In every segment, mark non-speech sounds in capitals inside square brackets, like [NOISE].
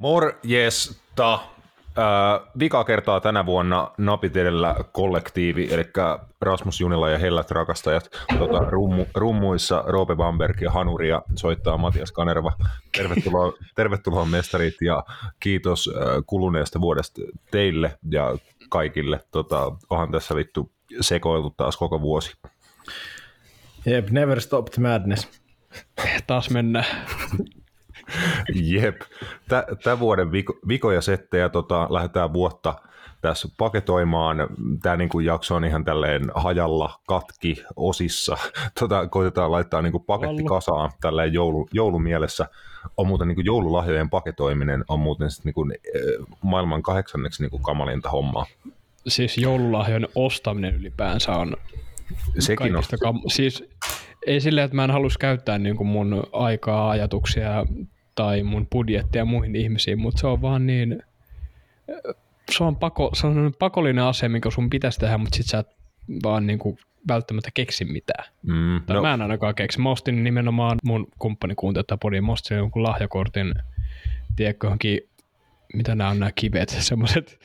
Morjesta. Äh, vika kertaa tänä vuonna napit edellä kollektiivi, eli Rasmus Junila ja Hellät rakastajat. Tota, rummu, rummuissa Roope Bamberg ja Hanuria soittaa Matias Kanerva. Tervetuloa, [LAUGHS] tervetuloa mestarit ja kiitos äh, kuluneesta vuodesta teille ja kaikille. Tota, onhan tässä vittu sekoiltu taas koko vuosi. Jep, never stopped madness. Taas mennään. Jep. Tämän vuoden viko, vikoja settejä tota, lähdetään vuotta tässä paketoimaan. Tämä niin kuin jakso on ihan tälleen hajalla, katki, osissa. [LAUGHS] Tota, koitetaan laittaa niin kuin paketti kasaan tälleen joulu, joulumielessä. On muuten niin kuin joululahjojen paketoiminen on muuten sit niin kuin, eh, maailman kahdeksanneksi niin kuin kamalinta hommaa. Siis joululahjojen ostaminen ylipäänsä on Sekin on. Kam- siis ei silleen, että mä en halus käyttää niin kuin mun aikaa, ajatuksia tai mun budjettia muihin ihmisiin, mutta se on vaan niin, se on, pako, se on pakollinen asia, mikä sun pitäisi tehdä, mutta sit sä et vaan niin kuin välttämättä keksi mitään. Mm, tai no. mä en ainakaan keksi. Mä ostin nimenomaan mun kumppani kuuntelta podin, mä ostin jonkun lahjakortin, tiedätkö, johonkin mitä nämä on nämä kivet, [LAUGHS] semmoiset...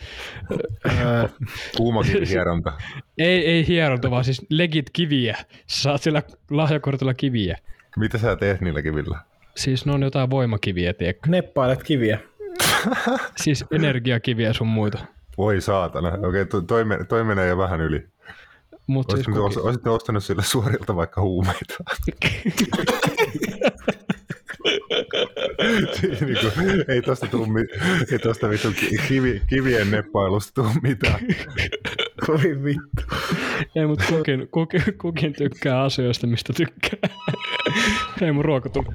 Kuumakivihieronta. [LAUGHS] ei, ei hieronta, vaan siis legit kiviä. Sä saat sillä lahjakortilla kiviä. Mitä sä teet niillä kivillä? Siis ne on jotain voimakiviä, tiedätkö? Neppailet kiviä. [LAUGHS] siis energiakiviä sun muita. Voi saatana. Okei, okay, toi, toi menee jo vähän yli. Mut siis kuki... Olisitte ostanut sille suorilta vaikka huumeita. [LAUGHS] niin kuin, ei tosta tuu, ei tosta vittu kivi, kivien neppailusta tuu mitään. Kovin vittu. Ei, mutta kukin, kukin, kukin tykkää asioista, mistä tykkää. ei mun ruoka tuli.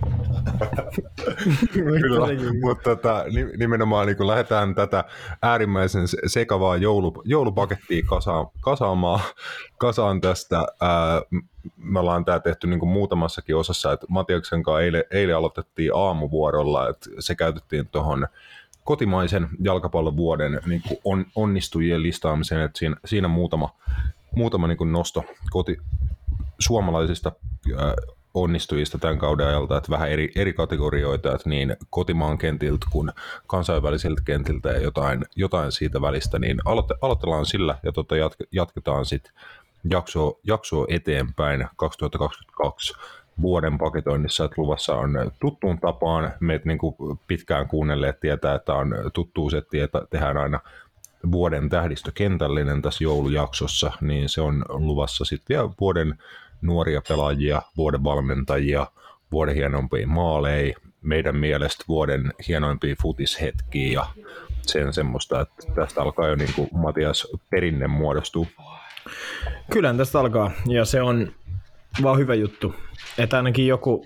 Kyllä, mutta tota, nimenomaan niin kun lähdetään tätä äärimmäisen sekavaa joulu, joulupakettia kasaan, kasaamaan, kasaan tästä. Ää, me ollaan tämä tehty niin kuin muutamassakin osassa, että Matiaksen kanssa eilen, eilen aloitettiin aamuvuorolla, että se käytettiin tuohon kotimaisen jalkapallon vuoden niin kuin on, onnistujien listaamiseen, että siinä, siinä muutama, muutama niin kuin nosto koti, suomalaisista äh, onnistujista tämän kauden ajalta, että vähän eri, eri kategorioita, että niin kotimaan kentiltä kuin kansainvälisiltä kentiltä ja jotain, jotain siitä välistä, niin aloite, aloitellaan sillä ja tota jatke, jatketaan sitten jaksoa, jaksoa eteenpäin 2022 vuoden paketoinnissa, että luvassa on tuttuun tapaan. Meitä niin kuin pitkään kuunnelleet tietää, että on tuttuu setti, että tehdään aina vuoden tähdistökentällinen tässä joulujaksossa, niin se on luvassa sitten vielä vuoden nuoria pelaajia, vuoden valmentajia, vuoden hienompia maaleja, meidän mielestä vuoden hienoimpia futishetkiä ja sen semmoista, että tästä alkaa jo niin kuin Matias perinne muodostuu. Kyllä tästä alkaa, ja se on vaan hyvä juttu, että ainakin joku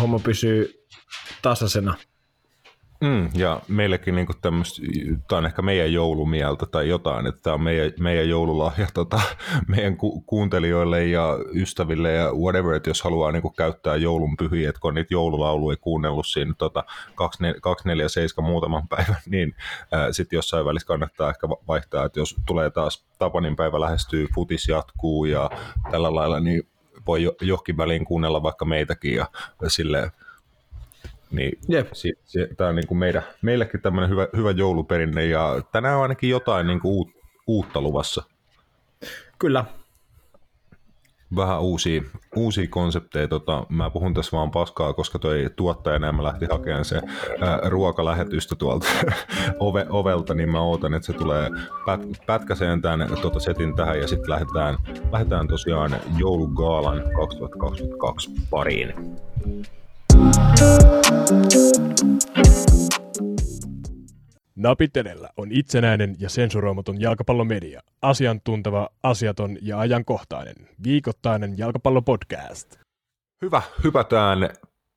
homma pysyy tasaisena. Mm, ja meillekin niin tämmöistä, tämä on ehkä meidän joulumieltä tai jotain, että tämä on meidän, meidän joululahja tota, [LAUGHS] meidän ku, kuuntelijoille ja ystäville ja whatever, että jos haluaa niin kuin, käyttää joulun pyhiä, että kun niitä joululauluja kuunnellut siinä tota, 247 muutaman [LAUGHS] päivän, niin sitten jossain välissä kannattaa ehkä vaihtaa, että jos tulee taas Tapanin päivä lähestyy, futis jatkuu ja tällä lailla, niin voi jo, johonkin väliin kuunnella vaikka meitäkin ja silleen niin Jep. Si, si, tämä on niin kuin meidän, meillekin tämmöinen hyvä, hyvä jouluperinne ja tänään on ainakin jotain niin kuin uut, uutta luvassa. Kyllä. Vähän uusia, uusia konsepteja. Tota, mä puhun tässä vaan paskaa, koska toi tuottaja mä lähti hakemaan se ää, ruokalähetystä tuolta [LAUGHS] ove, ovelta, niin mä ootan, että se tulee pät, pätkäseen tämän tota setin tähän ja sitten lähdetään, lähdetään tosiaan joulugaalan 2022 pariin. Napitelellä on itsenäinen ja sensuroimaton jalkapallomedia. Asiantunteva, asiaton ja ajankohtainen. Viikoittainen jalkapallopodcast. Hyvä, hypätään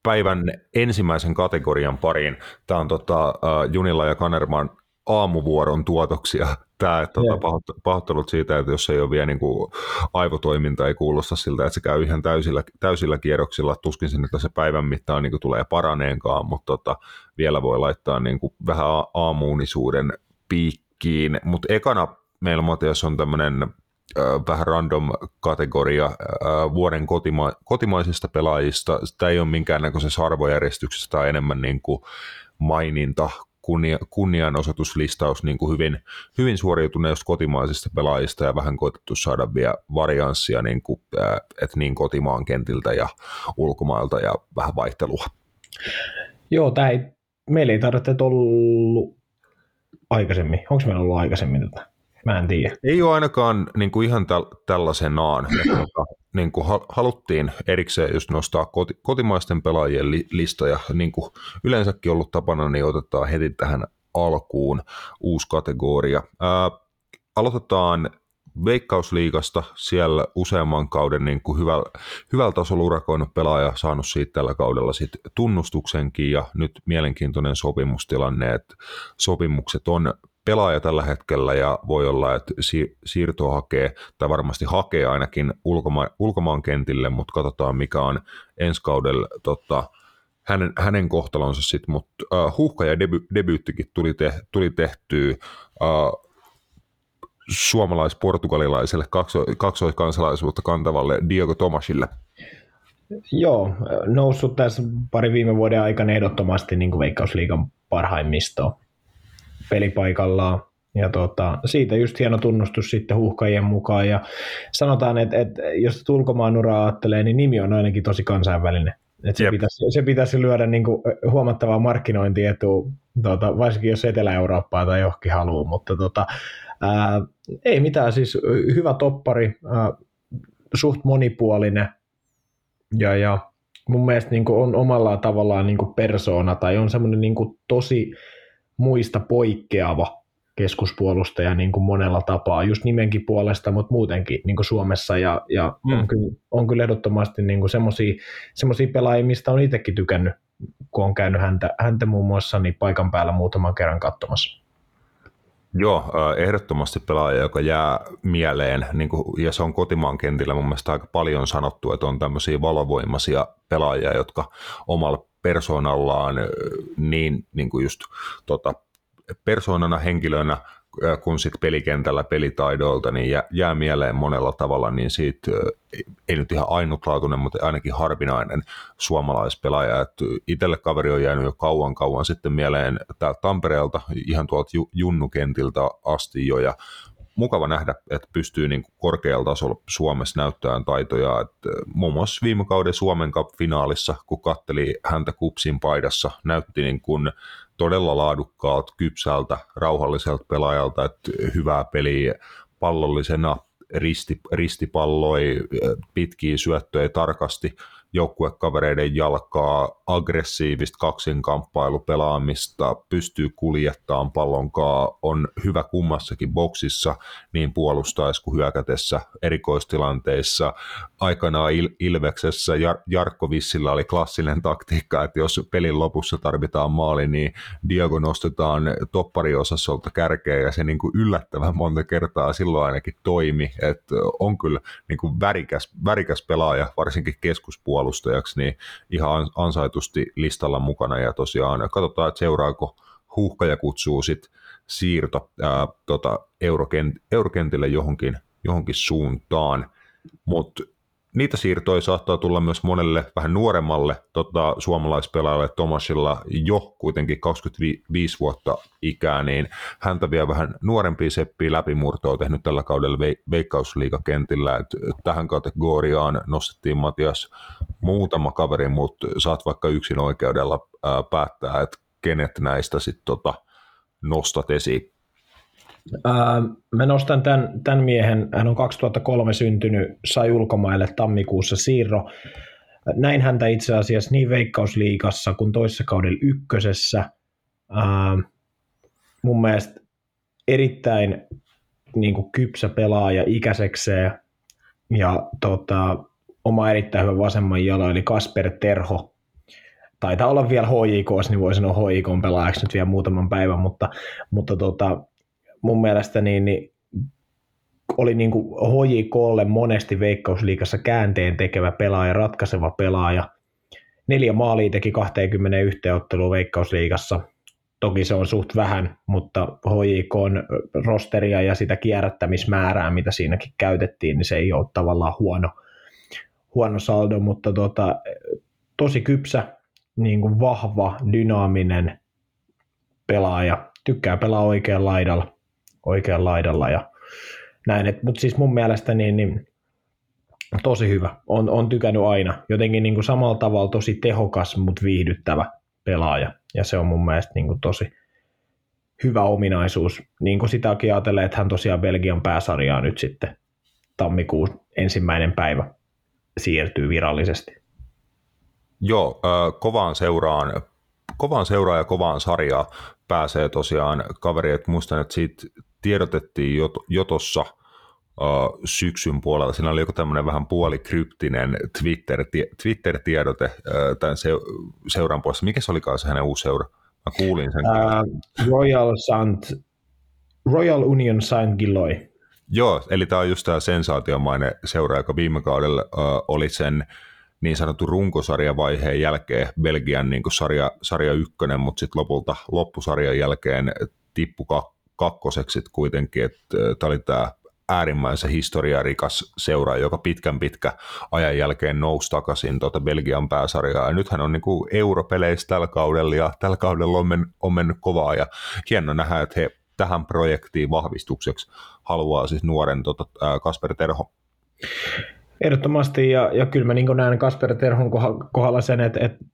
päivän ensimmäisen kategorian pariin. Tämä on tota, uh, Junilla ja Kanerman aamuvuoron tuotoksia. Tämä tuota, pahoittelut siitä, että jos ei ole vielä niin kuin, aivotoiminta, ei kuulosta siltä, että se käy ihan täysillä, täysillä kierroksilla. Tuskin sinne se päivän mittaan niin kuin, tulee paraneenkaan, mutta tota, vielä voi laittaa niin kuin, vähän aamuunisuuden piikkiin. Mutta ekana meillä Matias on tämmöinen vähän random kategoria vuoden kotima- kotimaisista pelaajista. Tämä ei ole minkäännäköisessä arvojärjestyksessä, tai enemmän niin kuin maininta kunnia, kunnianosoituslistaus niin kuin hyvin, hyvin suoriutuneista kotimaisista pelaajista ja vähän koetettu saada vielä varianssia niin kuin, että niin kotimaan kentiltä ja ulkomailta ja vähän vaihtelua. Joo, tämä ei, meillä ei tarvitse ollut aikaisemmin. Onko meillä ollut aikaisemmin tätä? Mä en tiedä. Ei ole ainakaan niin kuin ihan täl- tällaisenaan. niin kuin haluttiin erikseen just nostaa koti- kotimaisten pelaajien li- listoja. Niin kuin yleensäkin ollut tapana, niin otetaan heti tähän alkuun uusi kategoria. Ää, aloitetaan Veikkausliigasta siellä useamman kauden niin kuin hyvällä, hyvällä tasolla urakoinut pelaaja, saanut siitä tällä kaudella sit tunnustuksenkin ja nyt mielenkiintoinen sopimustilanne, että sopimukset on pelaaja tällä hetkellä ja voi olla, että si- siirtoa hakee, tai varmasti hakee ainakin ulkoma- ulkomaan kentille, mutta katsotaan mikä on ensi kaudella tota, hänen, hänen kohtalonsa sitten, mutta uh, huhka ja deby, debyyttikin tuli, te, tuli tehtyä uh, suomalais-portugalilaiselle kakso, kaksoiskansalaisuutta kantavalle Diego Tomasille. Joo, noussut tässä pari viime vuoden aikana ehdottomasti niin kuin Veikkausliigan parhaimmistoon pelipaikallaan. Ja tota, siitä just hieno tunnustus sitten huuhkajien mukaan. Ja sanotaan, että, että jos ulkomaan uraa ajattelee, niin nimi on ainakin tosi kansainvälinen. Että se, pitäisi, se pitäisi lyödä niin kuin huomattavaa markkinointietua, tota, varsinkin jos Etelä-Eurooppaa tai johonkin haluaa. Mutta tota, ää, ei mitään, siis hyvä toppari, ää, suht monipuolinen ja, ja mun mielestä niin on omalla tavallaan niin persoona tai on semmoinen niin tosi muista poikkeava keskuspuolustaja niin kuin monella tapaa, just nimenkin puolesta, mutta muutenkin niin kuin Suomessa, ja, ja mm. on, kyllä, on kyllä ehdottomasti niin semmoisia pelaajia, mistä on itsekin tykännyt, kun on käynyt häntä, häntä muun muassa niin paikan päällä muutaman kerran katsomassa. Joo, ehdottomasti pelaaja, joka jää mieleen, niin kuin, ja se on kotimaan kentillä mun mielestä aika paljon sanottu, että on tämmöisiä valovoimaisia pelaajia, jotka omalla persoonallaan niin, niin kuin just tota, persoonana, henkilönä kun sitten pelikentällä pelitaidolta, niin jää, mieleen monella tavalla, niin siitä ei nyt ihan ainutlaatuinen, mutta ainakin harvinainen suomalaispelaaja. että itselle kaveri on jäänyt jo kauan kauan sitten mieleen täältä Tampereelta, ihan tuolta Junnukentiltä asti jo, ja mukava nähdä, että pystyy niin kuin korkealla tasolla Suomessa näyttämään taitoja. Että muun muassa viime kauden Suomen Cup-finaalissa, kun katteli häntä kupsin paidassa, näytti niin kuin todella laadukkaalta, kypsältä, rauhalliselta pelaajalta, että hyvää peliä pallollisena, risti, ristipalloi, pitkiä syöttöjä tarkasti joukkuekavereiden jalkaa, aggressiivista kaksinkamppailupelaamista, pystyy kuljettamaan pallonkaa, on hyvä kummassakin boksissa niin puolustaessa kuin hyökätessä erikoistilanteissa. Aikanaan Il- Ilveksessä Jar- Jarkko Vissillä oli klassinen taktiikka, että jos pelin lopussa tarvitaan maali, niin Diego nostetaan toppariosastolta kärkeä ja se niin kuin yllättävän monta kertaa silloin ainakin toimi, että on kyllä niin kuin värikäs, värikäs pelaaja, varsinkin keskuspuolella puolustajaksi, niin ihan ansaitusti listalla mukana. Ja tosiaan katsotaan, että seuraako huuhkaja kutsuu sitten siirto ää, tota, eurokent, eurokentille johonkin, johonkin suuntaan, mutta siirtoja saattaa tulla myös monelle vähän nuoremmalle tota, suomalaispelaajalle Tomasilla jo kuitenkin 25 vuotta ikää, niin häntä vielä vähän nuorempia seppiä läpimurtoa tehnyt tällä kaudella veikkausliigakentillä. Et tähän kategoriaan nostettiin Matias muutama kaveri, mutta saat vaikka yksin oikeudella ää, päättää, että kenet näistä sitten tota, nostat esiin. Mä nostan tämän, tämän miehen, hän on 2003 syntynyt, sai ulkomaille tammikuussa siirro. Näin häntä itse asiassa niin Veikkausliigassa kuin toisessa kaudella ykkösessä. mun mielestä erittäin niin kuin kypsä pelaaja ikäisekseen ja tota, oma erittäin hyvä vasemman jalo, eli Kasper Terho. Taitaa olla vielä HJK, niin voi sanoa HJK pelaajaksi nyt vielä muutaman päivän, mutta, mutta tota, mun mielestä niin, niin oli niin kuin HJKlle monesti Veikkausliikassa käänteen tekevä pelaaja, ratkaiseva pelaaja. Neljä maalia teki 21 ottelua Veikkausliigassa. Toki se on suht vähän, mutta HJK on rosteria ja sitä kierrättämismäärää, mitä siinäkin käytettiin, niin se ei ole tavallaan huono, huono saldo, mutta tota, tosi kypsä, niin kuin vahva, dynaaminen, pelaaja, tykkää pelaa oikean laidalla, oikean laidalla ja näin. Mutta siis mun mielestä niin, niin tosi hyvä. On, on tykännyt aina. Jotenkin niin kuin samalla tavalla tosi tehokas, mutta viihdyttävä pelaaja. Ja se on mun mielestä niin kuin tosi hyvä ominaisuus. Niin kuin sitäkin ajattelee, että hän tosiaan Belgian pääsarjaa nyt sitten tammikuun ensimmäinen päivä siirtyy virallisesti. Joo, kovaan seuraan, kovaan seuraan ja kovaan sarjaa pääsee tosiaan kaveri, että muistan, että siitä tiedotettiin jo, jo tuossa uh, syksyn puolella. Siinä oli joku tämmöinen vähän puolikryptinen Twitter, Twitter-tiedote uh, tämän se, seuran puolesta. Mikä se olikaan se hänen uusi seura? Mä kuulin sen. Uh, Royal, Saint, Royal Union Saint Giloy. Joo, eli tämä on just tämä sensaatiomainen seura, joka viime kaudella uh, oli sen niin sanottu runkosarjavaiheen jälkeen Belgian niin sarja, sarja ykkönen, mutta sitten lopulta loppusarjan jälkeen tippu kakkoseksi kuitenkin, että tämä oli tämä äärimmäisen historiarikas seura, joka pitkän pitkä ajan jälkeen nousi takaisin tuota Belgian pääsarjaa. Ja nythän on niin europeleissä tällä kaudella ja tällä kaudella on, men, on mennyt kovaa ja hieno nähdä, että he tähän projektiin vahvistukseksi haluaa siis nuoren tota, Kasper Terho. Ehdottomasti, ja, ja kyllä mä niin näen Kasper Terhon kohdalla sen, että, että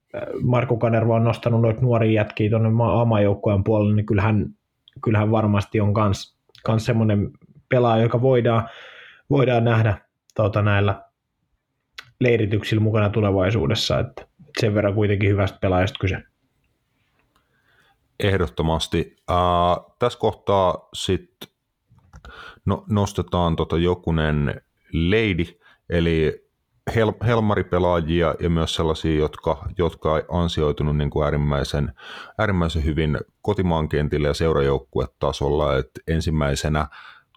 Markku Kanerva on nostanut noita nuoria jätkiä tuonne amajoukkojen puolelle, niin kyllähän, kyllähän varmasti on kans, kans semmoinen pelaaja, joka voidaan, voidaan nähdä tuota, näillä leirityksillä mukana tulevaisuudessa, että sen verran kuitenkin hyvästä pelaajasta kyse. Ehdottomasti. Uh, tässä kohtaa sitten no, nostetaan tota jokunen lady, eli hel- helmaripelaajia ja myös sellaisia, jotka, jotka on ansioitunut niin kuin äärimmäisen, äärimmäisen hyvin kotimaan kentillä ja seurajoukkuetasolla. Et ensimmäisenä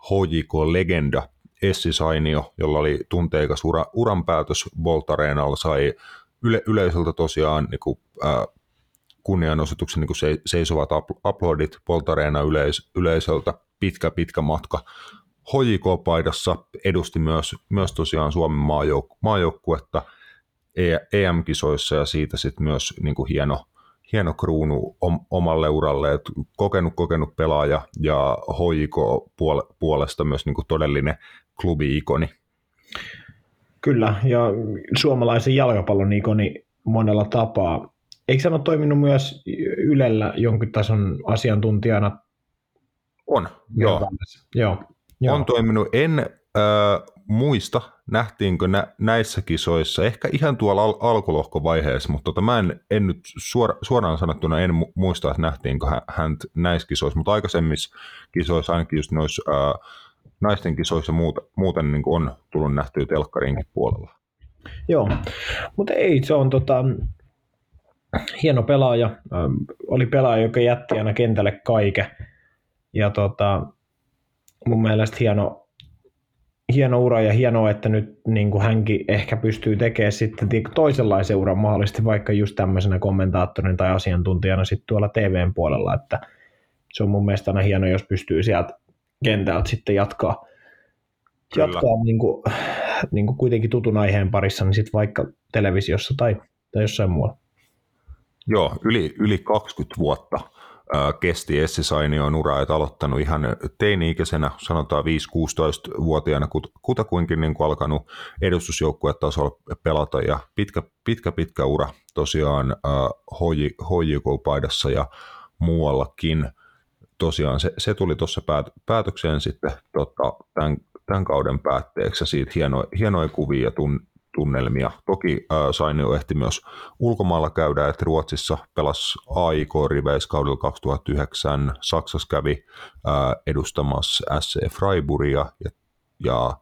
HJK-legenda Essi Sainio, jolla oli tunteikas ura, uranpäätös Bolt Arenalla, sai yle, yleisöltä tosiaan niin kuin, äh, kunnianosoituksen niin kuin se, seisovat uploadit Bolt Arena yleis, yleisöltä, pitkä pitkä matka. HJK-paidassa edusti myös, myös tosiaan Suomen maajouk- maajoukkuetta EM-kisoissa ja siitä sitten myös niin kuin hieno, hieno kruunu omalle uralle, että kokenut, kokenut pelaaja ja HJK puolesta myös niin kuin todellinen klubi-ikoni. Kyllä, ja suomalaisen jalkapallon ikoni monella tapaa. Eikö hän ole toiminut myös Ylellä jonkin tason asiantuntijana? On, joo. joo. Joo. On toiminut. En äh, muista, nähtiinkö nä, näissä kisoissa, ehkä ihan tuolla al- alkulohkovaiheessa, mutta tota, mä en, en nyt suora, suoraan sanottuna en muista, että nähtiinkö hän näissä kisoissa, mutta aikaisemmissa kisoissa ainakin just noissa äh, naisten kisoissa muuta, muuten niin on tullut nähtyä telkkarinkin puolella. Joo, mutta ei, se on tota, hieno pelaaja. Ähm, oli pelaaja, joka jätti aina kentälle kaiken. Ja tota, mun mielestä hieno, hieno ura ja hienoa, että nyt niin kuin hänkin ehkä pystyy tekemään sitten toisenlaisen uran mahdollisesti vaikka just tämmöisenä kommentaattorin tai asiantuntijana sitten tuolla TVn puolella, että se on mun mielestä aina hieno, jos pystyy sieltä kentältä sitten jatkaa, jatkaa niin kuin, niin kuin kuitenkin tutun aiheen parissa, niin sitten vaikka televisiossa tai, tai jossain muualla. Joo, yli, yli 20 vuotta kesti Essi Sainion ura, että aloittanut ihan teini-ikäisenä, sanotaan 5-16-vuotiaana kutakuinkin niin kuin alkanut edustusjoukkuetasolla pelata ja pitkä, pitkä, pitkä ura tosiaan HJK-paidassa ja muuallakin. Tosiaan se, se tuli tuossa päät, päätökseen sitten tota, tämän, tämän kauden päätteeksi siitä hieno, hienoja kuvia tun, tunnelmia. Toki äh, Sainio ehti myös ulkomailla käydä, että Ruotsissa pelasi AIK riveissä kaudella 2009, Saksassa kävi äh, edustamassa SC Freiburgia ja, ja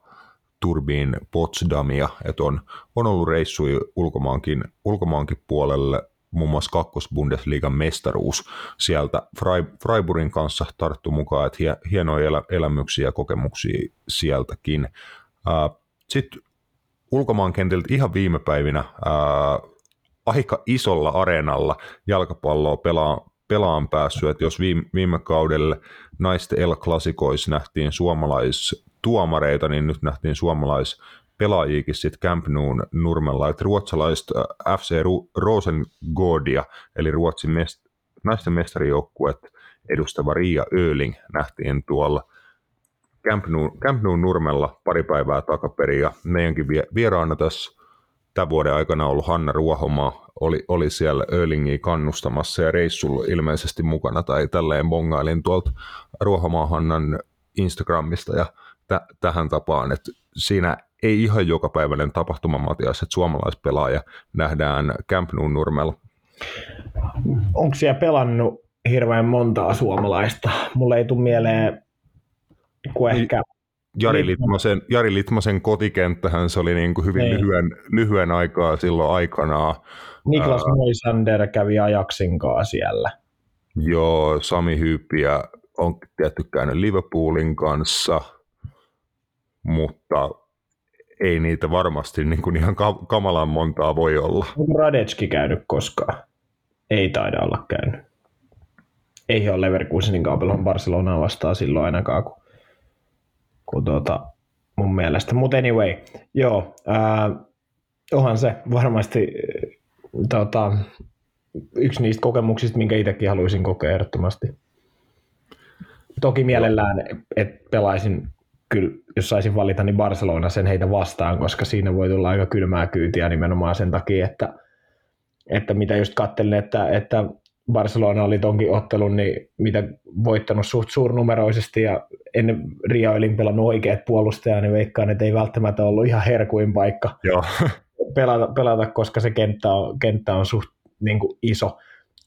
Turbin Potsdamia, että on, on ollut reissuja ulkomaankin, ulkomaankin puolelle, muun muassa kakkosbundesliigan mestaruus sieltä Freiburgin kanssa tarttu mukaan, että hienoja elämyksiä ja kokemuksia sieltäkin. Sitten ulkomaankentiltä ihan viime päivinä ää, aika isolla areenalla jalkapalloa pelaa, pelaan päässyt, että jos viime, viime kaudelle naisten El-klasikoissa nähtiin suomalaistuomareita, niin nyt nähtiin suomalais pelaajiikin sitten Camp Noon nurmella, että ruotsalaiset FC Rosengårdia, eli Ruotsin mest, naisten mestarijoukkuet, edustava Riia Öling nähtiin tuolla Camp Nou, Camp nou Nurmella pari päivää takaperin ja meidänkin vieraana tässä tämän vuoden aikana ollut Hanna Ruohomaa, oli, oli siellä Ölingiä kannustamassa ja reissulla ilmeisesti mukana tai tälleen bongailin tuolta Ruohomaa Hannan Instagramista ja t- tähän tapaan, että siinä ei ihan jokapäiväinen tapahtuma, Matias, että suomalaispelaaja nähdään Camp Nou Nurmella. Onko siellä pelannut hirveän montaa suomalaista? Mulle ei tule mieleen kuin ehkä... Jari Litmasen, Jari Litmasen kotikenttähän se oli niin kuin hyvin niin. lyhyen, lyhyen aikaa silloin aikanaan. Niklas Moisander kävi ajaksin siellä. Joo, Sami Hyyppiä on tietty käynyt Liverpoolin kanssa, mutta ei niitä varmasti niin kuin ihan kamalan montaa voi olla. Onko Radetski käynyt koskaan? Ei taida olla käynyt. Ei ole Leverkusenin kaupelon Barcelonaa vastaan silloin ainakaan, kun, kun tuota, mun mielestä. Mutta anyway, joo, ää, onhan se varmasti tota, yksi niistä kokemuksista, minkä itsekin haluaisin kokea ehdottomasti. Toki mielellään, että pelaisin kyllä, jos saisin valita, niin Barcelona sen heitä vastaan, koska siinä voi tulla aika kylmää kyytiä nimenomaan sen takia, että, että mitä just kattelin, että, että Barcelona oli tonkin ottelun, niin mitä voittanut suht suurnumeroisesti ja ennen Ria Öljin pelannut oikeat puolustajaa, niin veikkaan, että ei välttämättä ollut ihan herkuin paikka Joo. [LAUGHS] Pelata, pelata, koska se kenttä on, kenttä on suht niin kuin iso.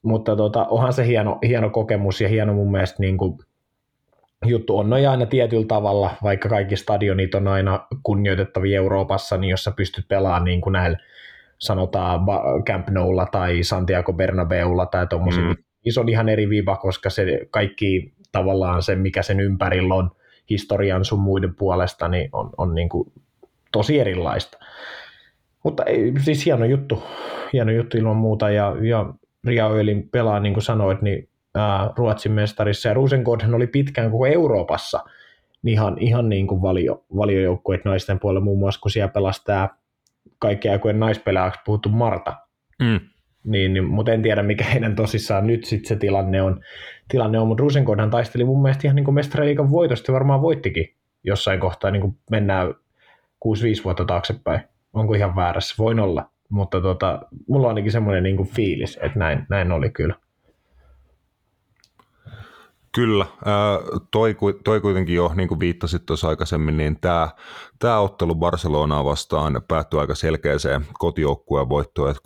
Mutta tota, onhan se hieno, hieno kokemus ja hieno mun mielestä niin kuin, juttu on noin aina tietyllä tavalla, vaikka kaikki stadionit on aina kunnioitettavia Euroopassa, niin jos sä pystyt pelaamaan niin kuin näillä sanotaan Camp Noulla tai Santiago Bernabeulla tai tuommoisilla, mm. niin se on ihan eri viiva, koska se kaikki tavallaan se, mikä sen ympärillä on historian sun muiden puolesta, niin on, on niin kuin tosi erilaista. Mutta ei, siis hieno juttu, hieno juttu ilman muuta, ja, ja Ria Öölin pelaa, niin kuin sanoit, niin ää, Ruotsin mestarissa, ja Rosengårdhan oli pitkään koko Euroopassa ihan, ihan niin kuin valio, valiojoukkueet naisten puolella, muun muassa kun siellä pelasi tämä kaikkien aikojen naispelaajaksi puhuttu Marta. Mm. Niin, niin, mutta en tiedä, mikä heidän tosissaan nyt sitten se tilanne on. Tilanne on, mutta Rosengårdhan taisteli mun mielestä ihan niin kuin mestariliikan voitosta, varmaan voittikin jossain kohtaa, niin kuin mennään 6-5 vuotta taaksepäin. Onko ihan väärässä? Voin olla. Mutta tota, mulla on ainakin semmoinen niin kuin fiilis, että näin, näin oli kyllä. Kyllä, toi, toi kuitenkin jo, niin kuin viittasit tuossa aikaisemmin, niin tämä, tämä ottelu Barcelonaa vastaan päättyi aika selkeäseen kotijoukkueen voittoon, että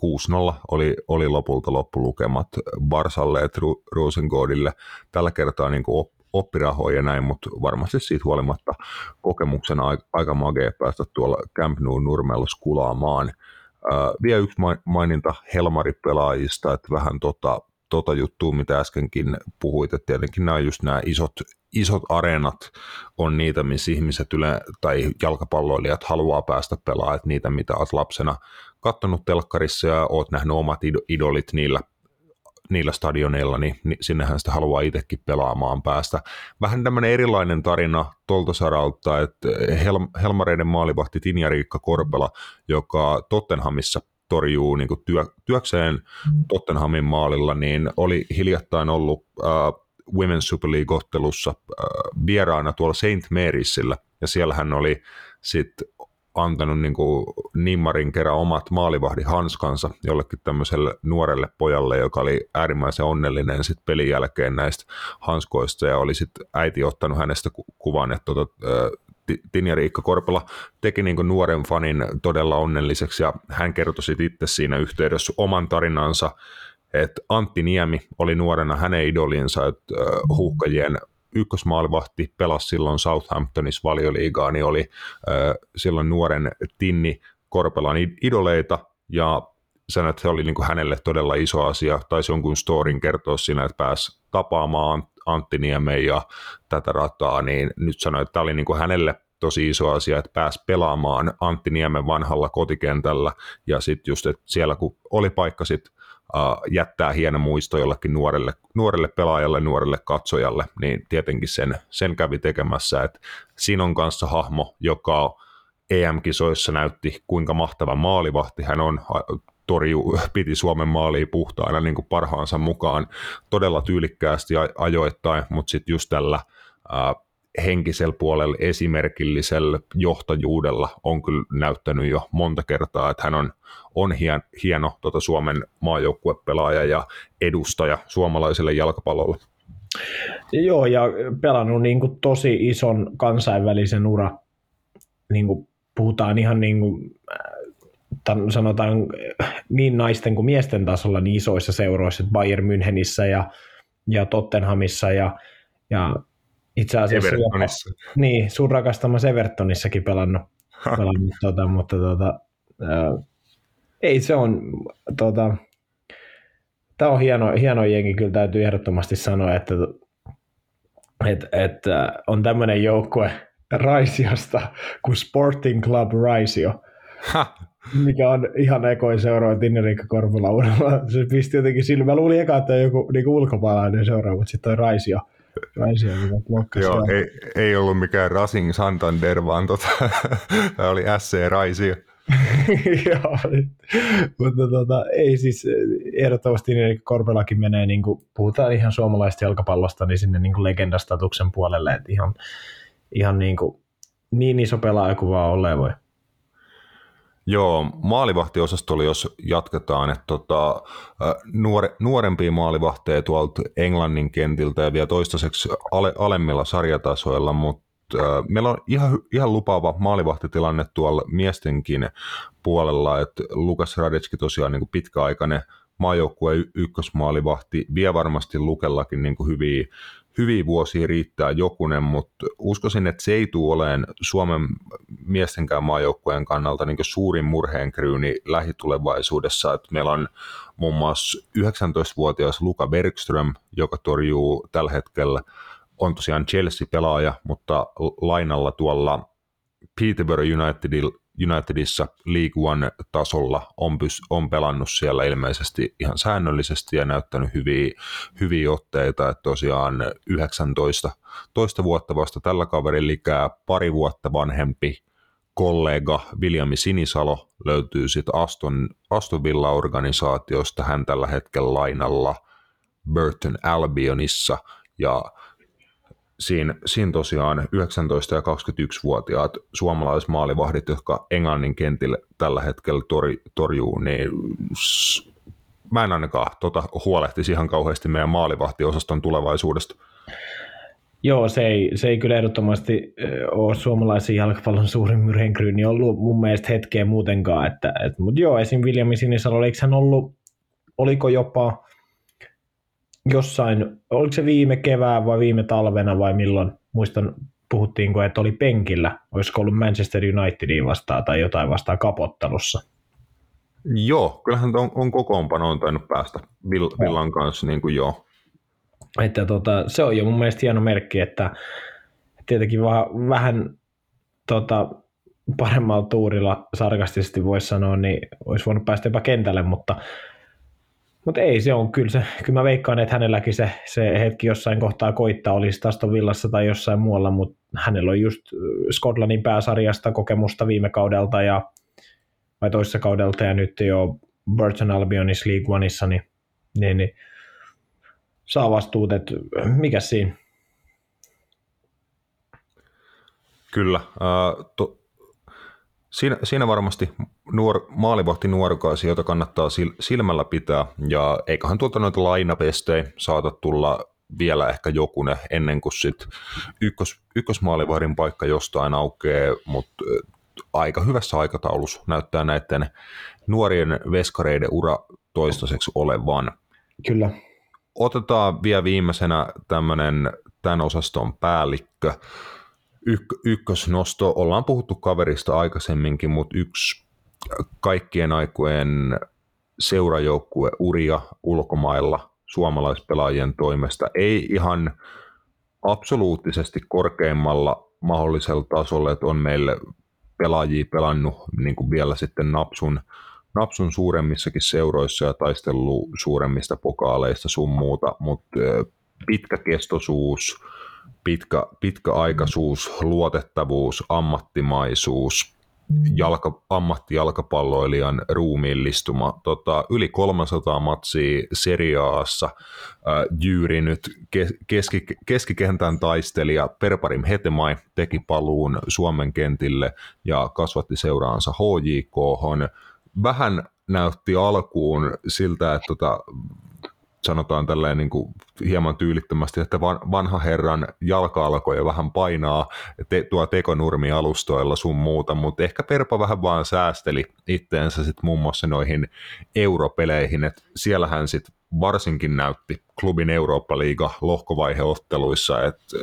6-0 oli, oli lopulta loppulukemat Barsalle, että Rosengårdille tällä kertaa niin kuin oppirahoja ja näin, mutta varmasti siitä huolimatta kokemuksena aika magea päästä tuolla Camp Nou Nurmella skulaamaan. vielä yksi maininta Helmari-pelaajista, että vähän tota, tota juttua, mitä äskenkin puhuit, että tietenkin nämä just nämä isot, isot areenat on niitä, missä ihmiset yle, tai jalkapalloilijat haluaa päästä pelaamaan, että niitä, mitä olet lapsena katsonut telkkarissa ja oot nähnyt omat idolit niillä, niillä stadioneilla, niin, niin sinnehän sitä haluaa itsekin pelaamaan päästä. Vähän tämmöinen erilainen tarina tuolta saralta, että Hel- Helmareiden maalivahti Tinja Riikka Korpela, joka Tottenhamissa torjuu niin kuin työ, työkseen mm. Tottenhamin maalilla, niin oli hiljattain ollut äh, Women's Super League-ottelussa äh, vieraana tuolla St. Marysillä, ja siellä hän oli sitten antanut niin kuin Nimmarin kerran omat maalivahdin hanskansa jollekin tämmöiselle nuorelle pojalle, joka oli äärimmäisen onnellinen sitten pelin jälkeen näistä hanskoista ja oli sitten äiti ottanut hänestä kuvan, että tota, Tinja Riikka Korpela teki niin nuoren fanin todella onnelliseksi ja hän kertoi sitten itse siinä yhteydessä oman tarinansa, että Antti Niemi oli nuorena hänen idolinsa, että huuhkajien ykkösmaalivahti pelasi silloin Southamptonissa valioliigaa, niin oli silloin nuoren Tinni Korpelan idoleita ja sen, että se oli niin hänelle todella iso asia, tai jonkun storin kertoa siinä, että pääsi tapaamaan Antti Niemen ja tätä rataa, niin nyt sanoin, että tämä oli niin kuin hänelle tosi iso asia, että pääsi pelaamaan Antti Niemen vanhalla kotikentällä, ja sitten just, että siellä kun oli paikka sitten uh, jättää hieno muisto jollekin nuorelle, nuorelle pelaajalle, nuorelle katsojalle, niin tietenkin sen, sen kävi tekemässä, että siinä on kanssa hahmo, joka EM-kisoissa näytti kuinka mahtava maalivahti hän on, torju, piti Suomen maaliin puhtaana niin kuin parhaansa mukaan todella tyylikkäästi ajoittain, mutta sitten just tällä ää, henkisellä puolella esimerkillisellä johtajuudella on kyllä näyttänyt jo monta kertaa, että hän on, on hien, hieno tota Suomen maajoukkuepelaaja ja edustaja suomalaiselle jalkapallolle. Joo, ja pelannut niin kuin tosi ison kansainvälisen ura. Niin kuin puhutaan ihan niin kuin, sanotaan niin naisten kuin miesten tasolla niin isoissa seuroissa, Bayern Münchenissä ja, ja Tottenhamissa ja, ja itse asiassa Evertonissa. Jopa, niin, sun rakastamassa Evertonissakin pelannut, pelannut tota, mutta tota, ää, ei se on tota, tämä on hieno, hieno jengi, kyllä täytyy ehdottomasti sanoa, että, että, että on tämmöinen joukkue Raisiosta kuin Sporting Club Raisio, ha. Mikä on ihan ekoin seuraava Tinnerikka Korpela Se pisti jotenkin silmä. Mä luulin eka, että on joku niin ulkomaalainen seuraava, mutta sitten on Raisio. Raisio Joo, ei, ei, ollut mikään Racing Santander, vaan tota, [LAUGHS] tämä oli SC Raisio. [LAUGHS] Joo, mutta tota, ei siis ehdottomasti niin Korpelakin menee, niin kuin, puhutaan ihan suomalaista jalkapallosta, niin sinne niin kuin legendastatuksen puolelle, että ihan, ihan niin, kuin, niin iso pelaaja kuin vaan olleen voi. Joo, maalivahtiosastolla jos jatketaan, että tota, nuore, nuorempia maalivahteja tuolta Englannin kentiltä ja vielä toistaiseksi ale, alemmilla sarjatasoilla, mutta meillä on ihan, ihan lupaava maalivahtitilanne tuolla miestenkin puolella, että Lukas Radetski tosiaan niin kuin pitkäaikainen maajoukkueen ykkösmaalivahti, vie varmasti Lukellakin niin kuin hyviä, hyviä vuosia riittää jokunen, mutta uskoisin, että se ei tule olemaan Suomen miestenkään maajoukkueen kannalta niin suurin murheenkryyni lähitulevaisuudessa. Että meillä on muun muassa 19-vuotias Luka Bergström, joka torjuu tällä hetkellä on tosiaan Chelsea-pelaaja, mutta lainalla tuolla Peterborough Unitedil, Unitedissa League One-tasolla on, pys, on pelannut siellä ilmeisesti ihan säännöllisesti ja näyttänyt hyviä, hyviä otteita, että tosiaan 19 toista vuotta vasta tällä kaverilla ikää pari vuotta vanhempi kollega Viljami Sinisalo löytyy sitten Aston, Aston Villa-organisaatiosta, hän tällä hetkellä lainalla Burton Albionissa, ja siinä, siinä tosiaan 19- ja 21-vuotiaat suomalaismaalivahdit, jotka Englannin kentillä tällä hetkellä tor, torjuu, niin mä en ainakaan tota, huolehtisi ihan kauheasti meidän maalivahtiosaston tulevaisuudesta. Joo, se ei, se ei kyllä ehdottomasti ole suomalaisen jalkapallon suurin myrhenkryyni ollut mun mielestä hetkeä muutenkaan. Että, et, mutta joo, esim. William Sinisalo, eikö hän ollut, oliko jopa jossain, oliko se viime kevään vai viime talvena vai milloin, muistan puhuttiinko, että oli penkillä, olisiko ollut Manchester Unitedin vastaan tai jotain vastaan kapottelussa. Joo, kyllähän on, on kokoonpano on tainnut päästä Villan kanssa, niin kuin joo. Että tota, se on jo mun mielestä hieno merkki, että tietenkin vähän, vähän tota, paremmalla tuurilla sarkastisesti voisi sanoa, niin olisi voinut päästä jopa kentälle, mutta mutta ei se on, kyllä, se, kyllä mä veikkaan, että hänelläkin se, se hetki jossain kohtaa koittaa, olisi Aston Villassa tai jossain muualla, mutta hänellä on just Skotlannin pääsarjasta kokemusta viime kaudelta ja vai toisessa kaudelta ja nyt jo Burton Albionissa League Oneissa, niin, niin, niin saa vastuut, että mikä siinä? Kyllä. Äh, to, Siinä, siinä varmasti nuor, maalivahti nuorukaisi, jota kannattaa silmällä pitää, ja eiköhän tuolta noita lainapestejä saata tulla vielä ehkä jokune ennen kuin sit ykkös, ykkösmaalivahdin paikka jostain aukeaa, mutta aika hyvässä aikataulussa näyttää näiden nuorien veskareiden ura toistaiseksi olevan. Kyllä. Otetaan vielä viimeisenä tämmöinen tämän osaston päällikkö, yk- ykkösnosto. Ollaan puhuttu kaverista aikaisemminkin, mutta yksi kaikkien aikojen seurajoukkue uria ulkomailla suomalaispelaajien toimesta. Ei ihan absoluuttisesti korkeimmalla mahdollisella tasolla, että on meille pelaajia pelannut niin kuin vielä sitten napsun, napsun suuremmissakin seuroissa ja taistellut suuremmista pokaaleista sun muuta, mutta pitkäkestoisuus, pitkä, pitkäaikaisuus, luotettavuus, ammattimaisuus, jalka, ammattijalkapalloilijan ruumiillistuma. Tota, yli 300 matsia seriaassa äh, jyyrinyt keski, keskikentän taistelija Perparim Hetemai teki paluun Suomen kentille ja kasvatti seuraansa HJK. Vähän näytti alkuun siltä, että tota, sanotaan tälleen niin kuin hieman tyylittömästi, että vanha herran jalka alkoi jo vähän painaa te, tuo tekonurmi alustoilla sun muuta, mutta ehkä Perpa vähän vaan säästeli itteensä sitten muun muassa noihin europeleihin, että siellähän sitten varsinkin näytti klubin Eurooppa-liiga lohkovaiheotteluissa, että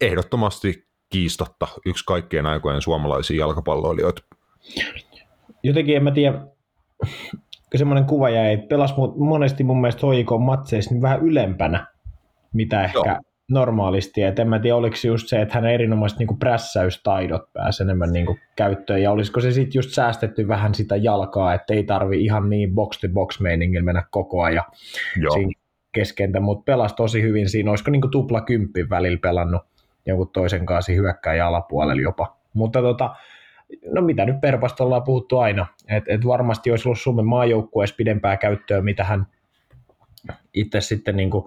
ehdottomasti kiistatta yksi kaikkien aikojen suomalaisia jalkapalloilijoita. Jotenkin en mä tiedä, semmoinen kuva jäi, että pelasi monesti mun mielestä HJK matseissa niin vähän ylempänä, mitä ehkä Joo. normaalisti. Et en mä tiedä, oliko se just se, että hän erinomaiset niin prässäystaidot pääsi enemmän niin käyttöön, ja olisiko se sitten just säästetty vähän sitä jalkaa, että ei tarvi ihan niin box-to-box meiningillä mennä koko ajan Joo. siinä keskentä, mutta pelasi tosi hyvin siinä. Olisiko niin tupla kymppin välillä pelannut jonkun toisen kanssa hyökkääjä alapuolella jopa. Mutta tota, no mitä nyt Perpasta ollaan puhuttu aina, että et varmasti olisi ollut Suomen maajoukkueessa pidempää käyttöä, mitä hän itse sitten niin kuin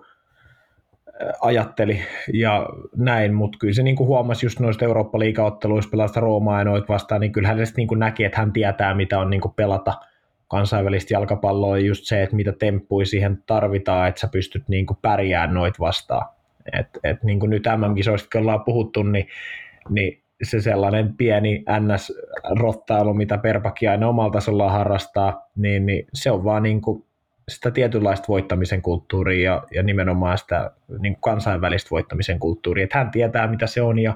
ajatteli ja näin, mutta kyllä se niin kuin huomasi just noista Eurooppa-liigaotteluista pelasta Roomaa ja noita vastaan, niin kyllä hän niin kuin näki, että hän tietää, mitä on niin kuin pelata kansainvälistä jalkapalloa. Ja just se, että mitä temppui siihen tarvitaan, että sä pystyt niin kuin pärjäämään noit vastaan. Et, et niin kuin nyt MM-kisoista ollaan puhuttu, niin, niin se sellainen pieni NS-rottailu, mitä Perpaki aina omalla tasollaan harrastaa, niin, niin se on vaan niin kuin sitä tietynlaista voittamisen kulttuuria ja, ja nimenomaan sitä niin kuin kansainvälistä voittamisen kulttuuria. Että hän tietää, mitä se on ja,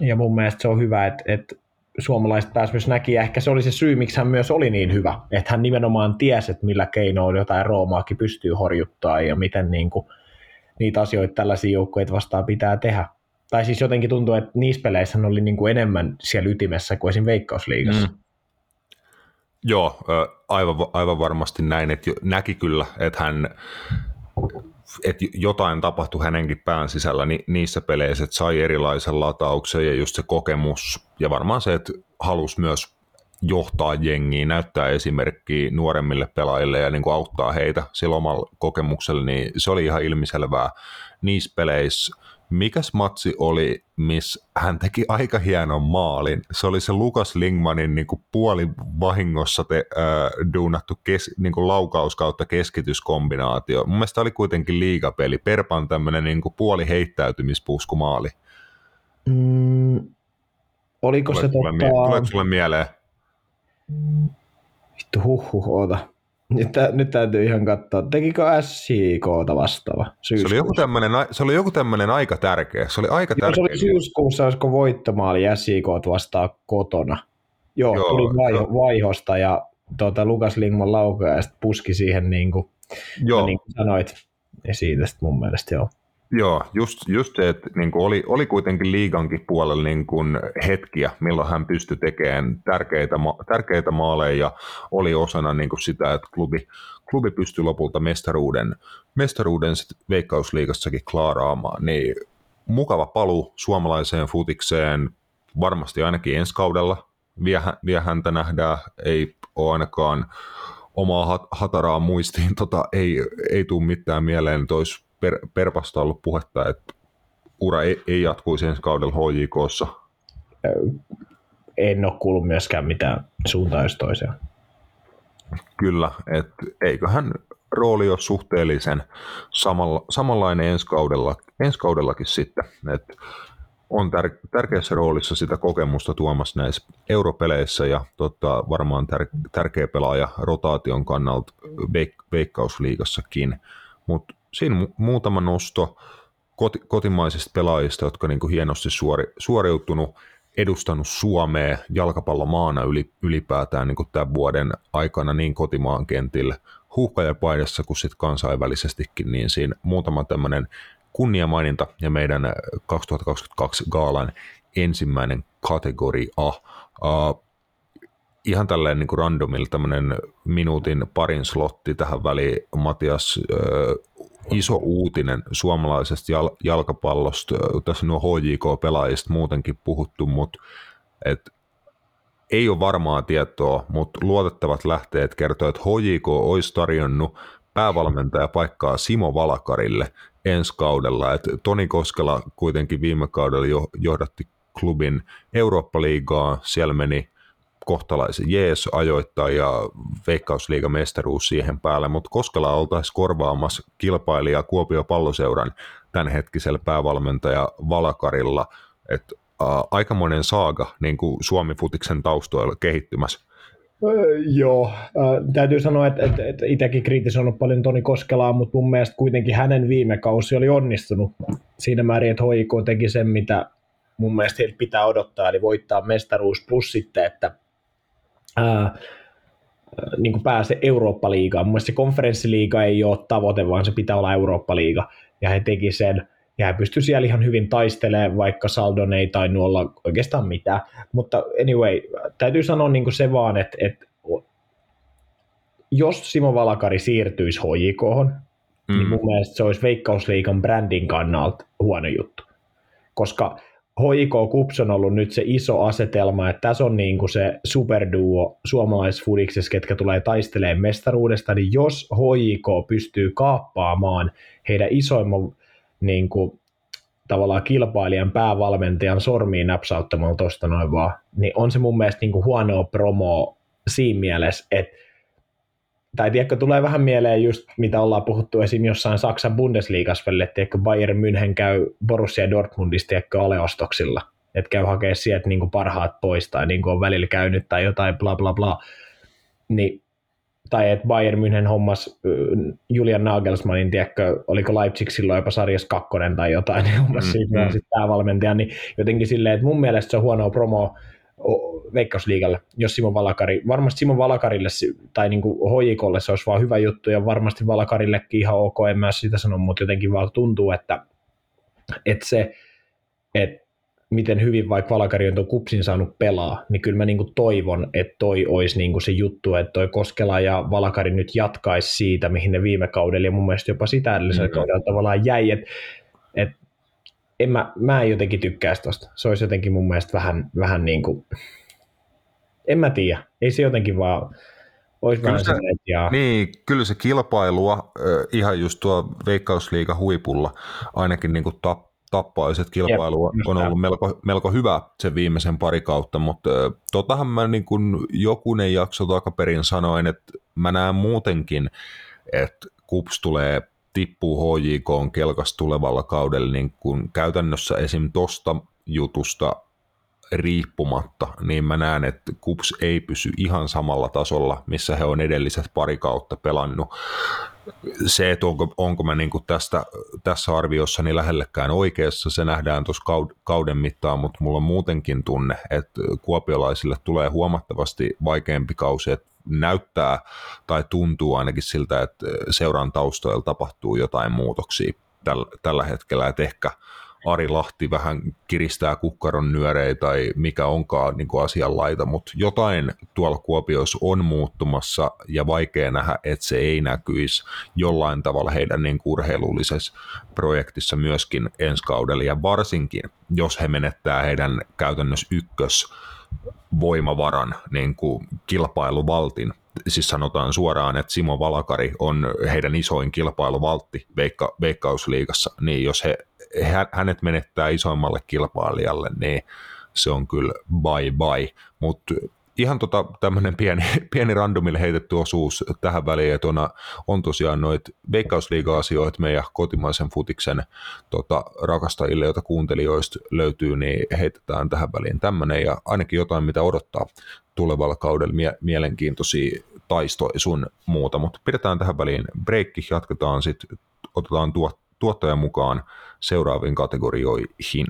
ja mun mielestä se on hyvä, että, että suomalaiset pääsivät myös näki, ja ehkä se oli se syy, miksi hän myös oli niin hyvä, että hän nimenomaan tiesi, että millä keinoin jotain Roomaakin pystyy horjuttaa ja miten niin kuin, niitä asioita tällaisia joukkoja vastaan pitää tehdä tai siis jotenkin tuntuu, että niissä peleissä oli niin kuin enemmän siellä ytimessä kuin esim. Veikkausliigassa. Mm. Joo, aivan, aivan varmasti näin, että näki kyllä, että hän että jotain tapahtui hänenkin pään sisällä ni, niissä peleissä, että sai erilaisen latauksen ja just se kokemus ja varmaan se, että halusi myös johtaa jengiä, näyttää esimerkkiä nuoremmille pelaajille ja niin kuin auttaa heitä sillä omalla kokemuksella, niin se oli ihan ilmiselvää niissä peleissä mikäs matsi oli, missä hän teki aika hienon maalin. Se oli se Lukas Lingmanin niin kuin puoli vahingossa te, äh, duunattu kes, niin kuin laukaus kautta keskityskombinaatio. Mun mielestä oli kuitenkin liigapeli. Perpan tämmöinen niin kuin puoli heittäytymispusku maali. Mm, oliko tuleeko se tota... mie- tuleeko sulle mieleen? Vittu huhhuh, oota. [LAUGHS] Nyt, nyt täytyy ihan katsoa, tekikö SJKta vastaava Se oli, joku tämmönen, se oli joku tämmöinen aika tärkeä. Se oli aika Joo, tärkeä. Se oli syyskuussa, olisiko voittomaali SJK vastaa kotona. Joo, Joo tuli vaiho, vaihosta ja tuota, Lukas Lingman laukoja ja puski siihen niin kuin, Joo. niin kuin sanoit. Ja siitä mun mielestä joo. Joo, just, just se, että niin kuin oli, oli kuitenkin liigankin puolella niin kuin hetkiä, milloin hän pystyi tekemään tärkeitä, tärkeitä maaleja ja oli osana niin kuin sitä, että klubi, klubi pystyi lopulta mestaruuden, mestaruuden veikkausliigassakin klaaraamaan. Niin mukava palu suomalaiseen futikseen, varmasti ainakin ensi kaudella. Vie, häntä nähdään, ei ole ainakaan omaa hat, hataraa muistiin, tota, ei, ei tule mitään mieleen, että olisi per, Perpasta ollut puhetta, että ura ei, ei jatkuisi ensi kaudella HJKssa? En ole kuullut myöskään mitään suuntaan jos toiseen. Kyllä, että eiköhän rooli ole suhteellisen samalla, samanlainen ensi, kaudella, ensi kaudellakin sitten, että on tär- tärkeässä roolissa sitä kokemusta tuomassa näissä europeleissä ja tota, varmaan tär- tärkeä pelaaja rotaation kannalta veik- veikkausliigassakin, mutta siinä muutama nosto koti, kotimaisista pelaajista, jotka niin kuin hienosti suori, suoriutunut, edustanut Suomea jalkapallomaana yli, ylipäätään niin kuin tämän vuoden aikana niin kotimaan kentillä huuhkajapaidassa kuin sitten kansainvälisestikin, niin siinä muutama tämmöinen kunniamaininta ja meidän 2022 gaalan ensimmäinen kategoria. Uh, ihan tälleen niin kuin randomilla tämmöinen minuutin parin slotti tähän väliin. Matias, iso uutinen suomalaisesta jal- jalkapallosta. Tässä nuo HJK-pelaajista muutenkin puhuttu, mutta et ei ole varmaa tietoa, mutta luotettavat lähteet kertovat, että HJK olisi tarjonnut päävalmentajapaikkaa Simo Valakarille ensi kaudella. Et Toni Koskela kuitenkin viime kaudella jo, johdatti klubin Eurooppa-liigaa, siellä meni kohtalaisen. Jees ajoittaa ja veikkausliigan mestaruus siihen päälle, mutta Koskela oltaisiin korvaamassa kilpailija Kuopio Palloseuran tämänhetkisellä päävalmentaja Valakarilla, että äh, aikamoinen saaga niin kuin Suomi-futiksen taustoilla kehittymässä. Joo, äh, täytyy sanoa, että, että, että itsekin kritisoinut paljon Toni Koskelaa, mutta mun mielestä kuitenkin hänen viime kausi oli onnistunut siinä määrin, että HIK teki sen, mitä mun mielestä heiltä pitää odottaa, eli voittaa mestaruus plus sitten, että ää, niin kuin pääse Eurooppa-liigaan. Mun se konferenssiliiga ei ole tavoite, vaan se pitää olla Eurooppa-liiga, ja he teki sen, ja he pystyivät siellä ihan hyvin taistelemaan, vaikka Saldon ei tainnut olla oikeastaan mitään. Mutta anyway, täytyy sanoa niin kuin se vaan, että, että jos Simo Valakari siirtyisi HJK, mm. niin mun mielestä se olisi Veikkausliikan brändin kannalta huono juttu. Koska HIK Kups on ollut nyt se iso asetelma, että tässä on niin kuin se superduo suomalaisfudiksessa, ketkä tulee taistelemaan mestaruudesta, niin jos HIK pystyy kaappaamaan heidän isoimman niin kuin, tavallaan kilpailijan päävalmentajan sormiin napsauttamalla tuosta noin vaan, niin on se mun mielestä niin kuin huonoa promoa siinä mielessä, että tai tiedätkö, tulee vähän mieleen just, mitä ollaan puhuttu esim. jossain Saksan Bundesliigassa välillä, että tiedätkö, Bayern München käy Borussia Dortmundista tiedätkö, aleostoksilla, että käy hakea sieltä niin parhaat pois tai niin on välillä käynyt tai jotain bla bla bla. Niin, tai että Bayern München hommas Julian Nagelsmannin, tiedätkö, oliko Leipzig silloin jopa sarjassa kakkonen tai jotain, niin hommas mm, siitä mm. päävalmentaja, niin jotenkin silleen, että mun mielestä se on huonoa promo Veikkausliigalle, jos Simon Valakari, varmasti Simon Valakarille tai niin kuin HJKlle se olisi vaan hyvä juttu ja varmasti Valakarillekin ihan ok, en mä sitä sano, mutta jotenkin vaan tuntuu, että, että se, että miten hyvin vaikka Valakari on tuon kupsin saanut pelaa, niin kyllä mä niin kuin toivon, että toi olisi niin kuin se juttu, että toi Koskela ja Valakari nyt jatkaisi siitä, mihin ne viime kaudella ja mun mielestä jopa sitä edellisellä mm-hmm. kaudella tavallaan jäi, että, että en mä, mä en jotenkin tykkää tosta. Se olisi jotenkin mun mielestä vähän, vähän niin kuin, en mä tiedä, ei se jotenkin vaan, olisi kyllä se, ja... Niin, kyllä se kilpailua ihan just tuo Veikkausliiga huipulla ainakin niin kuin tap, tappaiset kilpailu Jep, on ollut melko, melko hyvä sen viimeisen pari kautta, mutta totahan mä niin kuin jokunen jakso takaperin sanoin, että mä näen muutenkin, että KUPS tulee tippuu HJK kelkas tulevalla kaudella niin kun käytännössä esim. tosta jutusta riippumatta, niin mä näen, että KUPS ei pysy ihan samalla tasolla, missä he on edelliset pari kautta pelannut. Se, että onko, onko mä niin tästä, tässä arviossa niin lähellekään oikeassa, se nähdään tuossa kauden mittaan, mutta mulla on muutenkin tunne, että kuopiolaisille tulee huomattavasti vaikeampi kausi, että näyttää tai tuntuu ainakin siltä, että seuran taustoilla tapahtuu jotain muutoksia tällä, tällä hetkellä, että ehkä Ari Lahti vähän kiristää kukkaron nyöreitä tai mikä onkaan niin kuin asianlaita, mutta jotain tuolla Kuopiossa on muuttumassa ja vaikea nähdä, että se ei näkyisi jollain tavalla heidän niin urheilullisessa projektissa myöskin ensi kaudella. Ja varsinkin, jos he menettää heidän käytännössä ykkös voimavaran niin kuin kilpailuvaltin. Siis sanotaan suoraan, että Simo Valakari on heidän isoin kilpailuvaltti veikka, Veikkausliigassa, niin jos he, he, hänet menettää isoimmalle kilpailijalle, niin se on kyllä bye bye. Mutta ihan tota, tämmöinen pieni, [LAUGHS] pieni randomille heitetty osuus tähän väliin, että on, on tosiaan noita veikkausliiga-asioita meidän kotimaisen futiksen tota, rakastajille, joita kuuntelijoista löytyy, niin heitetään tähän väliin tämmöinen ja ainakin jotain, mitä odottaa tulevalla kaudella mie- mielenkiintoisia taistoja sun muuta, mutta pidetään tähän väliin breikki, jatketaan sitten, otetaan tuot, tuottajan mukaan seuraaviin kategorioihin.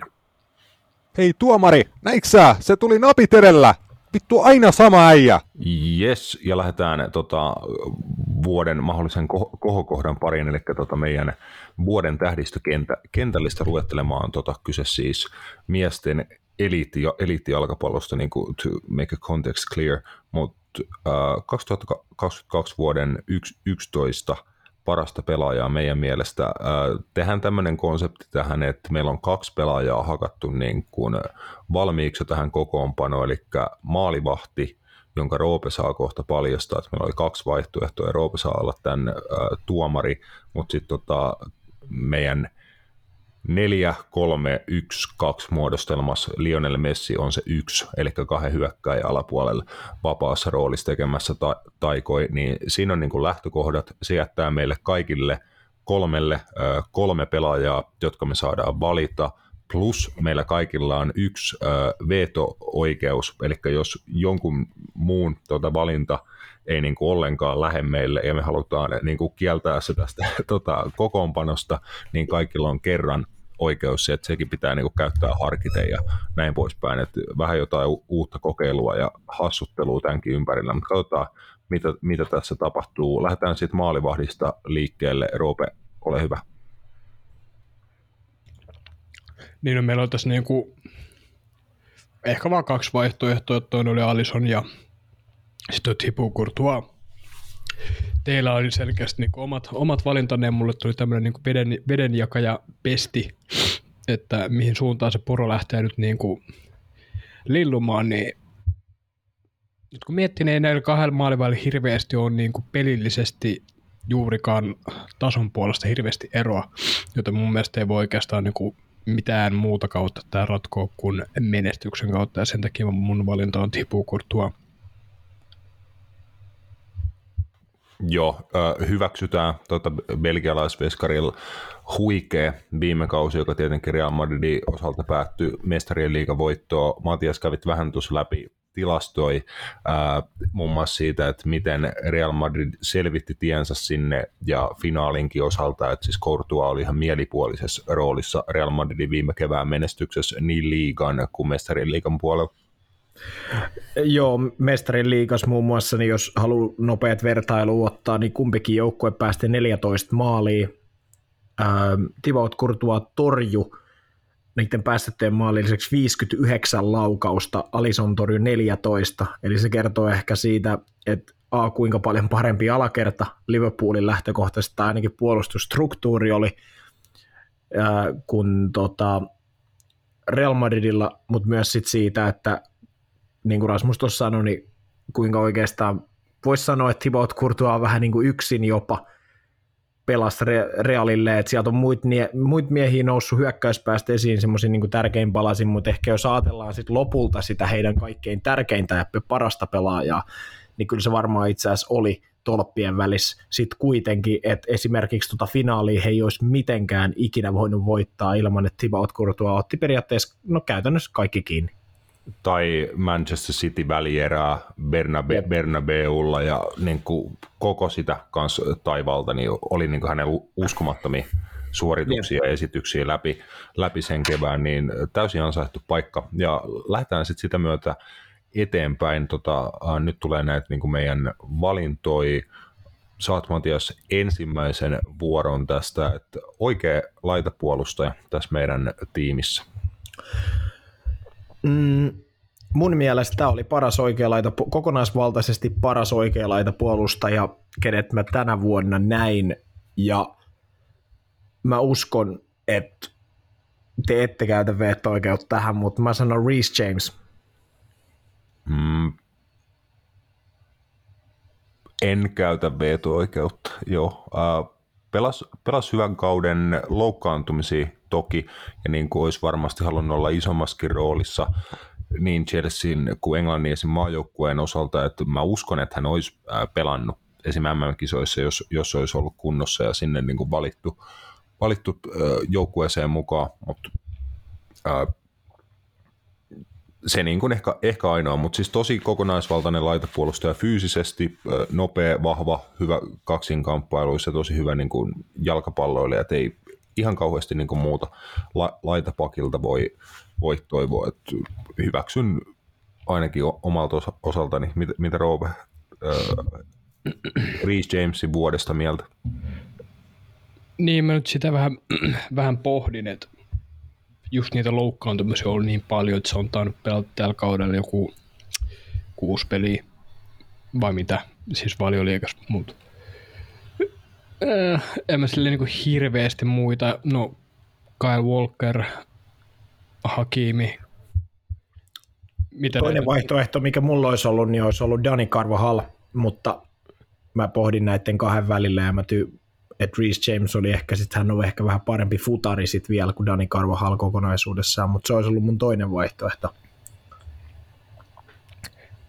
Hei tuomari, näiksä? Se tuli napit edellä! Vittu aina sama äijä. Yes, ja lähdetään tota, vuoden mahdollisen ko- kohokohdan pariin, eli tota, meidän vuoden tähdistökentällistä luettelemaan tota, kyse siis miesten eliitti- ja eliittijalkapallosta, niin kuin to make a context clear, mutta uh, 2022 vuoden 11 parasta pelaajaa meidän mielestä. Ää, tehdään tämmöinen konsepti tähän, että meillä on kaksi pelaajaa hakattu niin kuin valmiiksi tähän kokoonpanoon, eli maalivahti, jonka Roope saa kohta paljastaa, että meillä oli kaksi vaihtoehtoa, ja Roope saa olla tämän ää, tuomari, mutta sitten tota, meidän 4, 3, 1, 2 muodostelmassa. Lionel Messi on se yksi, eli kahden hyökkäjän alapuolella vapaassa roolissa tekemässä ta- taikoi, niin siinä on niin kuin lähtökohdat, se jättää meille kaikille kolmelle kolme pelaajaa, jotka me saadaan valita, plus meillä kaikilla on yksi veto-oikeus, eli jos jonkun muun tuota, valinta ei niin kuin ollenkaan lähde meille ja me halutaan niin kuin kieltää se tästä [LAUGHS] tota, kokoonpanosta, niin kaikilla on kerran oikeus että sekin pitää niin kuin käyttää harkiten ja näin poispäin. Että vähän jotain uutta kokeilua ja hassuttelua tämänkin ympärillä, mutta katsotaan, mitä, mitä tässä tapahtuu. Lähdetään sitten maalivahdista liikkeelle. Roope, ole hyvä. Niin no, meillä on tässä niin kuin, ehkä vaan kaksi vaihtoehtoa, toinen oli Alison ja sitten Thibaut Courtois. Teillä oli selkeästi niin omat, omat valintanne mulle tuli tämmöinen niin veden, vedenjakaja pesti, että mihin suuntaan se puro lähtee nyt niin kuin lillumaan, niin nyt kun miettii, niin ei näillä kahdella maalivälillä hirveästi on niin kuin pelillisesti juurikaan tason puolesta hirveästi eroa, jota mun mielestä ei voi oikeastaan niin kuin mitään muuta kautta tämä ratkoa kuin menestyksen kautta, ja sen takia mun valinta on Courtois. Joo, hyväksytään tuota belgialaisveskarilla huikea viime kausi, joka tietenkin Real Madridin osalta päättyi mestarien liigavoittoon. Matias kävit vähän tuossa läpi tilastoi ää, muun muassa siitä, että miten Real Madrid selvitti tiensä sinne ja finaalinkin osalta, että siis Courtois oli ihan mielipuolisessa roolissa Real Madridin viime kevään menestyksessä niin liigan kuin mestarien liigan puolella. Joo, mestarin liikas muun muassa, niin jos haluaa nopeat vertailu ottaa, niin kumpikin joukkue päästi 14 maaliin. Thibaut Courtois torju niiden päästettyjen maalin lisäksi 59 laukausta, Alison torju 14, eli se kertoo ehkä siitä, että A, kuinka paljon parempi alakerta Liverpoolin lähtökohtaisesti tai ainakin puolustusstruktuuri oli kun tota, Real Madridilla, mutta myös sit siitä, että niin kuin Rasmus tuossa sanoi, niin kuinka oikeastaan voisi sanoa, että Thibaut Courtois on vähän niin kuin yksin jopa pelasi Realille, että sieltä on muit, muit miehiä noussut hyökkäyspäästä esiin semmoisin niin tärkein palasin, mutta ehkä jos ajatellaan sit lopulta sitä heidän kaikkein tärkeintä ja parasta pelaajaa, niin kyllä se varmaan itse asiassa oli tolppien välissä sitten kuitenkin, että esimerkiksi tuota finaalia he ei olisi mitenkään ikinä voinut voittaa ilman, että Thibaut Courtois otti periaatteessa no käytännössä kaikki kiinni tai Manchester City välierää Bernabe, yep. Bernabeulla ja niin kuin koko sitä kanssa taivalta niin oli niin kuin hänen uskomattomia suorituksia ja esityksiä läpi, läpi sen kevään, niin täysin ansaittu paikka. Ja lähdetään sitten sitä myötä eteenpäin. Tota, nyt tulee näitä niin kuin meidän valintoi. Saat Matias ensimmäisen vuoron tästä, että oikea laitapuolustaja tässä meidän tiimissä. Mm, mun mielestä tämä oli paras oikealaita, kokonaisvaltaisesti paras oikealaita puolustaja, kenet mä tänä vuonna näin, ja mä uskon, että te ette käytä veto-oikeutta tähän, mutta mä sanon Reese James. Mm. En käytä veto-oikeutta, joo. Uh, pelas, pelas hyvän kauden loukkaantumisia toki, ja niin kuin olisi varmasti halunnut olla isommaskin roolissa niin Chelsean kuin Englannin esim. maajoukkueen osalta, että mä uskon, että hän olisi pelannut esim. MM-kisoissa, jos, jos olisi ollut kunnossa ja sinne niin kuin valittu, valittu joukkueeseen mukaan, mutta se niin kuin ehkä, ehkä ainoa, mutta siis tosi kokonaisvaltainen laitapuolustaja fyysisesti, nopea, vahva, hyvä kaksinkamppailuissa, tosi hyvä niin kuin jalkapalloilija, ei ihan kauheasti niin muuta la, laitapakilta voi, voi toivoa, että hyväksyn ainakin omalta osaltani, mitä, mitä Roope äh, Reece Jamesin vuodesta mieltä. Niin, mä nyt sitä vähän, [CLEARS THROAT] vähän pohdin, että just niitä loukkaantumisia on ollut niin paljon, että se on tainnut pelata tällä kaudella joku kuusi peliä, vai mitä, siis valioliikas, mutta Äh, en mä sille niinku hirveästi muita. No, Kyle Walker, Hakimi. Mitä Toinen näitä- vaihtoehto, mikä mulla olisi ollut, niin olisi ollut Dani Carvajal, mutta mä pohdin näiden kahden välillä ja mä tyy, että Reece James oli ehkä, sit hän on ehkä vähän parempi futari sit vielä kuin Dani Carvajal kokonaisuudessaan, mutta se olisi ollut mun toinen vaihtoehto.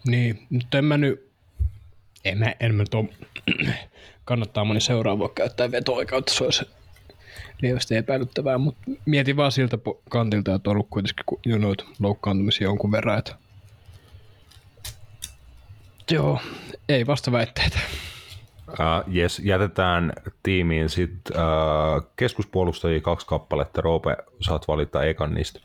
Niin, mutta en mä nyt, en mä, en mä tuo, kannattaa moni seuraava käyttää veto-oikeutta, se olisi lievästi epäilyttävää, mutta mietin vaan siltä kantilta, että on ollut kuitenkin ku- jo noita loukkaantumisia jonkun verran, että Joo, ei vasta väitteitä. Uh, yes, jätetään tiimiin sitten uh, keskuspuolustajia kaksi kappaletta. Roope, saat valita ekan niistä.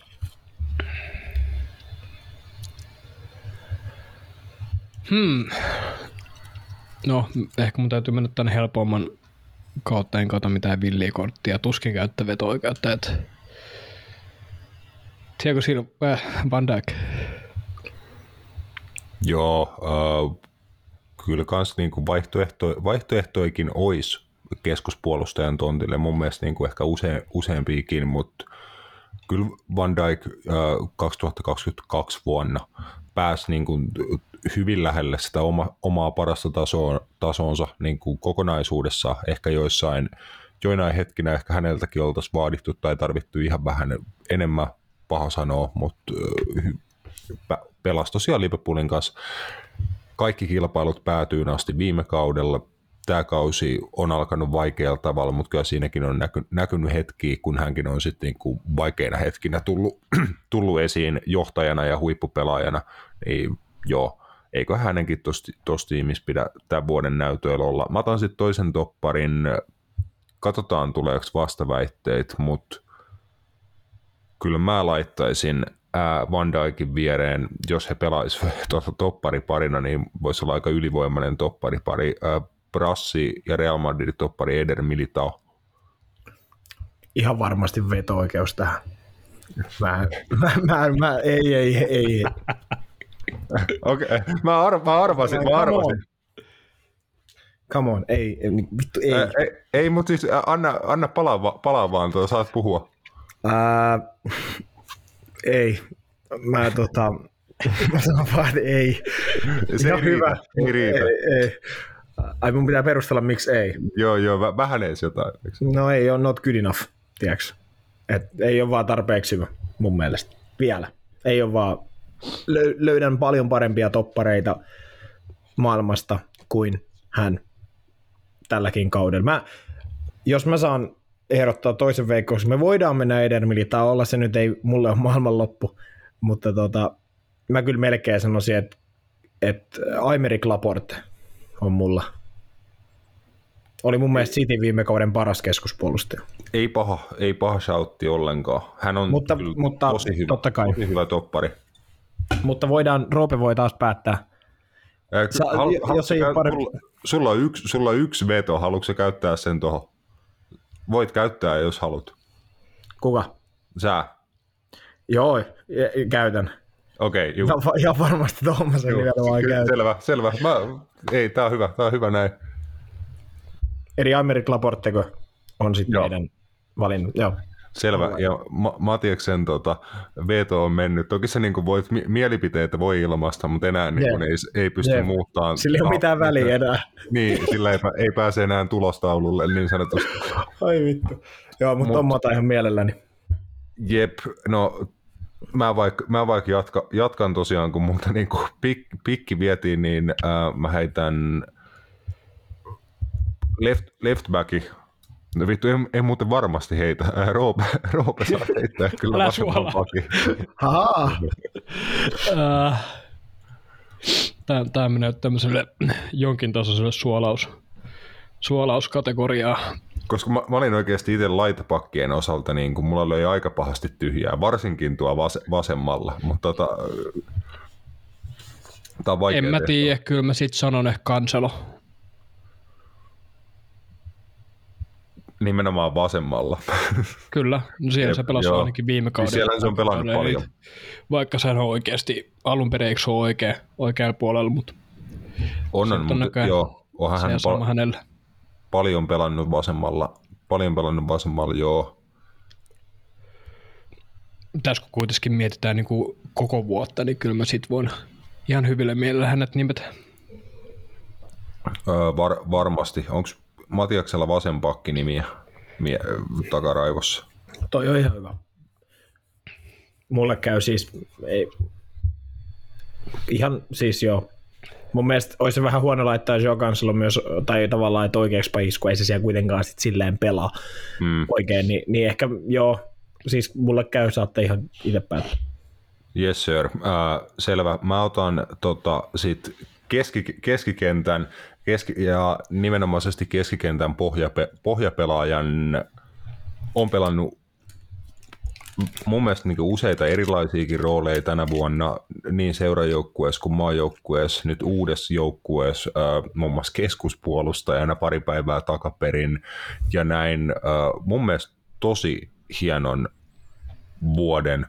No, ehkä mun täytyy mennä tänne helpomman kautta, en kato mitään villiä korttia, tuskin käyttä veto-oikeutta, että Tiedätkö siinä äh, Van Dijk? Joo, uh, kyllä kans niinku vaihtoehto, vaihtoehtoikin olisi keskuspuolustajan tontille. Mun mielestä niinku ehkä use, useampiikin, mutta kyllä Van Dijk uh, 2022 vuonna pääsi niinku hyvin lähelle sitä oma, omaa parasta tasoa, tasonsa niinku kokonaisuudessa. Ehkä joissain joinain hetkinä ehkä häneltäkin oltaisiin vaadittu tai tarvittu ihan vähän enemmän paha sanoa, mutta pelasi tosiaan Liverpoolin kanssa kaikki kilpailut päätyyn asti viime kaudella. Tämä kausi on alkanut vaikealla tavalla, mutta kyllä siinäkin on näky, näkynyt hetkiä, kun hänkin on sitten niin vaikeina hetkinä tullut, [CLEARS THROAT] tullut esiin johtajana ja huippupelaajana. Niin joo, eikö hänenkin tuossa tiimissä pidä tämän vuoden näytöillä olla. Mä otan sitten toisen topparin, katsotaan tuleeko vastaväitteet, mutta kyllä mä laittaisin Van Dijkin viereen, jos he pelaisivat [LAUGHS] tuota toppariparina, niin voisi olla aika ylivoimainen topparipari. Brassi ja Real Madrid toppari Eder Militao. Ihan varmasti veto-oikeus tähän. Mä, mä, mä, mä ei, ei, ei. [LAUGHS] Okei, okay. mä, ar- mä arvasin, mä arvasin. Come on, ei, ei vittu, ei. Ää, ei, ei mutta siis anna, anna palaa, palaa vaan, tuo, saat puhua. Ää, ei. Mä tota, [LAUGHS] mä sanon vaan, että ei. Se Ihan ei hyvä. riitä, ei riitä. Ei, ei. Ai mun pitää perustella, miksi ei. Joo, joo, vä- vähän edes jotain. No ei ole not good enough, tiedätkö? Et ei ole vaan tarpeeksi hyvä, mun mielestä. Vielä. Ei ole vaan, löydän paljon parempia toppareita maailmasta kuin hän tälläkin kaudella. Mä, jos mä saan ehdottaa toisen veikkauksen, me voidaan mennä Edermilitaan, olla se nyt ei mulle ole maailmanloppu, mutta tota, mä kyllä melkein sanoisin, että, että Aymeric Laporte on mulla. Oli mun mielestä City viime kauden paras keskuspuolustaja. Ei paha, ei paha shoutti ollenkaan. Hän on Mutta- kyllä mutta tosi, hyvä, totta kai. tosi hyvä toppari. Mutta voidaan, Roope voi taas päättää. Ää, Sä- halu- jos haluatko ei käy- parempi- Sulla, on yksi, sulla on yksi veto, haluatko käyttää sen tuohon? Voit käyttää, jos haluat. Kuka? Sä? Joo, j- käytän. Okei, okay, Ihan, ihan varmasti Tuomasen nimenomaan käytän. Selvä, selvä. Mä, ei, tää on hyvä, tää on hyvä näin. Eri Amerik Laporteko on sitten meidän valinnut. Joo. Selvä. Ja Ma- Matiaksen tota, veto on mennyt. Toki sä niin voit, mi- mielipiteitä voi ilmaista, mutta enää niin Jep. ei, ei pysty Jep. muuttamaan. Sillä ei ole mitään väliä enää. [LAUGHS] Niin, sillä ei, ei pääse enää tulostaululle niin sanotusti. [LAUGHS] Ai vittu. Joo, mutta Mut- on mä otan ihan mielelläni. Jep, no mä vaikka, mä vaikka jatka, jatkan tosiaan, kun multa niin pik, pikki vietiin, niin äh, mä heitän left, left backi. No vittu, en, en muuten varmasti heitä. Äh, Roope, Roope saa heittää kyllä Älä vasemman suolaa. pakin. Haha. Äh, Tämä, tämä menee tämmöiselle jonkin tasoiselle suolaus, suolauskategoriaa. Koska mä, mä olin oikeasti itse laitapakkien osalta, niin kun mulla löi aika pahasti tyhjää, varsinkin tuo vas, vasemmalla. Mutta tota, tää on vaikea En mä tiedä, kyllä mä sit sanon ehkä kanselo. Nimenomaan vasemmalla. Kyllä, no siellä se pelasi joo. ainakin viime kaudella. siellä se on pelannut Kaudella paljon. eniten. Vaikka sehän on oikeasti alun perin eikö se ole oikea, oikealla puolella, mutta On, on, mutta joo, onhan se hän pal- hänelle. paljon pelannut vasemmalla, paljon pelannut vasemmalla, joo. Tässä kun kuitenkin mietitään niin kuin koko vuotta, niin kyllä mä sit voin ihan hyville mielellä hänet nimetä. Öö, var, varmasti. Onko Matiaksella vasen pakki nimiä mie- takaraivossa? Toi on ihan hyvä. Mulle käy siis, ei, ihan siis joo. Mun mielestä olisi se vähän huono laittaa Joe Cancelo myös, tai tavallaan, että oikeaksi pajiksi, kun ei se siellä kuitenkaan sit silleen pelaa Mm. oikein, niin, niin ehkä joo, siis mulle käy, saatte ihan itse päättää. Yes sir, äh, selvä. Mä otan tota, sit keski, keskikentän keski, ja nimenomaisesti keskikentän pohjape, pohjapelaajan on pelannut mun mielestä niin useita erilaisiakin rooleja tänä vuonna niin seurajoukkueessa kuin maajoukkueessa, nyt uudessa joukkueessa, äh, muun muassa keskuspuolustajana pari päivää takaperin ja näin. Äh, mun mielestä tosi hienon vuoden,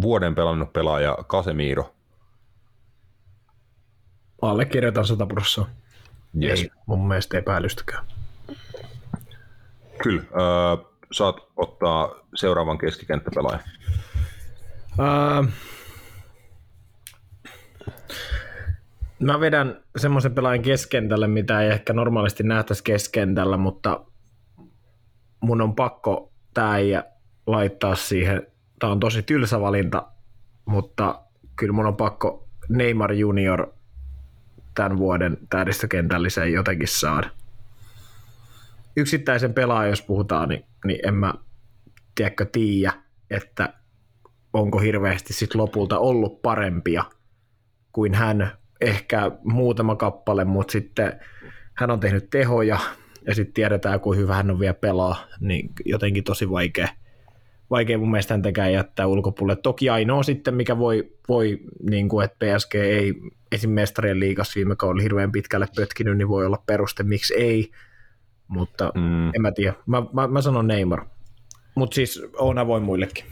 vuoden pelannut pelaaja Casemiro. Allekirjoitan 100 prosenttia. Yes. Ei mun mielestä epäilystäkään. Kyllä. Äh, saat ottaa seuraavan keskikenttäpelaajan. Uh, mä vedän semmoisen pelaajan keskentälle, mitä ei ehkä normaalisti nähtäisi keskentällä, mutta mun on pakko tää äijä laittaa siihen. Tää on tosi tylsä valinta, mutta kyllä mun on pakko Neymar Junior tämän vuoden tähdistökentälliseen jotenkin saada. Yksittäisen pelaajan, jos puhutaan, niin, niin en mä tiedäkö tiedä, että onko hirveästi sit lopulta ollut parempia kuin hän. Ehkä muutama kappale, mutta sitten hän on tehnyt tehoja ja sitten tiedetään, kuin hyvä hän on vielä pelaa, niin jotenkin tosi vaikea, vaikea mun mielestä häntäkään jättää ulkopuolelle. Toki ainoa sitten, mikä voi, voi niin kuin, että PSG ei esim. mestarien liigassa viime kaudella hirveän pitkälle pötkinyt, niin voi olla peruste, miksi ei, mutta mm. en mä tiedä. Mä, mä, mä sanon Neymar, mutta siis on avoin muillekin.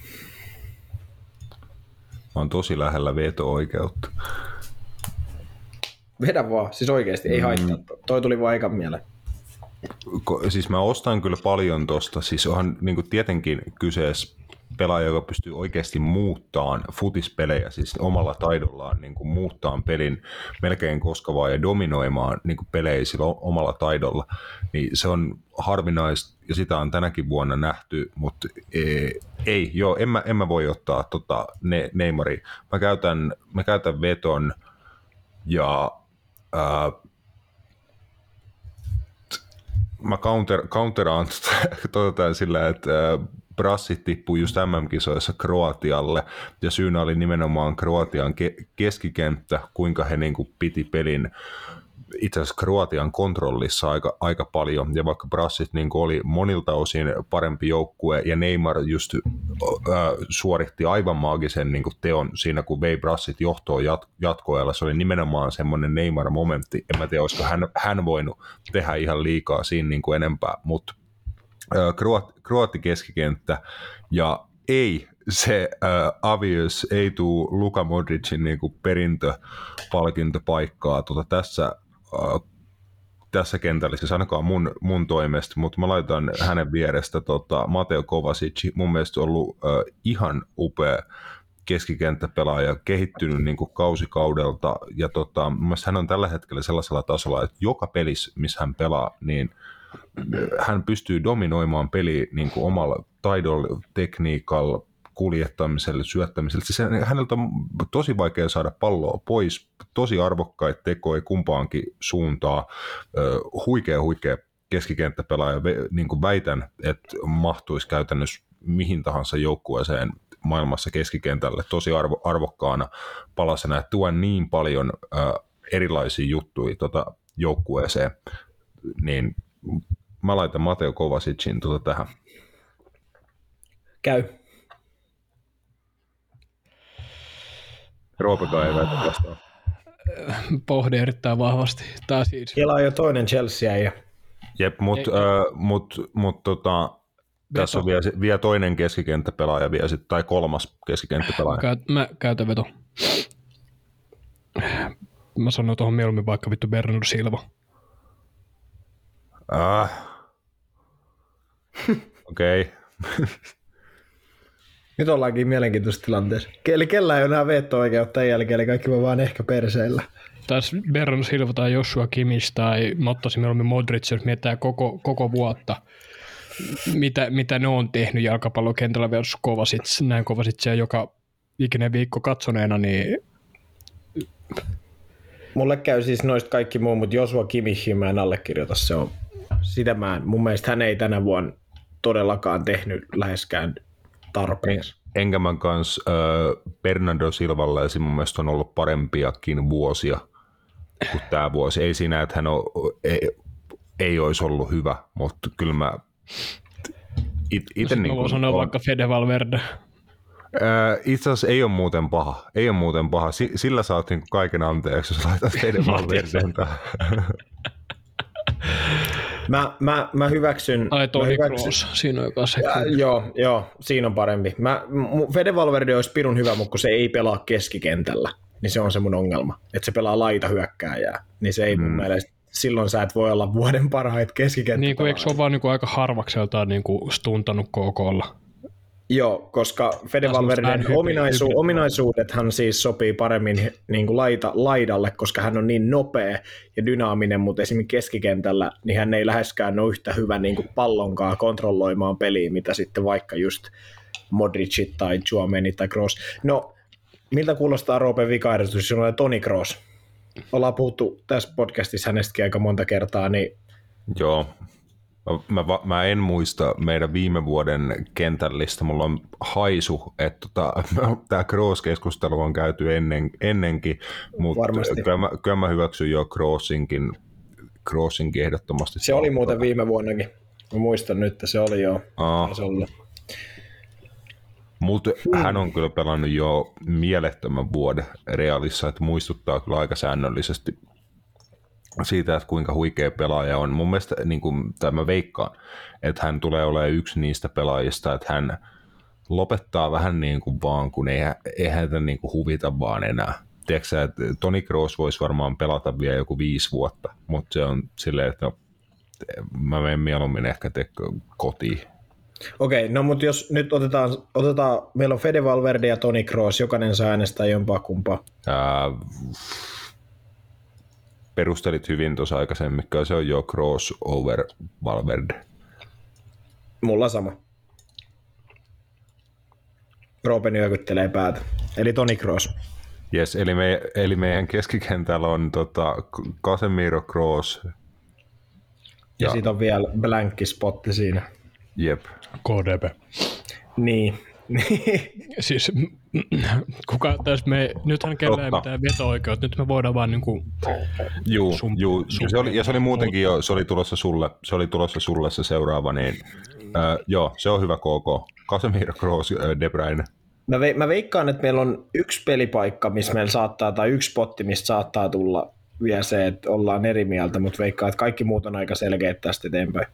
Mä oon tosi lähellä veto-oikeutta. Vedä vaan, siis oikeasti, ei haittaa. Toi tuli vaan ekan mieleen. Siis mä ostan kyllä paljon tosta. Siis onhan niin tietenkin kyseessä pelaaja, joka pystyy oikeasti muuttamaan futispelejä, siis omalla taidollaan niin kuin muuttaa pelin melkein koskavaa ja dominoimaan niin kuin pelejä sillä omalla taidolla, niin se on harvinaista ja sitä on tänäkin vuonna nähty, mutta e, ei, joo, en mä, en mä voi ottaa tota ne, Neymari. Mä käytän, mä käytän veton ja ää, mä counter, counteraan [LAUGHS] tota sillä, että äh, Brassit tippui just MM-kisoissa Kroatialle, ja syynä oli nimenomaan Kroatian ke- keskikenttä, kuinka he niin kuin piti pelin itse asiassa Kroatian kontrollissa aika, aika paljon, ja vaikka Brassit niin oli monilta osin parempi joukkue, ja Neymar just äh, suoritti aivan maagisen niin teon siinä, kun vei Brassit johtoon jat- jatkoajalla, se oli nimenomaan semmoinen Neymar-momentti, en mä tiedä, olisiko hän, hän voinut tehdä ihan liikaa siinä niin kuin enempää, mutta Kroat, Kroatti keskikenttä ja ei se äh, Avius ei tuu Luka Modricin niin kuin perintöpalkintopaikkaa tuota tässä, äh, tässä kentällä, siis ainakaan mun, mun toimesta, mutta mä laitan hänen vierestä tota, Mateo Kovacic, mun mielestä ollut äh, ihan upea keskikenttäpelaaja, kehittynyt niin kuin kausikaudelta, ja tota, hän on tällä hetkellä sellaisella tasolla, että joka pelissä, missä hän pelaa, niin hän pystyy dominoimaan peliä niin kuin omalla taidolla, tekniikalla, kuljettamiselle, syöttämiselle. Siis häneltä on tosi vaikea saada palloa pois, tosi arvokkaita tekoja kumpaankin suuntaan. Huikea, huikea keskikenttäpelaaja. Niin kuin väitän, että mahtuisi käytännössä mihin tahansa joukkueeseen maailmassa keskikentälle tosi arvo, arvokkaana palasena, että tuo niin paljon äh, erilaisia juttuja tota joukkueeseen, niin mä laitan Mateo Kovacicin tuota tähän. Käy. Roopekaan ei väitä vastaan. Pohdin erittäin vahvasti. Tää siis Siellä on jo toinen Chelsea ja Jep, mutta mut, mut, tota, tässä on vielä, vielä toinen keskikenttäpelaaja vielä sit, tai kolmas keskikenttäpelaaja. Käy, mä käytän veto. Mä sanon tuohon mieluummin vaikka vittu Bernardo Silva. Ah. [LAUGHS] Okei. Okay. Nyt ollaankin mielenkiintoisessa tilanteessa. Eli kellä ei ole enää veto-oikeutta tämän jälkeen, eli kaikki voi vaan ehkä perseillä. Taas Berron Silva tai Joshua Kimmich tai mä ottaisin mieluummin Modric, jos mietitään koko, koko vuotta, mitä, mitä ne on tehnyt jalkapallokentällä versus Kovacic, näin Kovacicia joka ikinen viikko katsoneena, niin Mulle käy siis noista kaikki muu, mutta Joshua Kimichin mä en allekirjoita. Se on, sitä mä en, mun mielestä hän ei tänä vuonna todellakaan tehnyt läheskään tarpeeksi. Enkä mä kans äh, Bernardo Silvalla esim. mun mielestä on ollut parempiakin vuosia kuin tämä vuosi. Ei siinä, että hän on, ei, ei olisi ollut hyvä, mutta kyllä mä it, ite no, niin voin sanoa on, vaikka Fede Valverde. äh, itse asiassa ei ole muuten paha. Ei ole muuten paha. Si, sillä saat niin kaiken anteeksi, jos laitat teidän [LAUGHS] Valverdeen tähän. [LAUGHS] Mä, mä, mä hyväksyn... Tai mä Toni hyväksyn- Kroos, siinä on. Ja, joo, joo, siinä on parempi. Mä, Fede Valverde olisi pirun hyvä, mutta kun se ei pelaa keskikentällä, niin se on se mun ongelma. Että se pelaa laita hyökkääjää, niin se ei mun Mm. mielestä, silloin sä et voi olla vuoden parhaita keskikenttäpelaajia. Niin kuin, eikö se ole vaan niin kuin aika harvakseltaan niin kuin stuntanut KKlla? Joo, koska Fede Valverden ominaisu, hybrid- ominaisuudethan siis sopii paremmin niin kuin laita, laidalle, koska hän on niin nopea ja dynaaminen, mutta esimerkiksi keskikentällä niin hän ei läheskään ole yhtä hyvä niin kuin pallonkaan kontrolloimaan peliä, mitä sitten vaikka just Modric tai Chuameni tai Kroos. No, miltä kuulostaa Roopen vikaehdotus, jos on Toni Kroos? Ollaan puhuttu tässä podcastissa hänestäkin aika monta kertaa, niin Joo. Mä, mä, en muista meidän viime vuoden kentällistä. Mulla on haisu, että tota, [LAUGHS] tämä Kroos-keskustelu on käyty ennen, ennenkin, mutta Varmasti. kyllä mä, kyllä mä hyväksyn jo Crossinkin, Crossinkin ehdottomasti. se oli muuten viime vuonnakin. Mä muistan nyt, että se oli jo. Mutta hän on kyllä pelannut jo mielettömän vuoden Realissa, että muistuttaa kyllä aika säännöllisesti siitä, että kuinka huikea pelaaja on. Mun mielestä, niin kuin, tai mä veikkaan, että hän tulee olemaan yksi niistä pelaajista, että hän lopettaa vähän niin kuin vaan, kun ei, ei häntä niin kuin huvita vaan enää. Tiedätkö että Toni Kroos voisi varmaan pelata vielä joku viisi vuotta, mutta se on silleen, että no, mä menen mieluummin ehkä tekö kotiin. Okei, no mutta jos nyt otetaan, otetaan, meillä on Fede Valverde ja Toni Kroos, jokainen saa äänestää jompaa kumpaa. Ää, perustelit hyvin tuossa aikaisemmin, se on jo Cross over Valverde. Mulla sama. Roopen nyökyttelee päätä. Eli Toni Kroos. Yes, eli, me, eli meidän keskikentällä on tota, Casemiro Cross. Ja, Ja- sitten on vielä blankki spotti siinä. Jep. KDP. Niin. Siis [CLEARS THROAT] kuka tässä me, nythän kellään ei mitään veto-oikeutta, nyt me voidaan vaan niinku, Juu, Sun- juu. sun- Se oli, ja se oli muutenkin jo, se oli tulossa sulle, se oli tulossa sulle se seuraava, niin ää, joo, se on hyvä KK. Casemiro ää, De Bruyne. mä, ve, mä veikkaan, että meillä on yksi pelipaikka, missä meillä saattaa, tai yksi spotti, mistä saattaa tulla vielä se, että ollaan eri mieltä, mutta veikkaan, että kaikki muut on aika selkeät tästä eteenpäin.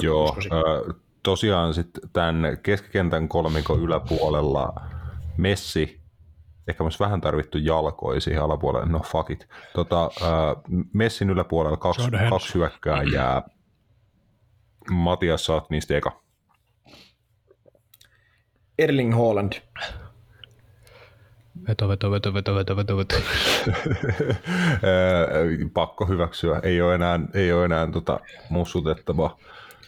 Joo, ö, tosiaan sitten tämän keskikentän kolmikon yläpuolella Messi, ehkä myös vähän tarvittu jalkoi siihen alapuolelle, no fuck it. Tota, ö, Messin yläpuolella kaksi, kaksi hyökkääjää. Matias, saat niistä eka. Erling Haaland. veto, veto, veto, veto, veto, veto, veto. [LAUGHS] Pakko hyväksyä, ei ole enää, ei ole enää tota mussutettavaa.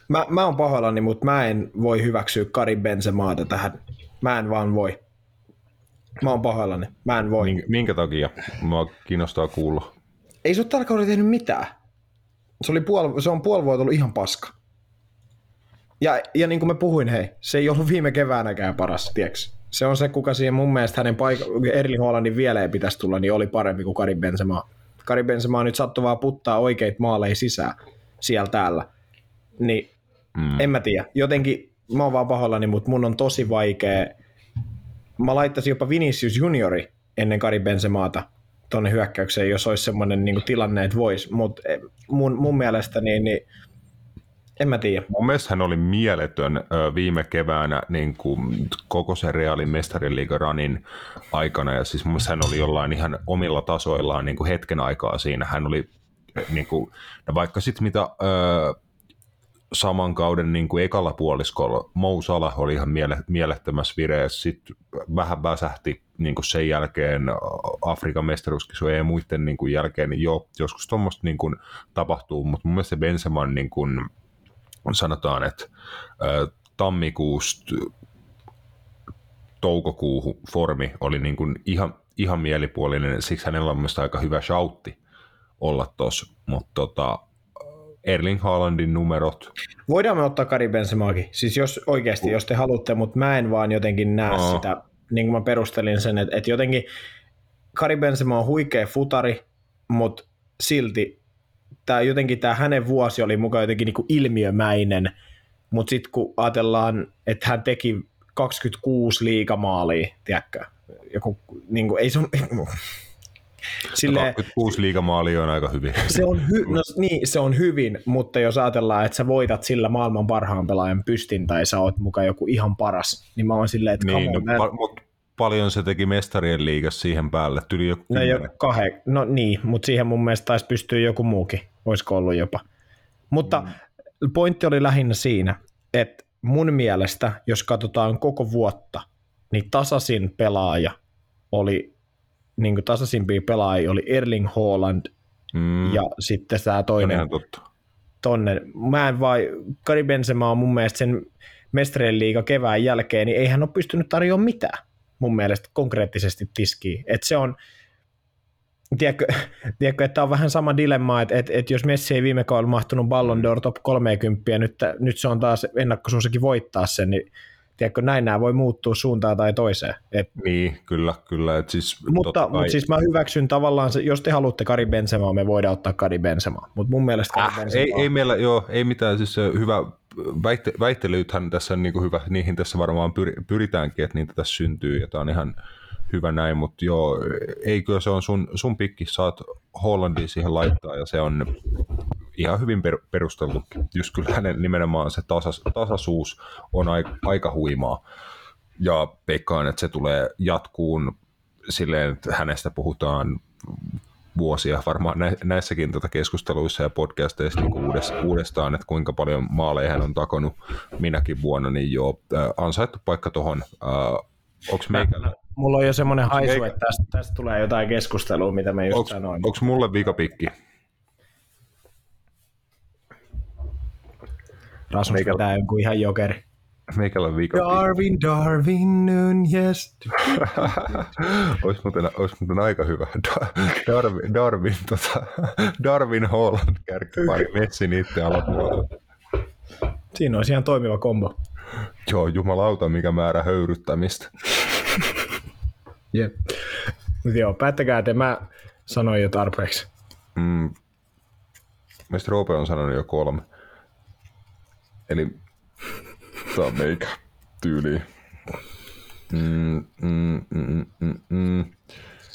Mä, mä oon pahoillani, mutta mä en voi hyväksyä Karin Benzemaata tähän. Mä en vaan voi. Mä oon pahoillani. Mä en voi. Minkä, minkä takia? Mua kiinnostaa kuulla. Ei se ole tällä kaudella tehnyt mitään. Se, oli puol, se on puoli vuotta ollut ihan paska. Ja, ja niin kuin mä puhuin, hei, se ei ollut viime keväänäkään paras, tieks. Se on se, kuka siihen mun mielestä hänen paik- Erling Haalandin vielä ei pitäisi tulla, niin oli parempi kuin Karin Benzema. Karin Benzema nyt sattuu vaan puttaa oikeita maaleja sisään siellä täällä. Niin Mm. en mä tiedä. Jotenkin mä oon vaan pahoillani, mutta mun on tosi vaikea. Mä laittaisin jopa Vinicius Juniori ennen Kari Benzemaata tonne hyökkäykseen, jos olisi semmoinen niin tilanne, että vois. Mutta mun, mun mielestä niin, niin en mä tiedä. Mun mielestä hän oli mieletön viime keväänä niin kuin koko sen Realin mestariliigaranin aikana, ja siis mun mielestä hän oli jollain ihan omilla tasoillaan niin kuin hetken aikaa siinä. Hän oli niin kuin, no vaikka sitten mitä saman kauden niin kuin ekalla puoliskolla Mo Salah oli ihan miele, mielettömässä vireessä, sitten vähän väsähti niin kuin sen jälkeen Afrikan mestaruuskisojen ja muiden niin kuin jälkeen, niin joo, joskus tuommoista niin kuin tapahtuu, mutta mun mielestä se Benseman niin kuin, sanotaan, että tammikuusta toukokuuhun formi oli niin kuin ihan, ihan mielipuolinen, siksi hänellä on mielestäni aika hyvä shoutti olla tuossa, mutta tota, Erling Haalandin numerot. Voidaan me ottaa Kari Benzemaakin, siis jos oikeasti, jos te haluatte, mutta mä en vaan jotenkin näe No. sitä, niin kuin mä perustelin sen, että, että jotenkin Kari Benzema on huikea futari, mutta silti tämä jotenkin tämä hänen vuosi oli mukaan jotenkin niin kuin ilmiömäinen, mutta sitten kun ajatellaan, että hän teki 26 liigamaalia, tiedätkö, joku, niin kuin, ei se on, [LAUGHS] silleen, 26 liigamaalia on aika hyvin. se on, hy- no, niin, se on hyvin, mutta jos ajatellaan, että sä voitat sillä maailman parhaan pelaajan pystin tai sä oot mukaan joku ihan paras, niin mä oon silleen, että niin, come no, on, mä, pa- mut paljon se teki mestarien liigassa siihen päälle, tyli joku no, jo, kahe, no niin, mutta siihen mun mielestä taisi pystyä joku muukin, olisiko ollut jopa. Mutta mm. pointti oli lähinnä siinä, että mun mielestä, jos katsotaan koko vuotta, niin tasasin pelaaja oli, niin kuin tasaisimpia pelaajia oli Erling Haaland mm, ja sitten tämä toinen tonne. Mä en vai, Kari Benzema on mun mielestä sen mestarien liiga kevään jälkeen, niin ei hän ole pystynyt tarjoamaan mitään mun mielestä konkreettisesti tiskiin. Et se on, tiedätkö, tiedätkö, että on vähän sama dilemma, että, että, että jos Messi ei viime kaudella mahtunut Ballon d'Or top 30 ja nyt, nyt se on taas ennakkosuosikin voittaa sen, niin tiedätkö, näin nämä voi muuttua suuntaan tai toiseen. Et, Niin, kyllä, kyllä. Et siis, mutta, totta mutta kai- siis mä hyväksyn tavallaan, se, jos te haluatte Kari Benzema, me voidaan ottaa Kari Benzema. Mutta mun mielestä Kari Äh, Benzema ei, ei meillä, joo, ei mitään, siis hyvä väitte, väittelythän tässä on niin kuin hyvä, niihin tässä varmaan pyri, pyritäänkin, että niitä tässä syntyy, ja tämä on ihan hyvä näin, mutta joo, eikö se on sun, sun pikki, saat Hollandia siihen laittaa, ja se on ihan hyvin per, perusteltu. Just kyllä hänen nimenomaan se tasas, tasaisuus on aika, aika huimaa, ja veikkaan, että se tulee jatkuun silleen, että hänestä puhutaan vuosia varmaan nä- näissäkin tota keskusteluissa ja podcasteissa niin uudestaan, että kuinka paljon maaleja hän on takonut minäkin vuonna, niin joo, äh, ansaittu paikka tuohon. Äh, onko meikällä, Mulla on jo semmoinen haisu, Eikä- että tästä, tästä tulee jotain keskustelua, mitä me just onks, sanoin. onks mulle vikapikki? Rasmus meikä- pitää jonkun ihan jokeri. Meikällä on vikapikki. Darwin, Darwin, yes. [LAUGHS] Olisi muuten, olisi muuten aika hyvä. Da- Darwin, Darwin, tota, Darwin Holland kärkipari, [LAUGHS] Messi niiden alapuolella. Siinä olisi ihan toimiva kombo. Joo, jumalauta, mikä määrä höyryttämistä. [LAUGHS] Jep. Mut joo, päättäkää, että mä sanoin jo tarpeeksi. Mm. Mielestäni Roope on sanonut jo kolme. Eli tää on meikä tyyliin. Mm, mm, mm, mm, mm.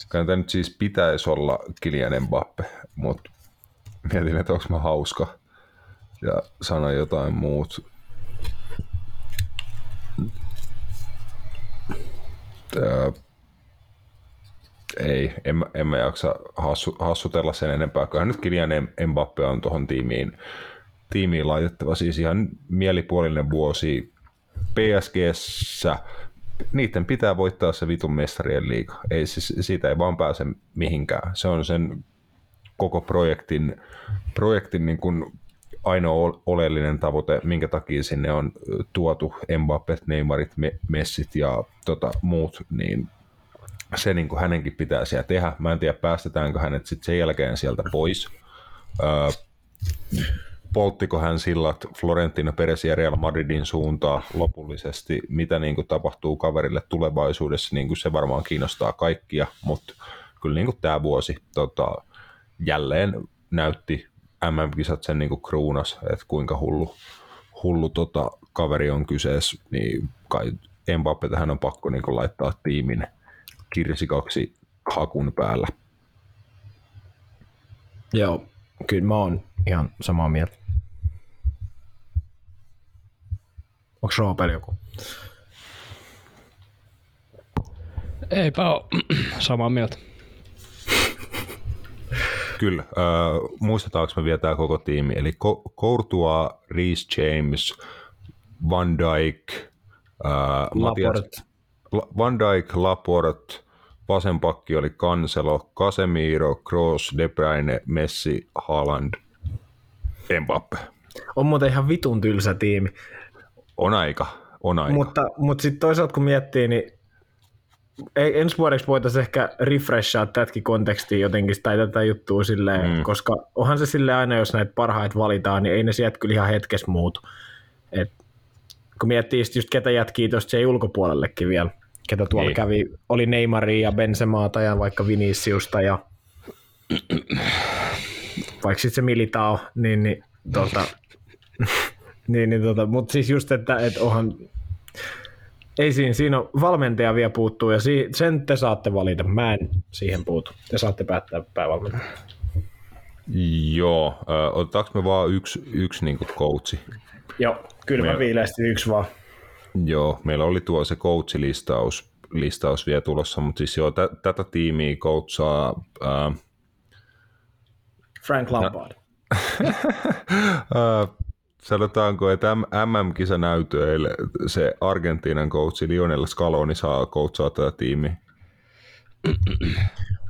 Kai tää nyt siis pitäisi olla Kylian Mbappe, mutta mietin, että onko mä hauska ja sanoin jotain muut. Tää, ei, en, en mä jaksa hassu, hassutella sen enempää. Kyllähän nyt Kylian Em- Mbappe on tuohon tiimiin, tiimiin laitettava. Siis ihan mielipuolinen vuosi PSGssä. Niiden pitää voittaa se vitun mestarien liiga. Ei, siis, siitä ei vaan pääse mihinkään. Se on sen koko projektin, projektin niin kuin ainoa ol- oleellinen tavoite, minkä takia sinne on tuotu Mbappet, Neymarit, Me- Messit ja tota, muut, niin se niin kuin hänenkin pitää siellä tehdä. Mä en tiedä, päästetäänkö hänet sitten sen jälkeen sieltä pois. Öö, polttiko hän sillat Florentino Perez ja Real Madridin suuntaan lopullisesti, mitä niin kuin tapahtuu kaverille tulevaisuudessa, niin kuin se varmaan kiinnostaa kaikkia, mutta kyllä niin kuin tämä vuosi tota, jälleen näytti MM-kisat sen niin kuin kruunas, että kuinka hullu, hullu tota, kaveri on kyseessä, niin kai Mbappe tähän on pakko niin kuin laittaa tiimin kirsikaksi hakun päällä. Joo, kyllä mä oon ihan samaa mieltä. Onko Roopel joku? Eipä ole [CLEARS THROAT] samaa mieltä. Kyllä. Äh, muistetaanko me vielä tämä koko tiimi? Eli Ko- Courtois, Reece James, Van Dijk, äh, Matias, Laporte. La- Van Dijk, Laporte, vasen pakki oli Cancelo, Casemiro, Kroos, De Bruyne, Messi, Haaland, Mbappe. On muuten ihan vitun tylsä tiimi. On aika, on aika. Mutta, mutta sitten toisaalta kun miettii, niin ei, ensi vuodeksi voitaisiin ehkä refreshaa tätäkin kontekstia jotenkin tai tätä juttua silleen, mm. koska onhan se silleen aina, jos näitä parhaita valitaan, niin ei ne sieltä kyllä ihan hetkessä muutu. Et, kun miettii just ketä jätkii tuosta se ulkopuolellekin vielä, ketä tuolla Niin. kävi, oli Neymaria ja Benzemaata ja vaikka Viniciusta ja vaikka sitten se Militao, niin, niin, tota, niin, niin tota, mutta siis just, että, että onhan, ei siinä, siinä on valmentaja vielä puuttuu ja si, sen te saatte valita, mä en siihen puutu. Te saatte päättää päävalmentaja. Joo, äh, otetaanko me vaan yksi, yksi niin coachi? Joo, kylmä Me- viileästi yksi vaan. Joo, meillä oli tuo se coach-listaus listaus vielä tulossa, mutta siis joo, tä, tätä tiimiä coachaa ää, Frank Lampard. [LAUGHS] ää, sanotaanko, että MM-kisanäytöille se Argentiinan coachi Lionel Scaloni saa coachaa tätä tiimiä.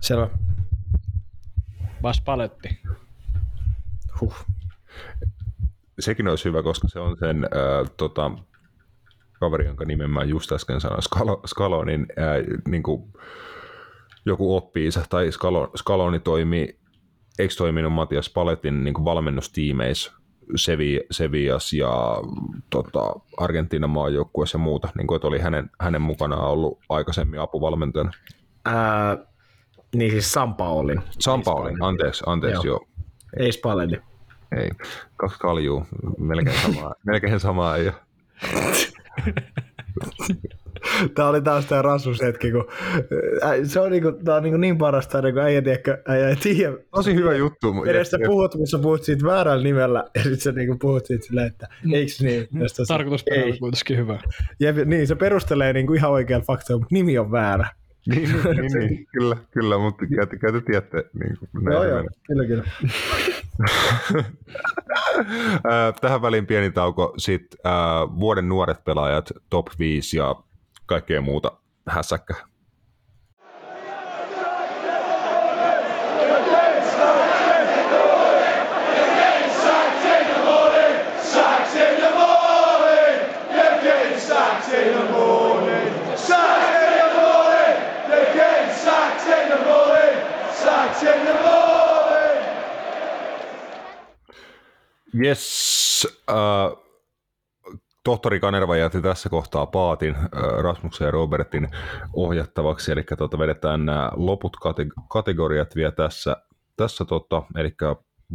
Selvä. Vas paletti. Huh. Sekin olisi hyvä, koska se on sen ää, tota, kaveri, jonka nimen mä just äsken sanoin, Scalo, Scalonin, ää, niin kuin joku oppiinsa, tai Scalo, Scaloni toimii, eikö toiminut Matias Paletin niin kuin valmennustiimeissä Sevi, Sevias ja tota, Argentiinan maajoukkueessa ja muuta, niin kuin, että oli hänen, hänen mukanaan ollut aikaisemmin apuvalmentajana. Ää, niin siis Sampaolin. Sampaoli, anteeksi, anteeksi, joo. Joo. Ei Spalletti. Ei, kaksi kaljuu, melkein samaa, melkein samaa ei ole. [LAUGHS] Tämä oli taas tämä Rasus hetki, kun se on, niinku, tää on niinku niin parasta, kun äijä, tiedä, äijä ei tiedä. Tosi hyvä juttu. Edes sä Ja- puhut, missä puhut siitä väärällä nimellä, [LAUGHS] ja sitten sä niinku puhut siitä silleen, että eiks niin? Ja sä- Tarkoitusperä ei. on kuitenkin hyvä. Jep, niin, se perustelee niinku ihan oikealla faktoilla, mutta nimi on väärä. [LAUGHS] Niin, niin, niin, kyllä, kyllä, mutta kai te- kai te tiedätte. Niin kuin, näin Joo, joo, kyllä, kyllä. [LAUGHS] Tähän väliin pieni tauko. Sitten ää, vuoden nuoret pelaajat, top 5 ja kaikkea muuta hässäkkä. Sacks in the morning, you get sacks in the morning. Sacks in the morning, you get sacks in the morning. Sacks in the morning. Yes. Äh, tohtori Kanerva jätti tässä kohtaa paatin Rasmuksen ja Robertin ohjattavaksi, eli tota, vedetään nämä loput kate- kategoriat vielä tässä, tässä tota, eli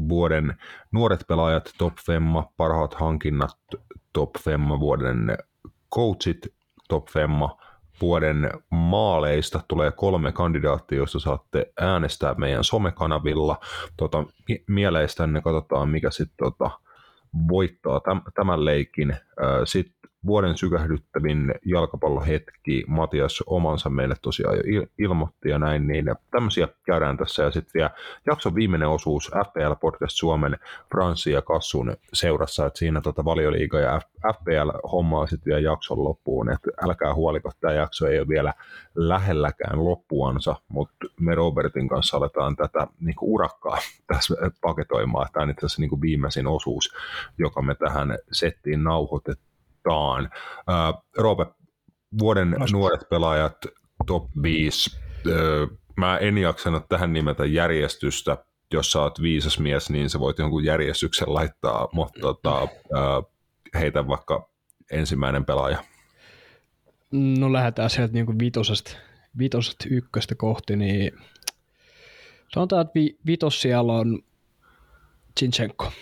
vuoden nuoret pelaajat, top femma, parhaat hankinnat, top femma, vuoden coachit, top femma, vuoden maaleista tulee kolme kandidaattia, joista saatte äänestää meidän somekanavilla. Tota, mi- mieleistänne katsotaan, mikä sitten tota, voittaa täm, tämän leikin. Sitten vuoden sykähdyttävin jalkapallohetki, Matias omansa meille tosiaan jo il- ilmoitti ja näin, niin tämmöisiä käydään tässä. Ja sitten vielä jakson viimeinen osuus FPL Podcast Suomen Franssi ja Kassun seurassa, että siinä tota valioliiga ja FPL hommaa sitten vielä jakson loppuun, että älkää huoliko, tämä jakso ei ole vielä lähelläkään loppuansa, mutta me Robertin kanssa aletaan tätä niin urakkaa [LAUGHS] tässä paketoimaan. Tämä on itse asiassa niin viimeisin osuus, joka me tähän settiin nauhoitetaan. Ää, Roope, vuoden nuoret pelaajat, top 5. Öö, mä en jaksanut tähän nimetä järjestystä. Jos sä oot viisas mies, niin sä voit jonkun järjestyksen laittaa, mutta tota, ää, heitä vaikka ensimmäinen pelaaja. No lähdetään sieltä niinku vitosesta, vitosesta ykköstä kohti, niin sanotaan, että vi, vitos siellä on Chinchenko.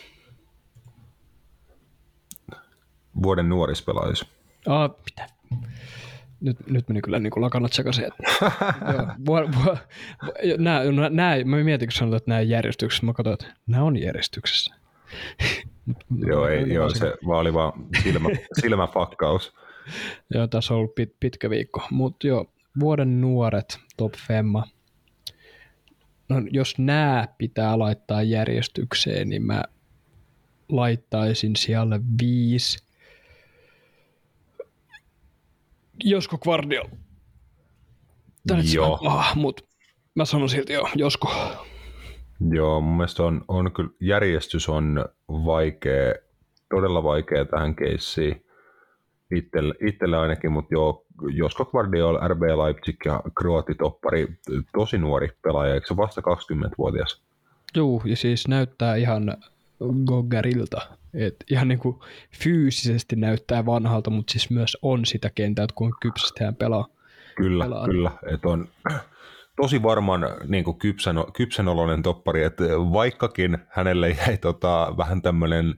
Vuoden nuorispelaajus. Ah, mitä? Nyt, nyt meni kyllä niin kuin lakanat sekaisin. [LAUGHS] Nää, no, nää, mä mietin, kun sanotaan, että nämä järjestyksessä. Mä katsoin, että nämä on järjestyksessä. [LAUGHS] Joo, ei, joo se vaan oli vaan silmä, [LAUGHS] silmäfakkaus. Joo, tässä on ollut pit, pitkä viikko. Mutta joo, vuoden nuoret, top femma. no, jos nämä pitää laittaa järjestykseen, niin mä laittaisin siellä viisi. Josko Guardiola. Tämä nyt Joo. Ah, mutta mä sanon silti joo, Josko. Joo, mun mielestä on, on kyllä, järjestys on vaikea, todella vaikea tähän keissiin itselle, itselle ainakin, mutta joo, Josko Guardiola, RB Leipzig ja kroatitoppari, tosi nuori pelaaja, eikö se vasta 20-vuotias? Joo, ja siis näyttää ihan Goggerilta. Et ihan niin kuin fyysisesti näyttää vanhalta, mutta siis myös on sitä kentää, että kuinka kypsästi hän pelaa. Kyllä, Pelaa. kyllä. Että on [CLEARS THROAT] tosi varman niin kuin kypsän, kypsän oloinen toppari, että vaikkakin hänelle jäi tota, vähän tämmöinen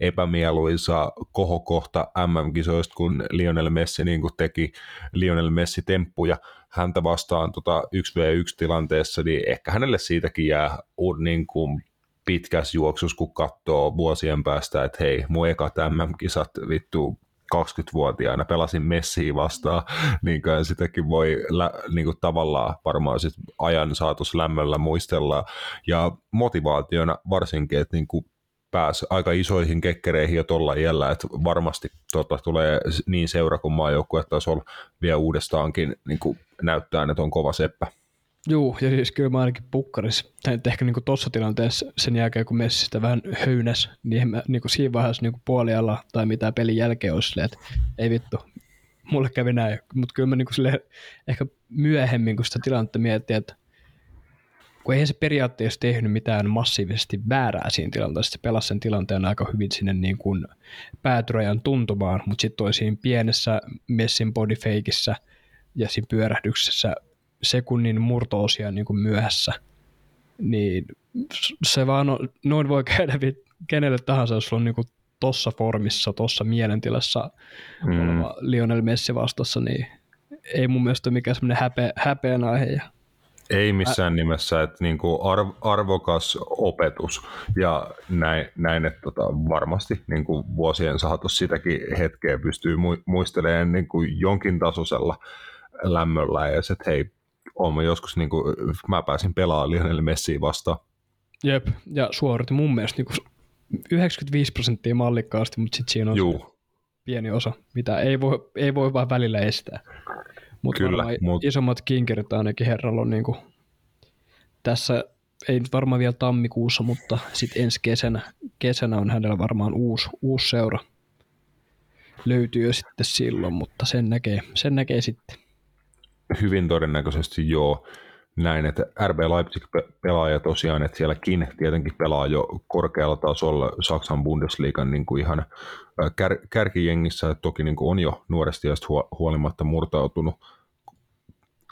epämieluisa kohokohta MM-kisoista, kun Lionel Messi niin kuin teki Lionel Messi-temppuja häntä vastaan tota 1v1-tilanteessa, niin ehkä hänelle siitäkin jää niin kuin pitkässä juoksussa, kun katsoo vuosien päästä, että hei, mun ekat MM-kisat vittu 20-vuotiaana pelasin Messiä vastaan, [LAUGHS] niin kai sitäkin voi lä, niin kuin tavallaan varmaan sit ajan saatus lämmöllä muistella. Ja motivaationa varsinkin, että niin kuin pääsi aika isoihin kekkereihin jo tuolla iällä, että varmasti tota, tulee niin seura kuin maajoukkuetasolla vielä uudestaankin niin kuin näyttää, että on kova seppä. Joo, ja siis kyllä mä ainakin pukkaris, tai ehkä niinku tuossa tilanteessa sen jälkeen, kun Messi sitä vähän höynäs, niin mä niinku siinä vaiheessa niinku puolialla tai mitä pelin jälkeen olisi silleen, että ei vittu, mulle kävi näin. Mutta kyllä mä niinku silleen, ehkä myöhemmin, kun sitä tilannetta miettii, että kun eihän se periaatteessa tehnyt mitään massiivisesti väärää siinä tilanteessa, se pelasi sen tilanteen aika hyvin sinne niin kuin päätyrajan tuntumaan, mutta sitten toi siinä pienessä Messin bodyfakeissa ja siinä pyörähdyksessä sekunnin murto-osia niin kuin myöhässä, niin se vaan on, noin voi [LAUGHS] käydä kenelle tahansa, jos sulla on niin kuin tossa formissa, tossa mielentilassa mm. oleva Lionel Messi vastassa, niin ei mun mielestä ole mikään semmoinen häpe, häpeän aihe. Ei missään nimessä, että niin kuin arv, arvokas opetus ja näin, näin että tota, varmasti niin kuin vuosien saatossa sitäkin hetkeä pystyy mu- muistelemaan niin kuin jonkin tasoisella lämmöllä ja se, että hei, olen joskus, niin kuin, mä pääsin pelaamaan Lionel Messiä vastaan. Jep, ja suoritti mun mielestä niin 95 prosenttia mallikkaasti, mutta sitten siinä on Juu, pieni osa, mitä ei voi, ei voi vaan välillä estää. Mutta Kyllä, mut... isommat kinkerit ainakin herralla on niinku, tässä, ei nyt varmaan vielä tammikuussa, mutta sitten ensi kesänä, kesänä on hänellä varmaan uusi, uusi seura. Löytyy jo sitten silloin, mutta sen näkee, sen näkee sitten. Hyvin todennäköisesti joo. Näin, että RB Leipzig-pelaaja tosiaan, että sielläkin tietenkin pelaa jo korkealla tasolla Saksan Bundesliigan niin kuin ihan kär, kärkijengissä, että toki niin kuin on jo nuoresti ja huolimatta murtautunut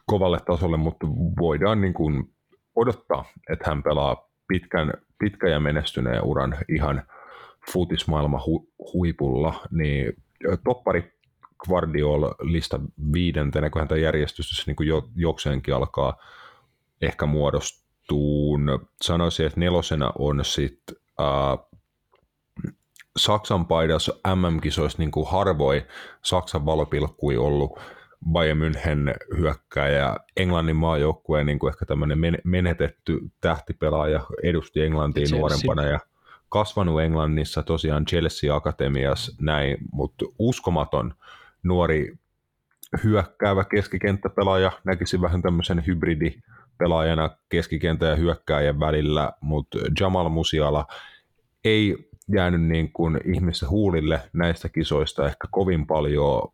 kovalle tasolle, mutta voidaan niin kuin odottaa, että hän pelaa pitkän, pitkä ja menestyneen uran ihan futismaailman hu, huipulla, niin toppari Guardiola lista viidentenä, kun häntä järjestys niin kuin jo, jokseenkin alkaa ehkä muodostuun. Sanoisin, että nelosena on sitten äh, Saksan paidassa MM-kisoissa niin kuin harvoin Saksan valopilkkui ollut Bayern München hyökkääjä, Englannin maajoukkueen niin kuin ehkä tämmöinen menetetty tähtipelaaja, edusti Englantia Chelsea. nuorempana ja kasvanut Englannissa tosiaan Chelsea Akatemiassa näin, mutta uskomaton nuori hyökkäävä keskikenttäpelaaja, näkisi vähän tämmöisen hybridipelaajana keskikenttä ja hyökkääjän välillä, mutta Jamal Musiala ei jäänyt niin kuin ihmisten huulille näistä kisoista ehkä kovin paljon,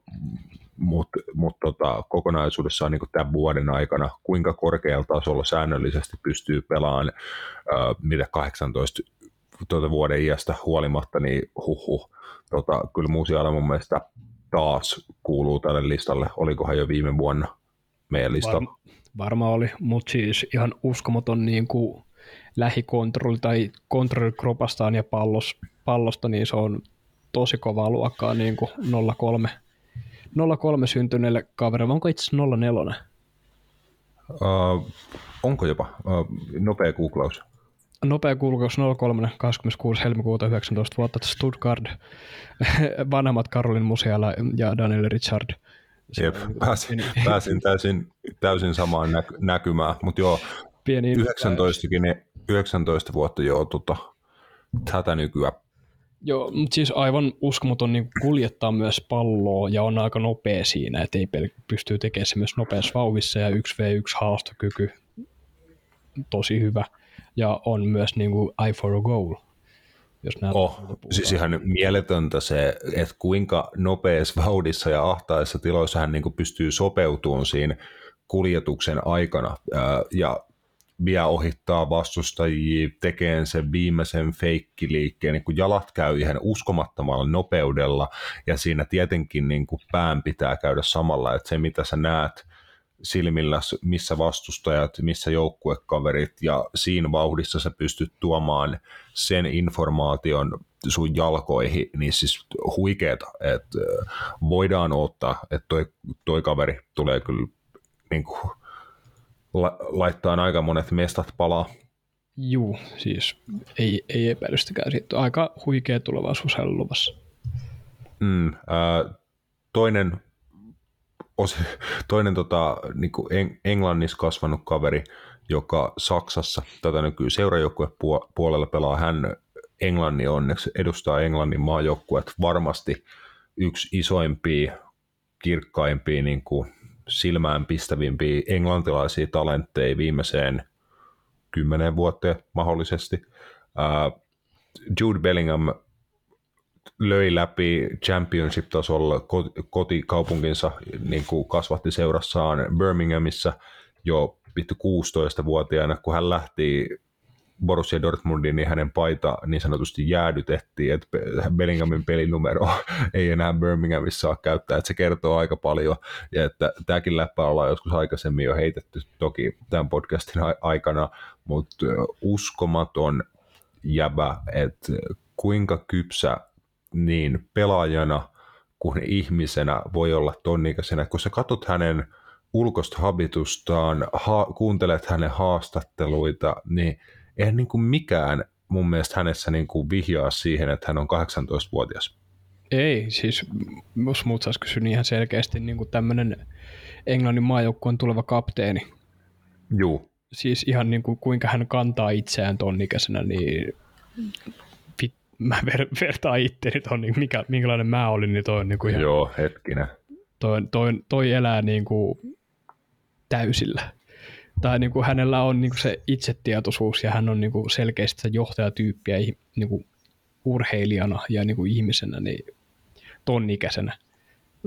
mutta mut tota, kokonaisuudessaan niin tämän vuoden aikana, kuinka korkealla tasolla säännöllisesti pystyy pelaamaan äh, mitä 18 tuota vuoden iästä huolimatta, niin huhu. Tota, kyllä Musiala mun mielestä taas kuuluu tälle listalle. Olikohan jo viime vuonna meidän listalla? Varma, varmaan oli, mutta siis ihan uskomaton niin kuin lähikontrolli tai kontrolli kropastaan ja pallos, pallosta, niin se on tosi kovaa luokkaa niin kuin 03, 03 syntyneelle kaverille. Onko itse asiassa 04? Uh, onko jopa? Uh, nopea googlaus. Nopea kulkaus 03. 26. helmikuuta 19 vuotta Stuttgart. [LAUGHS] Vanhemmat Karolin Musiala ja Daniel Richard. Jep, pääsin, pääsin täysin, täysin samaan näky- näkymään, mutta joo, Pieni 19, 19 vuotta joo tota, tätä nykyään. Joo, mutta siis aivan uskomaton niin kuljettaa myös palloa ja on aika nopea siinä, että ei pel- pystyy tekemään se myös nopeassa vauhissa ja 1v1 haastokyky tosi hyvä. Ja on myös niin kuin eye for a goal, jos näet Oh, siis ihan mieletöntä se, että kuinka nopeassa [LAUGHS] vauhdissa ja ahtaissa tiloissa hän niin kuin pystyy sopeutumaan siinä kuljetuksen aikana ja vielä ohittaa vastustajia, tekee sen viimeisen feikkiliikkeen, niin kun jalat käy ihan uskomattomalla nopeudella ja siinä tietenkin niin kuin pään pitää käydä samalla, että se mitä sä näet silmillä, missä vastustajat, missä joukkuekaverit ja siinä vauhdissa sä pystyt tuomaan sen informaation sun jalkoihin, niin siis huikeeta, että voidaan ottaa, että toi, toi kaveri tulee kyllä niin kuin, la, laittaa aika monet mestat palaa. Juu, siis ei, ei epäilystäkään. Siitä aika huikea tulevaisuus hänellä luvassa. Mm, ää, toinen toinen tota, niin kuin Englannissa kasvanut kaveri, joka Saksassa tätä nykyään seurajoukkue puolella pelaa, hän Englannin onneksi edustaa Englannin maajoukkuet varmasti yksi isoimpia, kirkkaimpia, niin kuin silmään pistävimpiä englantilaisia talentteja viimeiseen kymmenen vuoteen mahdollisesti. Jude Bellingham löi läpi championship-tasolla kotikaupunkinsa, niin kuin kasvatti seurassaan Birminghamissa jo vittu 16-vuotiaana, kun hän lähti Borussia Dortmundiin, niin hänen paita niin sanotusti jäädytettiin, että Bellinghamin pelinumero [LAUGHS] ei enää Birminghamissa saa käyttää, että se kertoo aika paljon, ja että tämäkin läppä ollaan joskus aikaisemmin jo heitetty toki tämän podcastin aikana, mutta uskomaton jäbä, että kuinka kypsä niin pelaajana kuin ihmisenä voi olla tonnikäisenä, kun sä katsot hänen ulkoista habitustaan, ha- kuuntelet hänen haastatteluita, niin eihän niin kuin mikään mun mielestä hänessä niin kuin vihjaa siihen, että hän on 18-vuotias. Ei, siis jos muut saisi kysyä, niin ihan selkeästi niin kuin tämmöinen Englannin maajoukkueen tuleva kapteeni. Juu. Siis ihan niin kuin kuinka hän kantaa itseään ton ikäisenä, niin mä ver, vertaan itteeni ton, niin mikä, minkälainen mä olin, niin toi on niin kuin ihan, Joo, hetkinen. Toi, toi, toi elää niin kuin täysillä tai niin kuin hänellä on niin kuin se itsetietoisuus ja hän on niin kuin selkeästi se johtajatyyppiä niin kuin urheilijana ja niin kuin ihmisenä niin ton ikäisenä.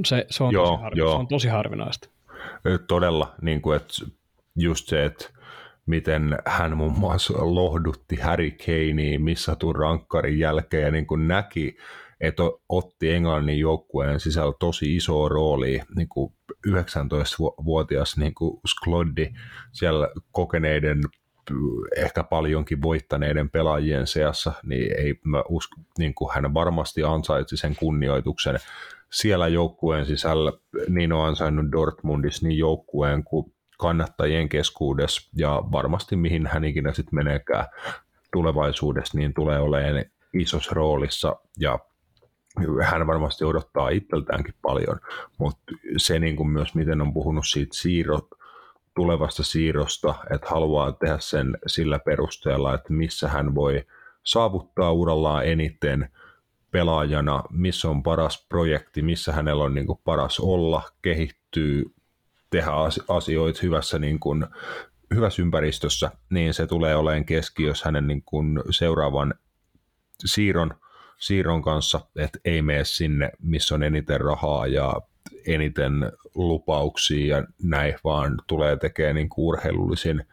Se, se, on, joo, tosi harvi, joo. se on tosi harvinaista. Todella, niin kuin, että just se, että miten hän muun muassa lohdutti Harry Kanea missatun rankkarin jälkeen ja niin kuin näki, että otti Englannin joukkueen sisällä tosi iso rooli niin kuin 19-vuotias niin kuin Skloddi siellä kokeneiden ehkä paljonkin voittaneiden pelaajien seassa, niin ei mä usko, niin kuin hän varmasti ansaitsi sen kunnioituksen siellä joukkueen sisällä, niin on ansainnut Dortmundissa niin joukkueen kuin kannattajien keskuudessa, ja varmasti mihin hän ikinä sitten meneekään tulevaisuudessa, niin tulee olemaan isossa roolissa, ja hän varmasti odottaa itseltäänkin paljon, mutta se niin kuin myös, miten on puhunut siitä siirro, tulevasta siirrosta, että haluaa tehdä sen sillä perusteella, että missä hän voi saavuttaa urallaan eniten pelaajana, missä on paras projekti, missä hänellä on niin kuin paras olla, kehittyy, tehdä asioita hyvässä, niin kuin, hyvässä ympäristössä, niin se tulee olemaan keskiössä hänen niin kuin seuraavan siirron – siirron kanssa, että ei mene sinne, missä on eniten rahaa ja eniten lupauksia ja näin, vaan tulee tekemään niin urheilullisin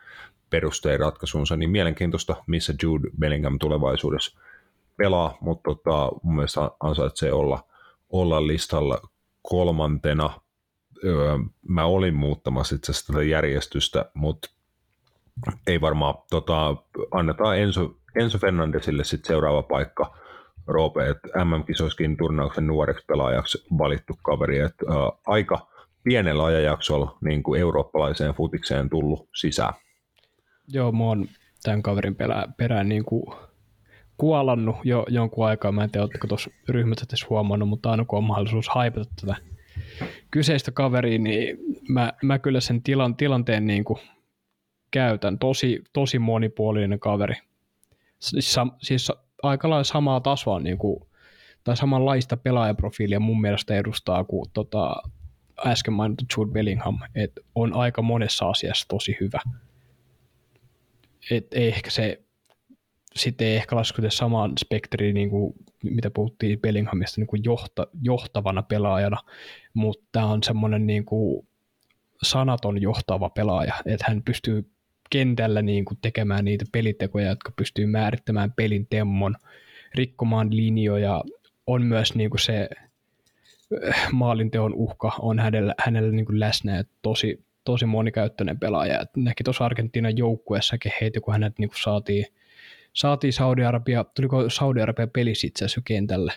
perustein ratkaisunsa, niin mielenkiintoista, missä Jude Bellingham tulevaisuudessa pelaa, mutta tota, mun mielestä ansaitsee olla, olla listalla kolmantena. Öö, mä olin muuttamassa itse asiassa tätä järjestystä, mutta ei varmaan, tota, annetaan Enzo, Enzo Fernandesille sitten seuraava paikka Roope, että MM-kisoiskin turnauksen nuoreksi pelaajaksi valittu kaveri, että aika pienellä ajanjaksolla niin kuin eurooppalaiseen futikseen tullut sisään. Joo, mä oon tämän kaverin perään, perään niin kuin kuolannut jo jonkun aikaa. Mä en tiedä, oletteko tuossa ryhmässä huomannut, mutta aina kun on mahdollisuus haipata tätä kyseistä kaveria, niin mä, mä kyllä sen tilan, tilanteen niin kuin käytän. Tosi, tosi monipuolinen kaveri. Siis, sam, siis aika lailla samaa tasoa niin kuin, tai samanlaista pelaajaprofiilia mun mielestä edustaa kuin tota, äsken mainittu Jude Bellingham. Et on aika monessa asiassa tosi hyvä. Et ehkä se sitten ei ehkä lasketa samaan spektriin, niin kuin, mitä puhuttiin Bellinghamista niin kuin johta, johtavana pelaajana, mutta tämä on semmoinen niin kuin sanaton johtava pelaaja, että hän pystyy kentällä niin kuin tekemään niitä pelitekoja, jotka pystyy määrittämään pelin temmon, rikkomaan linjoja, on myös niin kuin se äh, maalinteon uhka on hänellä, hänellä niin kuin läsnä ja tosi, tosi monikäyttöinen pelaaja. Et näki tuossa Argentiinan joukkueessakin heitä, kun hänet niin kuin saatiin, saatiin Saudi-Arabia, tuliko Saudi-Arabia pelissä itse asiassa kentälle?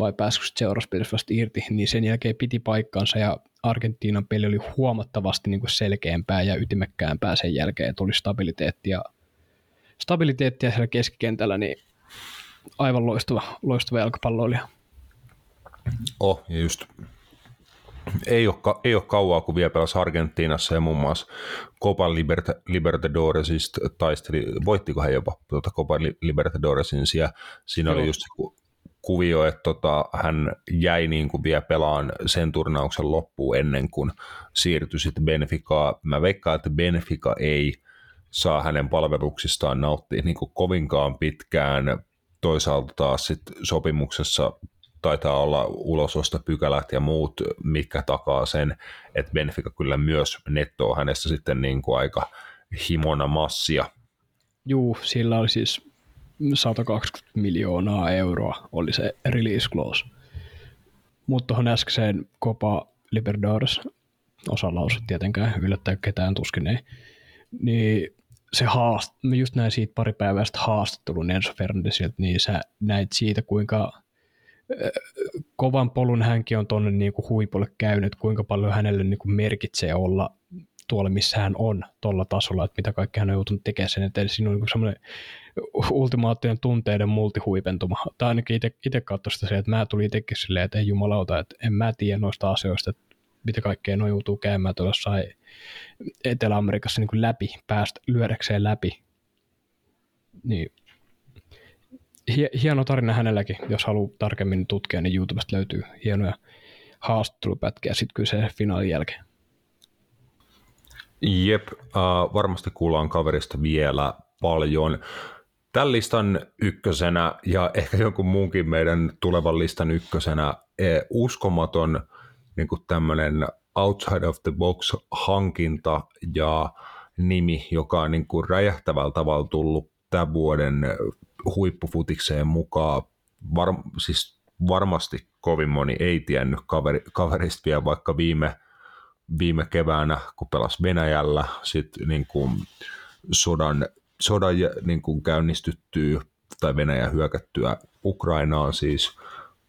Vai pääsikö seuraavassa vasta irti, niin sen jälkeen piti paikkansa ja Argentiinan peli oli huomattavasti niin kuin selkeämpää ja ytimekkäämpää sen jälkeen, oli stabiliteettia, stabiliteettia siellä keskikentällä, niin aivan loistava, loistava jalkapalloilija. Oh, ja just ei ole, ei ole kauaa, kun vielä pelasi Argentiinassa ja muun muassa Copa Liberta, Libertadoresista taisteli, voittiko hän jopa tuota Copa Libertadoresin siellä. Siinä Joo. oli just se kuvio, että tota, hän jäi niin kuin vielä pelaan sen turnauksen loppuun ennen kuin siirtyi sitten Benficaa. Mä veikkaan, että Benfica ei saa hänen palveluksistaan nauttia niin kuin kovinkaan pitkään. Toisaalta taas sit sopimuksessa taitaa olla ulososta pykälät ja muut, mikä takaa sen, että Benfica kyllä myös nettoo hänestä sitten niin kuin aika himona massia. Juu, sillä oli siis 120 miljoonaa euroa oli se release clause. Mutta tuohon äskeiseen Copa Libertadores, osa lausu tietenkään yllättää ketään tuskin ei, niin se haast, mä just näin siitä pari päivää sitten haastattelun Enzo Fernandesilta, niin sä näit siitä, kuinka kovan polun hänkin on tuonne niin huipulle käynyt, kuinka paljon hänelle niin kuin merkitsee olla tuolla, missä hän on tuolla tasolla, että mitä kaikkea hän on joutunut tekemään sen, että siinä on niin semmoinen ultimaattinen tunteiden multihuipentuma. Tai ainakin itse katsoin sitä se, että mä tulin itsekin silleen, että ei jumalauta, että en mä tiedä noista asioista, että mitä kaikkea ne joutuu käymään tuolla jossain Etelä-Amerikassa niin kuin läpi, päästä lyödäkseen läpi. Niin hieno tarina hänelläkin, jos haluaa tarkemmin tutkia, niin YouTubesta löytyy hienoja haastattelupätkiä sitten kyllä se finaalin jälkeen. Jep, uh, varmasti kuullaan kaverista vielä paljon. Tämän listan ykkösenä ja ehkä jonkun muunkin meidän tulevan listan ykkösenä e, uskomaton niin tämmöinen outside of the box hankinta ja nimi, joka on niin kuin räjähtävällä tavalla tullut tämän vuoden huippufutikseen mukaan. Var, siis varmasti kovin moni ei tiennyt kaveri, kaverista vielä vaikka viime, viime keväänä, kun pelasi Venäjällä, sitten niin sodan, sodan niin kuin käynnistyttyy tai Venäjä hyökättyä Ukrainaan siis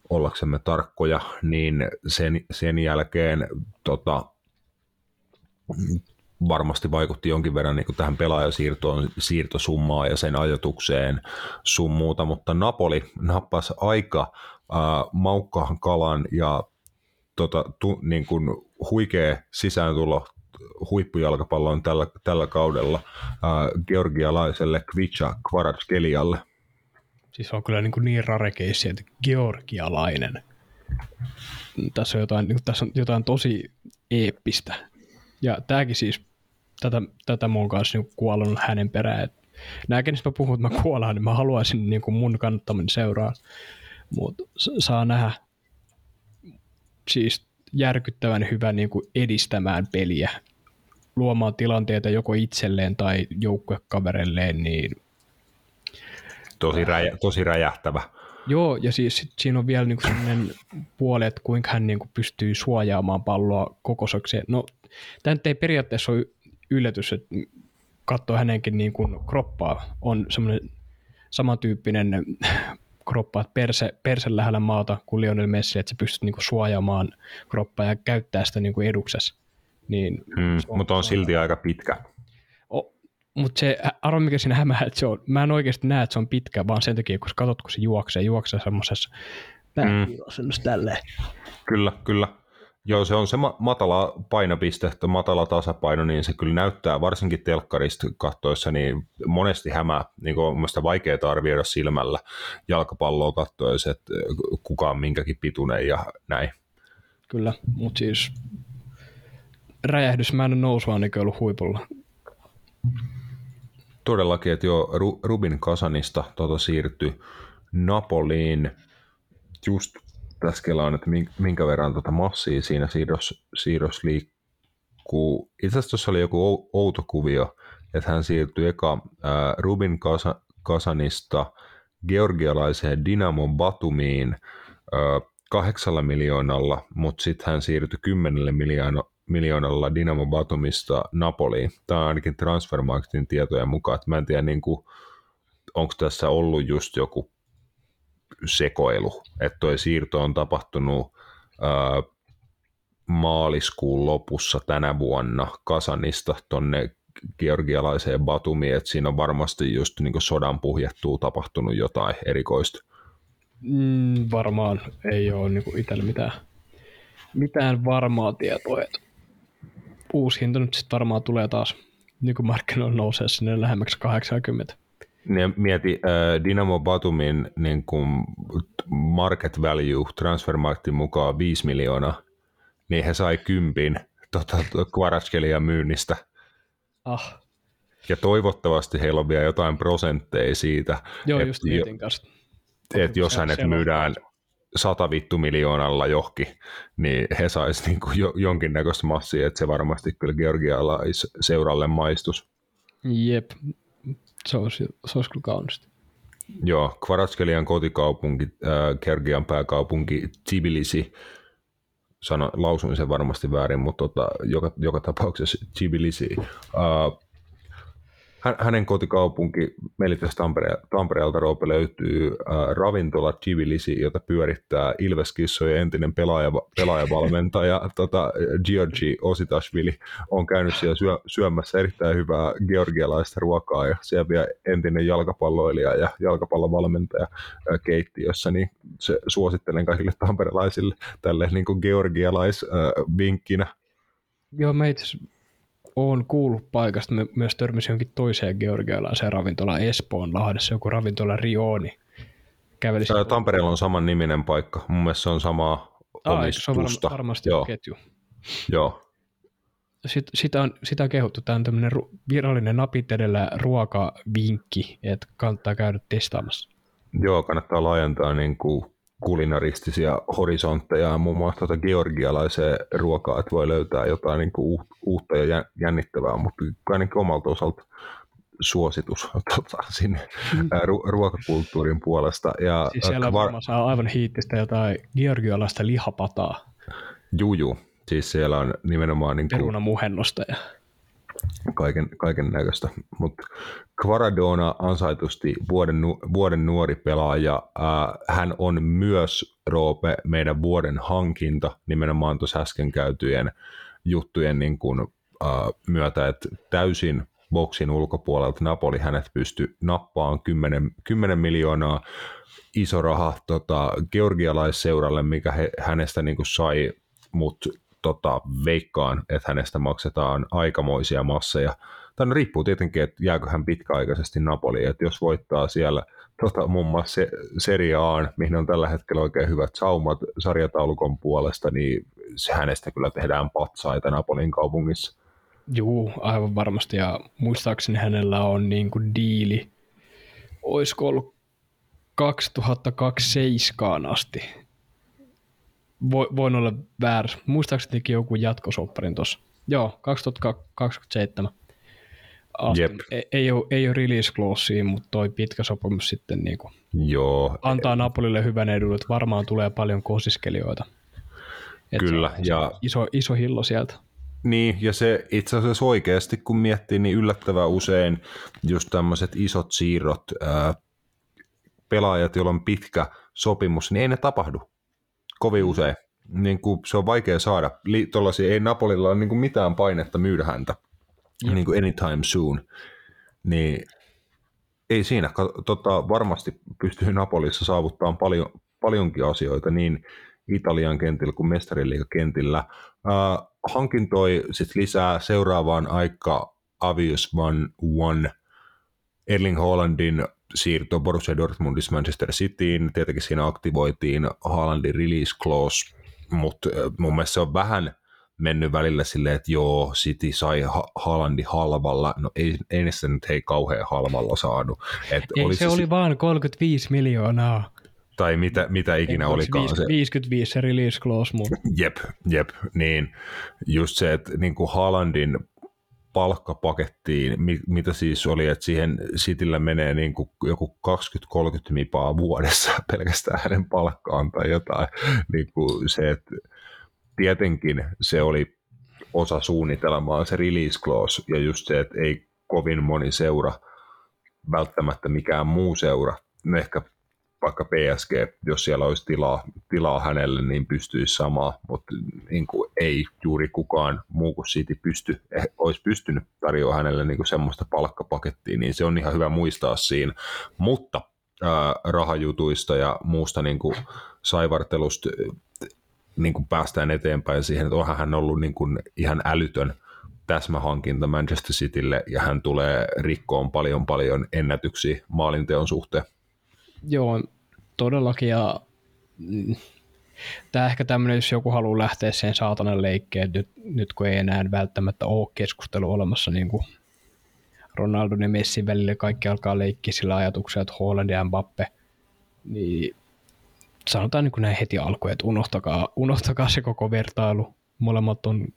ollaksemme tarkkoja, niin sen, sen jälkeen tota, varmasti vaikutti jonkin verran niin kuin tähän pelaajasiirtoon, siirtosummaan ja sen ajatukseen sun muuta, mutta Napoli nappasi aika äh, maukkaan kalan ja tota, tu, niin kuin huikea sisääntulo huippujalkapallon tällä, tällä kaudella äh, georgialaiselle Kvicha Kvaratkelialle. Siis on kyllä niin, kuin niin rare keissi, että georgialainen. Tässä on jotain, niin tässä on jotain tosi eeppistä. Ja tämäkin siis, tätä, tätä mun kanssa niin kuollun hänen perään. Nämä, kenistä mä puhun, että mä kuolaan, niin mä haluaisin niin kuin mun kannattaminen seuraa. Mutta saa nähdä siis järkyttävän hyvä niin kuin edistämään peliä, luomaan tilanteita joko itselleen tai joukkuekavereilleen, niin tosi, räjä, tosi räjähtävä. Joo, ja siis siinä on vielä niinku sellainen puoli, että kuinka hän niinku pystyy suojaamaan palloa kokoiseksi. No, tämä ei periaatteessa ole yllätys, että katsoo hänenkin niinku kroppaa. On semmoinen samantyyppinen kroppa, että perse, perse lähellä maata kuin Lionel Messi, että sä pystyt niinku suojaamaan kroppaa ja käyttää sitä niinku eduksessa. Niin hmm, on, mutta on silti aika pitkä. Mutta se, arvo mikä siinä hämää, että se on, mä en oikeasti näe, että se on pitkä, vaan sen takia, kun katsot, kun se juoksee, juoksee semmoisessa pääkilossa mm. tälleen. Kyllä, kyllä. Joo, se on se ma- matala painopiste, matala tasapaino, niin se kyllä näyttää, varsinkin telkkarista kattoissa, niin monesti hämää, niin kuin on mielestäni vaikeaa arvioida silmällä jalkapalloa kattoessa, että kuka on minkäkin pituinen ja näin. Kyllä, mutta siis räjähdysmäinen nousu on niin ollut huipulla. Todellakin, että jo Ru- Rubin Kasanista tota siirtyi Napoliin just tässä kelaan, että min- minkä verran tota massia siinä siirros, siirros liikkuu. Itse asiassa tuossa oli joku ou- outo kuvio, että hän siirtyi eka Rubin Kasa- Kasanista georgialaiseen Dynamo Batumiin kahdeksalla miljoonalla, mutta sitten hän siirtyi kymmenelle miljoona, miljoonalla Dynamo Batumista Napoliin. Tämä on ainakin Transfermarktin tietojen mukaan, että mä en tiedä niin kuin, onko tässä ollut just joku sekoilu, että toi siirto on tapahtunut ää, maaliskuun lopussa tänä vuonna Kasanista tonne georgialaiseen Batumiin, että siinä on varmasti just niin sodan puhjettuu tapahtunut jotain erikoista. Mm, varmaan ei ole niin itsellä mitään, mitään varmaa tietoa. Että uusi hinta nyt sitten varmaan tulee taas nykymarkkinoilla nousee sinne lähemmäksi 80. Mieti äh, Dynamo Batumin niin kuin market value transfermarktin mukaan 5 miljoonaa, niin he sai kympin tota, Kvaratskhelia myynnistä. Ah, Ja toivottavasti heillä on vielä jotain prosentteja siitä, joo, Et just jo- mietin kanssa. että jos hänet myydään sata vittu miljoonalla johonkin, niin he sais niin kuin jo, jonkinnäköistä massia, että se varmasti kyllä Georgialais seuralle maistus. Jep, se olisi, se olisi kyllä kaunista. Joo, Kvaratskelian kotikaupunki, äh, Georgian pääkaupunki Tbilisi, sano, lausuin sen varmasti väärin, mutta tota, joka, joka tapauksessa Tbilisi. Äh, hänen kotikaupunki, meillä tässä Tampere, Tampereelta Roope löytyy äh, ravintola Tbilisi, jota pyörittää Ilveskissojen entinen pelaaja, pelaajavalmentaja [LAUGHS] tota, Georgi Ositashvili on käynyt siellä syö, syömässä erittäin hyvää georgialaista ruokaa ja siellä vielä entinen jalkapalloilija ja jalkapallovalmentaja äh, keittiössä, niin se suosittelen kaikille tamperelaisille tälle niin kuin georgialais äh, vinkkinä. Joo, mä itse oon kuullut paikasta, mä myös törmäsin jonkin toiseen georgialaiseen ravintolaan Espoon Lahdessa, joku ravintola Rioni. Kävelisin Tampereella on saman niminen paikka. Mun mielestä se on samaa Aa, eikö se on omistusta. varma, varmasti Joo. ketju. joo. Sit, sitä, on, sitä on kehuttu. Tämä on tämmöinen ru, virallinen napit edellä ruokavinkki, että kannattaa käydä testaamassa. Joo, kannattaa laajentaa niin kuin kulinaristisia horisontteja muun muassa tuota georgialaiseen ruokaa, että voi löytää jotain niin kuin uutta ja jä- jännittävää, mutta ainakin omalta osalta suositus [LAUGHS] tota, sinne ää, ru- ruokakulttuurin puolesta. Ja, Siis siellä ää, varmaan saa aivan hiittistä jotain georgialaista lihapataa, Juju, siis siellä on nimenomaan niin kuin perunamuhennosta. Ja... kaiken, kaiken näköistä. Mutta Kvaradona ansaitusti vuoden, vuoden nuori pelaaja. Hän on myös, Roope, meidän vuoden hankinta nimenomaan tuossa äsken käytyjen juttujen niin kun, ää, myötä, että täysin boksin ulkopuolelta Napoli hänet pystyi nappaan 10, 10 miljoonaa iso raha tota, georgialaisseuralle, mikä he, hänestä niin sai, mutta tota, veikkaan, että hänestä maksetaan aikamoisia masseja. Tämä riippuu tietenkin, että jääkö hän pitkäaikaisesti Napoliin, että jos voittaa siellä tota, muun muassa se, Serie A, mihin on tällä hetkellä oikein hyvät saumat sarjataulukon puolesta, niin se hänestä kyllä tehdään patsaita Napolin kaupungissa. Juu, aivan varmasti. Ja muistaakseni hänellä on niin kuin diili, olisiko ollut 2027 asti. Voi, voin olla väärässä. Muistaakseni teki joku jatkosopparin tuossa. Joo, 2027 asti. Jep. Ei, ei, ole, ei ole release clausea, mutta toi pitkä sopimus sitten niin kuin Joo, antaa Napolille hyvän edun, että varmaan tulee paljon kosiskelijoita. Et Kyllä, se ja- iso, iso hillo sieltä. Niin, ja se itse asiassa oikeasti, kun miettii, niin yllättävän usein just tämmöiset isot siirrot, ää, pelaajat, joilla on pitkä sopimus, niin ei ne tapahdu kovin usein. Niin kuin se on vaikea saada. Li- ei Napolilla ole niin kuin mitään painetta myydä häntä niin kuin anytime soon. Niin ei siinä. Tota, varmasti pystyy Napolissa saavuttamaan paljon, paljonkin asioita niin Italian kentillä kuin mestariliigakentillä. Uh, hankintoi sit lisää seuraavaan aika Avius One One Erling Haalandin siirto Borussia Dortmundista Manchester Cityin. Tietenkin siinä aktivoitiin Haalandin release clause, mutta mun mielestä se on vähän mennyt välillä silleen, että joo, City sai ha- Haalandi halvalla. No ei, ei se nyt hei kauhean halvalla saanut. Et Ei, oli se, oli vaan 35 miljoonaa. Tai mitä, mitä ikinä se olikaan se. 55 se release clause, mutta Jep, jep, niin just se, että niin kuin Haalandin palkkapakettiin, mi- mitä siis oli, että siihen Cityllä menee niin kuin joku 20-30 mipaa vuodessa [LAUGHS] pelkästään hänen palkkaan tai jotain, niin kuin se, että tietenkin se oli osa suunnitelmaa, se release clause, ja just se, että ei kovin moni seura, välttämättä mikään muu seura, ehkä vaikka PSG, jos siellä olisi tilaa, tilaa hänelle, niin pystyisi samaa, mutta niin kuin ei juuri kukaan muu kuin City pysty, eh, olisi pystynyt tarjoamaan hänelle niin kuin semmoista palkkapakettia, niin se on ihan hyvä muistaa siinä. Mutta ää, rahajutuista ja muusta niin kuin saivartelusta niin kuin päästään eteenpäin siihen, että onhan hän ollut niin kuin ihan älytön täsmähankinta Manchester Citylle ja hän tulee rikkoon paljon paljon ennätyksiä maalinteon suhteen. joo, todellakin. Ja, mm, tämä ehkä tämmöinen, jos joku haluaa lähteä sen saatanan leikkeen, nyt, nyt kun ei enää välttämättä ole keskustelu olemassa niin kuin Ronaldon ja Messin välillä, kaikki alkaa leikkiä sillä ajatuksella, että Holland ja Mbappe, niin sanotaan niin kuin näin heti alkuun, että unohtakaa, unohtakaa se koko vertailu. Molemmat on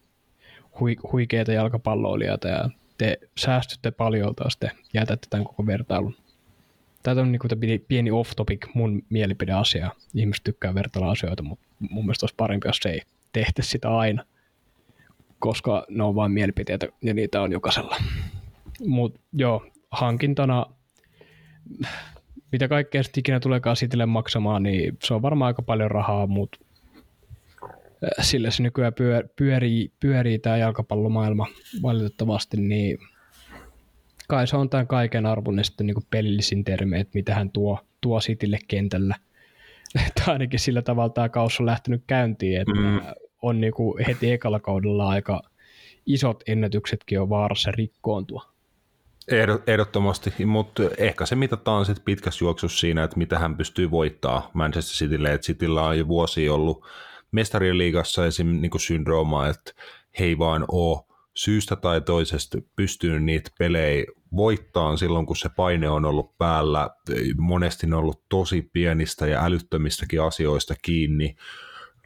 hui, huikeita jalkapalloilijoita ja te säästytte paljon taas, te jätätte tämän koko vertailun. Tämä on niin kuin pieni off-topic mun mielipideasia. Ihmiset tykkää vertailla asioita, mutta mun mielestä olisi parempi, jos ei tehtäisi sitä aina, koska ne on vain mielipiteitä ja niitä on jokaisella. Mutta joo, hankintana, mitä kaikkea sitten ikinä tuleekaan Citylle maksamaan, niin se on varmaan aika paljon rahaa, mutta sillä se nykyään pyö- pyörii, pyörii tämä jalkapallomaailma valitettavasti, niin kai se on tämän kaiken arvon sitten niin pelillisin termi, että mitä hän tuo, tuo Citylle kentällä. [LAUGHS] Tai ainakin sillä tavalla tämä kaus on lähtenyt käyntiin, että mm. on niin kuin heti ekalla kaudella aika isot ennätyksetkin on vaarassa rikkoontua. Ehdottomasti, mutta ehkä se mitataan sitten pitkässä juoksussa siinä, että mitä hän pystyy voittaa Manchester Citylle, että Cityllä on jo vuosi ollut mestarien liigassa esim. Niin syndrooma, että he ei vaan ole syystä tai toisesta pystynyt niitä pelejä voittaan silloin, kun se paine on ollut päällä. Monesti ne on ollut tosi pienistä ja älyttömistäkin asioista kiinni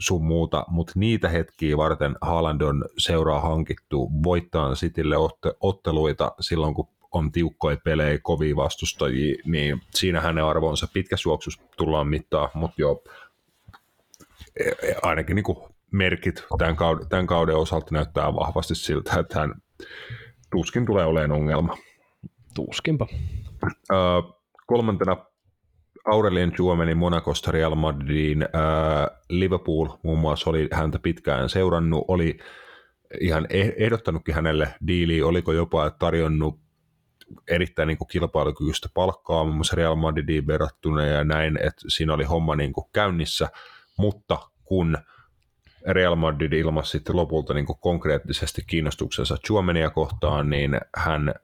sun muuta, mutta niitä hetkiä varten Haaland on seuraa hankittu voittaa Citylle otteluita silloin, kun on tiukkoja pelejä, kovia vastustajia, niin siinä hänen arvonsa pitkä juoksus tullaan mittaa, mutta joo, ainakin niin merkit tämän kauden, tämän kauden osalta näyttää vahvasti siltä, että hän tuskin tulee olemaan ongelma. Tuskinpa. Öö, kolmantena Aurelien Suomeni Monacosta Real Madridiin. Öö, Liverpool muun muassa oli häntä pitkään seurannut, oli ihan ehdottanutkin hänelle diiliä, oliko jopa tarjonnut erittäin niin kuin kilpailukykyistä palkkaa muun muassa Real Madridiin verrattuna ja näin, että siinä oli homma niin kuin käynnissä, mutta kun Real Madrid ilmasi sitten lopulta niin konkreettisesti kiinnostuksensa Suomenia kohtaan, niin hän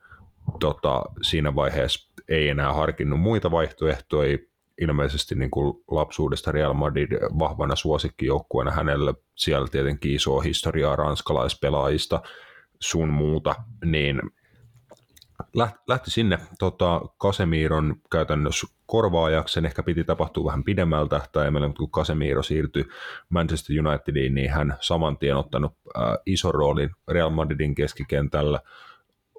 tota, siinä vaiheessa ei enää harkinnut muita vaihtoehtoja, ilmeisesti niin kuin lapsuudesta Real Madrid vahvana suosikkijoukkueena hänellä siellä tietenkin isoa historiaa ranskalaispelaajista sun muuta, niin lähti sinne tota, Kasemiron käytännössä korvaajaksi. ehkä piti tapahtua vähän pidemmältä tähtäimellä, mutta kun Casemiro siirtyi Manchester Unitediin, niin hän saman tien ottanut äh, ison roolin Real Madridin keskikentällä.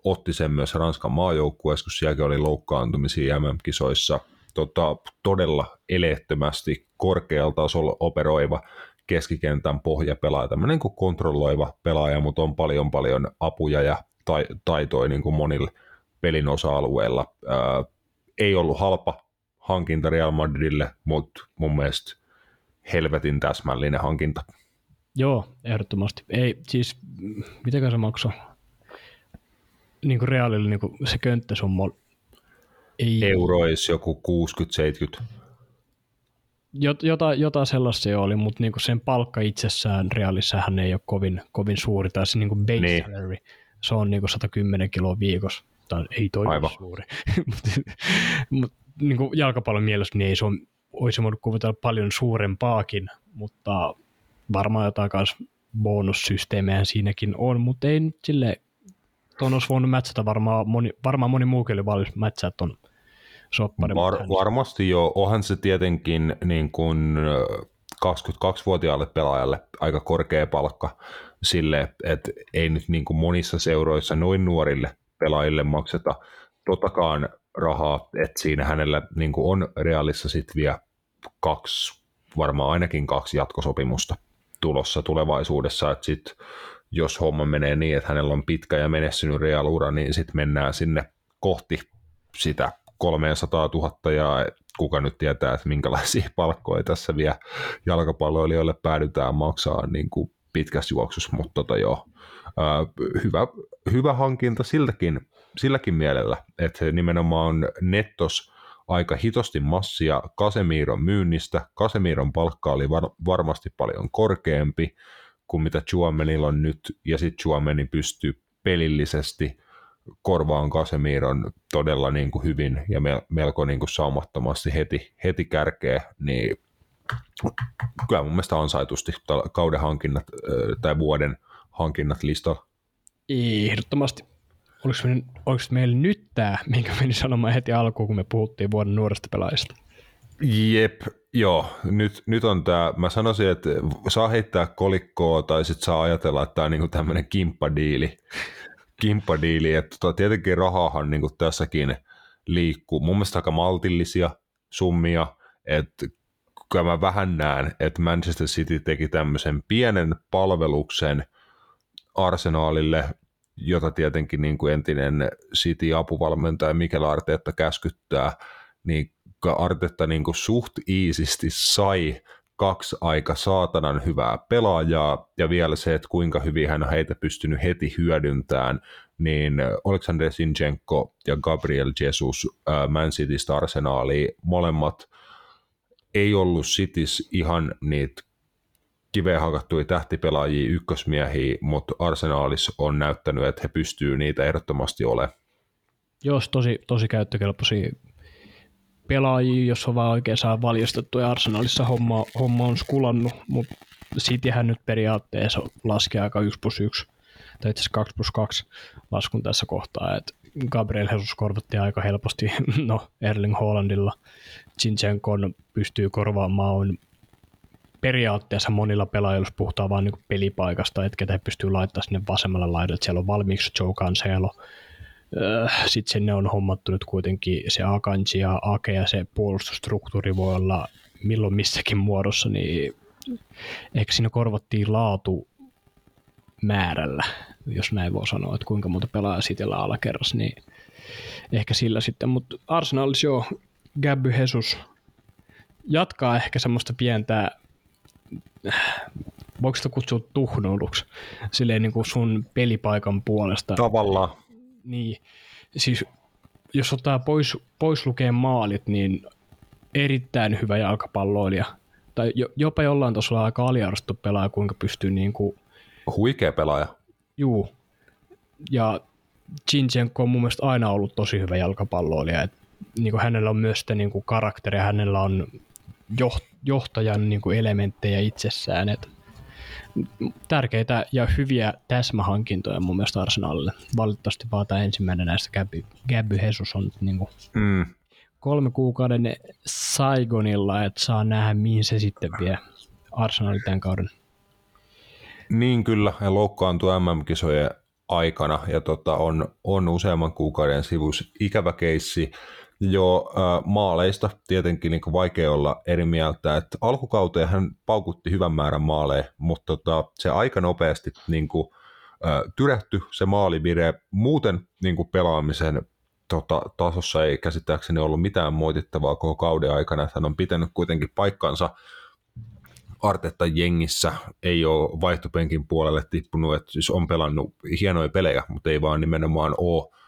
Otti sen myös Ranskan maajoukkueessa, kun sielläkin oli loukkaantumisia MM-kisoissa. Tota, todella eleettömästi korkealla tasolla operoiva keskikentän pohjapelaaja, tämmöinen kuin kontrolloiva pelaaja, mutta on paljon paljon apuja ja taitoja niin kuin monille pelin osa-alueella. Ää, ei ollut halpa hankinta Real Madridille, mutta mun mielestä helvetin täsmällinen hankinta. Joo, ehdottomasti. Ei, siis, miten se maksoi? Niin kuin reaalille niin kuin se könttäsumma ei. Eurois joku 60-70. Jot, jota, jota sellaisia oli, mutta niinku sen palkka itsessään reaalissahan ei ole kovin, kovin suuri, tai se niinku base Niin. salary, se on niinku 110 kiloa viikossa, tai ei toi ole Aivan. suuri, [LAUGHS] mutta mut, niinku jalkapallon mielessä niin ei se on, olisi voinut kuvitella paljon suurempaakin, mutta varmaan jotain kanssa bonussysteemejä siinäkin on, mutta ei nyt sille, tuon olisi voinut mätsätä varmaan moni, varmaan moni muukin oli valmis mätsää tuon sopparin. Var, mutta varmasti jo, onhan se tietenkin niin kuin ö, 22-vuotiaalle pelaajalle aika korkea palkka sille, että ei nyt niin kuin monissa seuroissa noin nuorille pelaajille makseta. Totakaan rahaa, että siinä hänellä niin on reaalissa sitten vielä kaksi, varmaan ainakin kaksi jatkosopimusta tulossa tulevaisuudessa, että sitten jos homma menee niin, että hänellä on pitkä ja menestynyt Real-ura, niin sitten mennään sinne kohti sitä 300 000 ja kuka nyt tietää, että minkälaisia [LAUGHS] palkkoja tässä vielä jalkapalloilijoille päädytään maksaa niin kuin pitkässä juoksussa, mutta tota joo, hyvä, hyvä hankinta siltäkin, silläkin mielellä, että nimenomaan nettos aika hitosti massia Kasemiron myynnistä. Kasemiron palkka oli var- varmasti paljon korkeampi kuin mitä Chuamenilla on nyt, ja sitten Chuameni pystyy pelillisesti korvaan Kasemiron todella niin kuin hyvin ja mel- melko niin kuin saumattomasti heti, heti kärkeä, niin kyllä mun mielestä ansaitusti kauden hankinnat tai vuoden hankinnat listalla. Ehdottomasti. Oliko, me, oliko meillä nyt tämä, minkä menin sanomaan heti alkuun, kun me puhuttiin vuoden nuoresta pelaajista? Jep, joo. Nyt, nyt on tämä, mä sanoisin, että saa heittää kolikkoa tai sitten saa ajatella, että tämä on niinku tämmöinen kimppadiili. kimppadiili, että tota, tietenkin rahahan niinku tässäkin liikkuu. Mun mielestä aika maltillisia summia, että kyllä mä vähän näen, että Manchester City teki tämmöisen pienen palveluksen Arsenaalille, jota tietenkin niin kuin entinen City-apuvalmentaja Mikel Arteetta käskyttää, niin Artetta niin kuin suht iisisti sai kaksi aika saatanan hyvää pelaajaa, ja vielä se, että kuinka hyvin hän on heitä pystynyt heti hyödyntämään, niin Alexander Sinchenko ja Gabriel Jesus Man Citystä Arsenaaliin, molemmat ei ollut Citys ihan niitä kiveen hakattuja tähtipelaajia, ykkösmiehiä, mutta Arsenaalis on näyttänyt, että he pystyy niitä ehdottomasti olemaan. Jos tosi, tosi käyttökelpoisia pelaajia, jos on vaan oikein saa valjastettu ja Arsenalissa homma, homma on skulannut, mutta Cityhän nyt periaatteessa laskee aika 1 plus 1, tai itse asiassa 2 plus 2 laskun tässä kohtaa, että Gabriel Jesus korvattiin aika helposti, [LAUGHS] no Erling Haalandilla, Zinchenko pystyy korvaamaan on periaatteessa monilla pelaajilla, jos puhutaan vain niin pelipaikasta, että ketä pystyy laittamaan sinne vasemmalle laidalle, siellä on valmiiksi Joe Cancelo, sitten sinne on hommattu nyt kuitenkin se Akanji ja Ake ja se puolustusstruktuuri voi olla milloin missäkin muodossa, niin ehkä siinä korvattiin laatu määrällä, jos näin voi sanoa, että kuinka monta pelaajaa sitellä alakerrassa, niin ehkä sillä sitten, mutta Arsenalissa joo, Gabby Jesus jatkaa ehkä semmoista pientä, voiko sitä kutsua tuhnoiluksi, silleen niin kuin sun pelipaikan puolesta. Tavallaan. Niin, siis jos ottaa pois, pois lukeen maalit, niin erittäin hyvä jalkapalloilija. Tai jo, jopa jollain tasolla aika aliarvostettu pelaaja, kuinka pystyy niin kuin, Huikea pelaaja. juu. Ja Zinchenko on mun mielestä aina ollut tosi hyvä jalkapalloilija. Et, niin kuin hänellä on myös sitä niin kuin karakteria, hänellä on joht, johtajan niin kuin elementtejä itsessään. Et, tärkeitä ja hyviä täsmähankintoja mun mielestä Arsenalille. Valitettavasti vaan tämä ensimmäinen näistä Gabby, Gabby Jesus on nyt niin kuin Mm. kolme kuukauden Saigonilla, että saa nähdä mihin se sitten vie Arsenalin tämän kauden. Niin kyllä, ja loukkaantui MM-kisojen aikana ja tota, on, on useamman kuukauden sivus ikävä keissi. Jo äh, maaleista. Tietenkin niin vaikea olla eri mieltä, että alkukauteen hän paukutti hyvän määrän maaleja, mutta tota, se aika nopeasti niin kuin, äh, se maalivire. Muuten niin kuin pelaamisen tota, tasossa ei käsittääkseni ollut mitään moitittavaa koko kauden aikana, hän on pitänyt kuitenkin paikkansa Artetta jengissä. Ei ole vaihtopenkin puolelle tippunut, että siis on pelannut hienoja pelejä, mutta ei vaan nimenomaan ole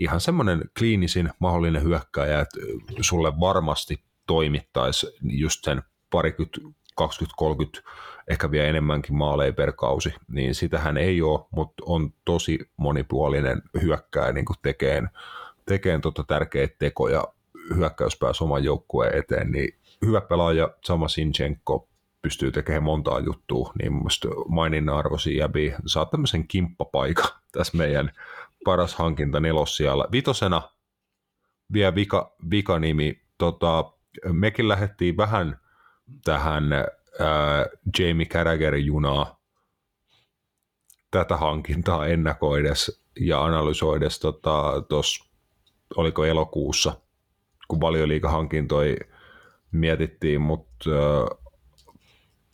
ihan semmoinen kliinisin mahdollinen hyökkääjä, että sulle varmasti toimittaisi just sen parikymmentä, 20-30, ehkä vielä enemmänkin maaleja per kausi, niin sitähän ei ole, mutta on tosi monipuolinen hyökkääjä niin tekeen, tekeen tota tärkeitä tekoja hyökkäyspäässä oman joukkueen eteen, niin hyvä pelaaja, sama Sinchenko, pystyy tekemään montaa juttua, niin mun maininnan arvoisia jäbi saa tämmöisen kimppapaikan [LAUGHS] tässä meidän paras hankinta nelossialla. Vitosena vielä vika, vika nimi. Tota, mekin lähdettiin vähän tähän ää, Jamie Carragherin junaa tätä hankintaa ennakoides ja analysoides tuossa, tota, oliko elokuussa, kun valioliikahankintoja mietittiin, mutta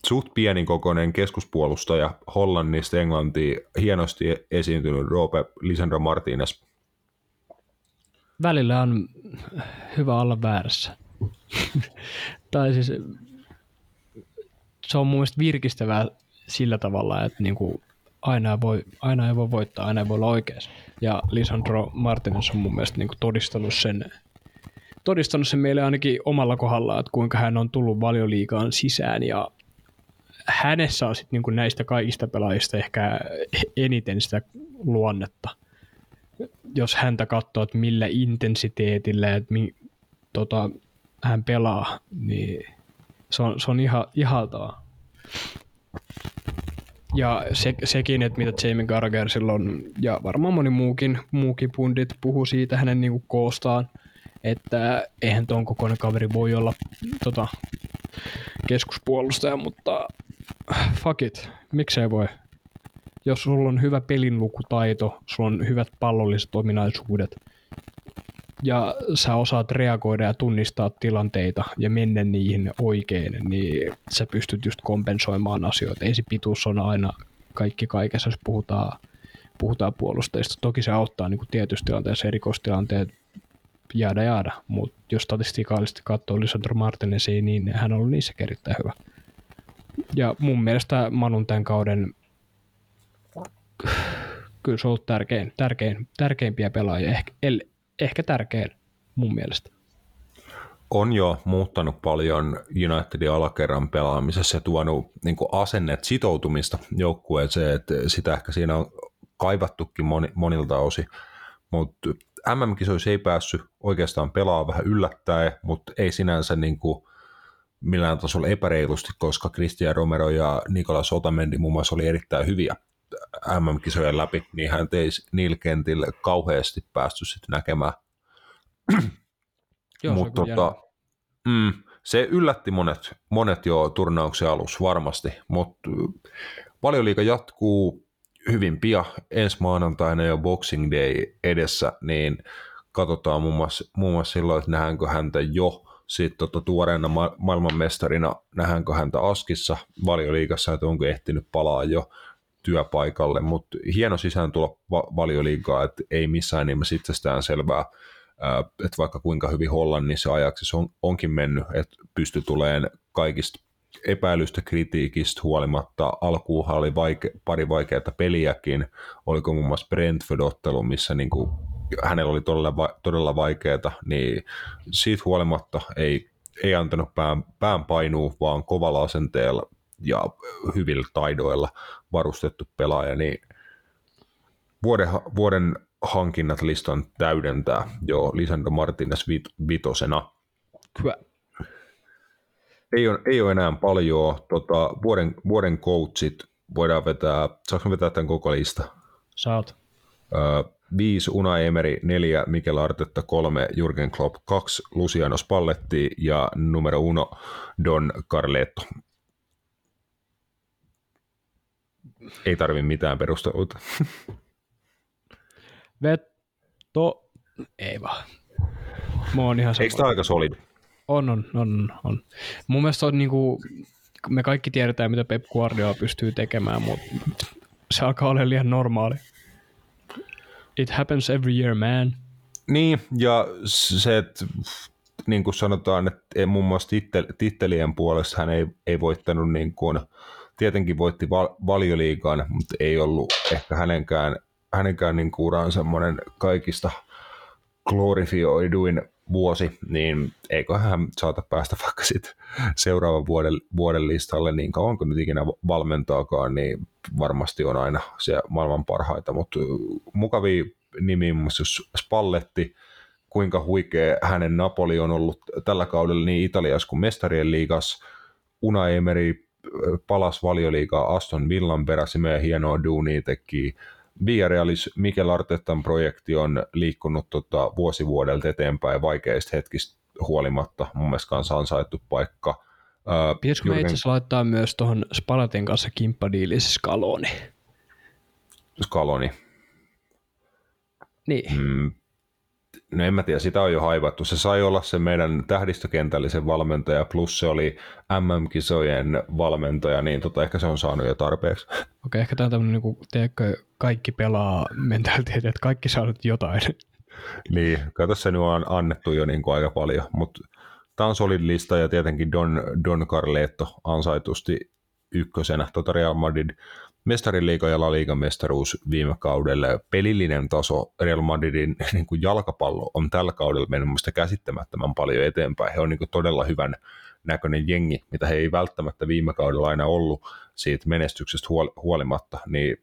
suht pienin kokoinen keskuspuolustaja Hollannista Englantiin, hienosti esiintynyt Roope Lisandro Martinez. Välillä on hyvä olla väärässä. tai siis se on mun mielestä virkistävää sillä tavalla, että niinku aina, ei voi, aina ei voi voittaa, aina ei voi olla oikeassa. Ja Lisandro Martinez on mun mielestä niinku todistanut sen todistanut sen meille ainakin omalla kohdalla, että kuinka hän on tullut valioliigaan sisään ja hänessä on sit niinku näistä kaikista pelaajista ehkä eniten sitä luonnetta. Jos häntä katsoo, että millä intensiteetillä että mi, tota, hän pelaa, niin se on, se on ihan, ihaltavaa. Ja se, sekin, että mitä Jamie Garger silloin, ja varmaan moni muukin, muukin pundit puhuu siitä hänen niin koostaan, että eihän tuon kokoinen kaveri voi olla tota, keskuspuolustaja, mutta fuck it, miksei voi. Jos sulla on hyvä pelinlukutaito, sulla on hyvät pallolliset ominaisuudet, ja sä osaat reagoida ja tunnistaa tilanteita ja mennä niihin oikein, niin sä pystyt just kompensoimaan asioita. Ei se pituus on aina kaikki kaikessa, jos puhutaan, puhutaan puolustajista. Toki se auttaa niin tietysti tilanteessa erikoistilanteet jäädä jäädä, mutta jos statistikaalisesti katsoo Lisandro Martinezia, niin hän on ollut niissä erittäin hyvä. Ja mun mielestä Manun tämän kauden kyllä se on ollut tärkein, tärkein, tärkeimpiä pelaajia, ehkä, el, ehkä tärkein mun mielestä. On jo muuttanut paljon Unitedin alakerran pelaamisessa ja tuonut niin asennet sitoutumista joukkueeseen, että sitä ehkä siinä on kaivattukin moni, monilta osin, mutta MM-kisoissa ei päässyt oikeastaan pelaa vähän yllättäen, mutta ei sinänsä niin kuin millään tasolla epäreilusti, koska Christian Romero ja Nikolas Otamendi muun muassa oli erittäin hyviä MM-kisojen läpi, niin hän ei niillä kentillä kauheasti päästy sitten näkemään. Mutta tota, mm, se yllätti monet, monet jo turnauksen alussa varmasti, mutta valioliiga jatkuu hyvin pian ensi maanantaina jo Boxing Day edessä, niin katsotaan muun muassa, muun muassa silloin, että nähdäänkö häntä jo sitten tota, tuoreena ma- maailmanmestarina, nähdäänkö häntä Askissa valioliigassa, että onko ehtinyt palaa jo työpaikalle, mutta hieno sisääntulo va- valioliigaa, että ei missään nimessä itsestään selvää, että vaikka kuinka hyvin Hollannissa ajaksi on, onkin mennyt, että pysty tulemaan kaikista epäilystä kritiikistä huolimatta alkuunhan oli vaike, pari vaikeaa peliäkin. Oliko muun muassa Brentford-ottelu, missä niin kuin hänellä oli todella, todella vaikeaa, niin siitä huolimatta ei, ei antanut pään, pään painua, vaan kovalla asenteella ja hyvillä taidoilla varustettu pelaaja, niin vuoden, vuoden hankinnat listan täydentää jo Lisandro Martinez vit, vitosena. Hyvä ei ole, ei ole enää paljon. Tota, vuoden, vuoden coachit voidaan vetää, saanko vetää tämän koko lista? Saat. Öö, viisi Una Emery, neljä Mikel Artetta, kolme Jurgen Klopp, kaksi Luciano Spalletti ja numero uno Don Carletto. Ei tarvi mitään perusteluita. Vetto, ei vaan. Mä oon ihan Eikö tämä aika solid? On, on, on, on. Mun mielestä on niin kuin, me kaikki tiedetään, mitä Pep Guardiola pystyy tekemään, mutta se alkaa olla liian normaali. It happens every year, man. Niin, ja se, että niin kuin sanotaan, että muun muassa tittel, tittelien puolesta hän ei, ei voittanut, niin kuin, tietenkin voitti val, valioliigan, mutta ei ollut ehkä hänenkään, hänenkään niin kuin uran semmoinen kaikista glorifioiduin vuosi, niin eiköhän saata päästä [LAUGHS] vaikka sitten seuraavan vuoden, vuoden listalle niin kauan kuin nyt ikinä valmentaakaan, niin varmasti on aina se maailman parhaita, mutta mukavia nimiä muun Spalletti, kuinka huikea hänen Napoli on ollut tällä kaudella niin Italiassa kuin Mestarien liigas. Una Emery palas valioliigaa Aston Villan peräsi meidän hienoa duunia teki. Villarrealis Mikel Artetan projekti on liikkunut tota, vuosi vuodelta eteenpäin vaikeista hetkistä huolimatta. Mun mielestä kanssa ansaittu paikka. Pitäisikö me Jürgen itse asiassa laittaa myös tuohon Spalatin kanssa kimppadiilissä Scaloni? Scaloni. Niin. Mm, no en mä tiedä, sitä on jo haivattu. Se sai olla se meidän tähdistökentällisen valmentaja, plus se oli MM-kisojen valmentaja, niin tota, ehkä se on saanut jo tarpeeksi. Okei, ehkä tämä on tämmöinen, niin tiedätkö, kaikki pelaa mentaliteetti, että kaikki saa nyt jotain. niin, kato se nyt on annettu jo niin kuin aika paljon, mutta tämä on solid lista ja tietenkin Don, Don Carleto ansaitusti ykkösenä. Tota Real Madrid mestariliiga ja La mestaruus viime kaudelle. Pelillinen taso Real Madridin [LAUGHS] niin kuin jalkapallo on tällä kaudella mennyt muista käsittämättömän paljon eteenpäin. He on niin kuin todella hyvän näköinen jengi, mitä he ei välttämättä viime kaudella aina ollut siitä menestyksestä huol- huolimatta, niin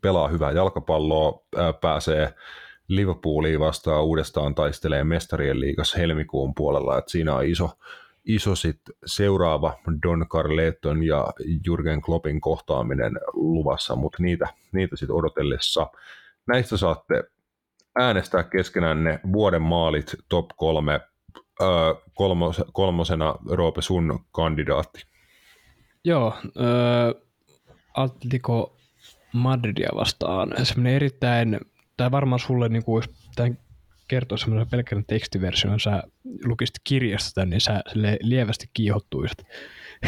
pelaa hyvää jalkapalloa, ää, pääsee Liverpooliin vastaan uudestaan taistelee mestarien liigassa helmikuun puolella, että siinä on iso, iso sit seuraava Don Carleton ja Jurgen Kloppin kohtaaminen luvassa, mutta niitä, niitä sitten odotellessa. Näistä saatte äänestää keskenään ne vuoden maalit top kolme, öö, kolmos, kolmosena Roope sun kandidaatti. Joo, öö, Atletico Madridia vastaan semmoinen erittäin, tai varmaan sulle, niin kuin, tämän kertoo semmoinen pelkän tekstiversion, sä lukisit kirjasta niin sä lievästi kiihottuisit.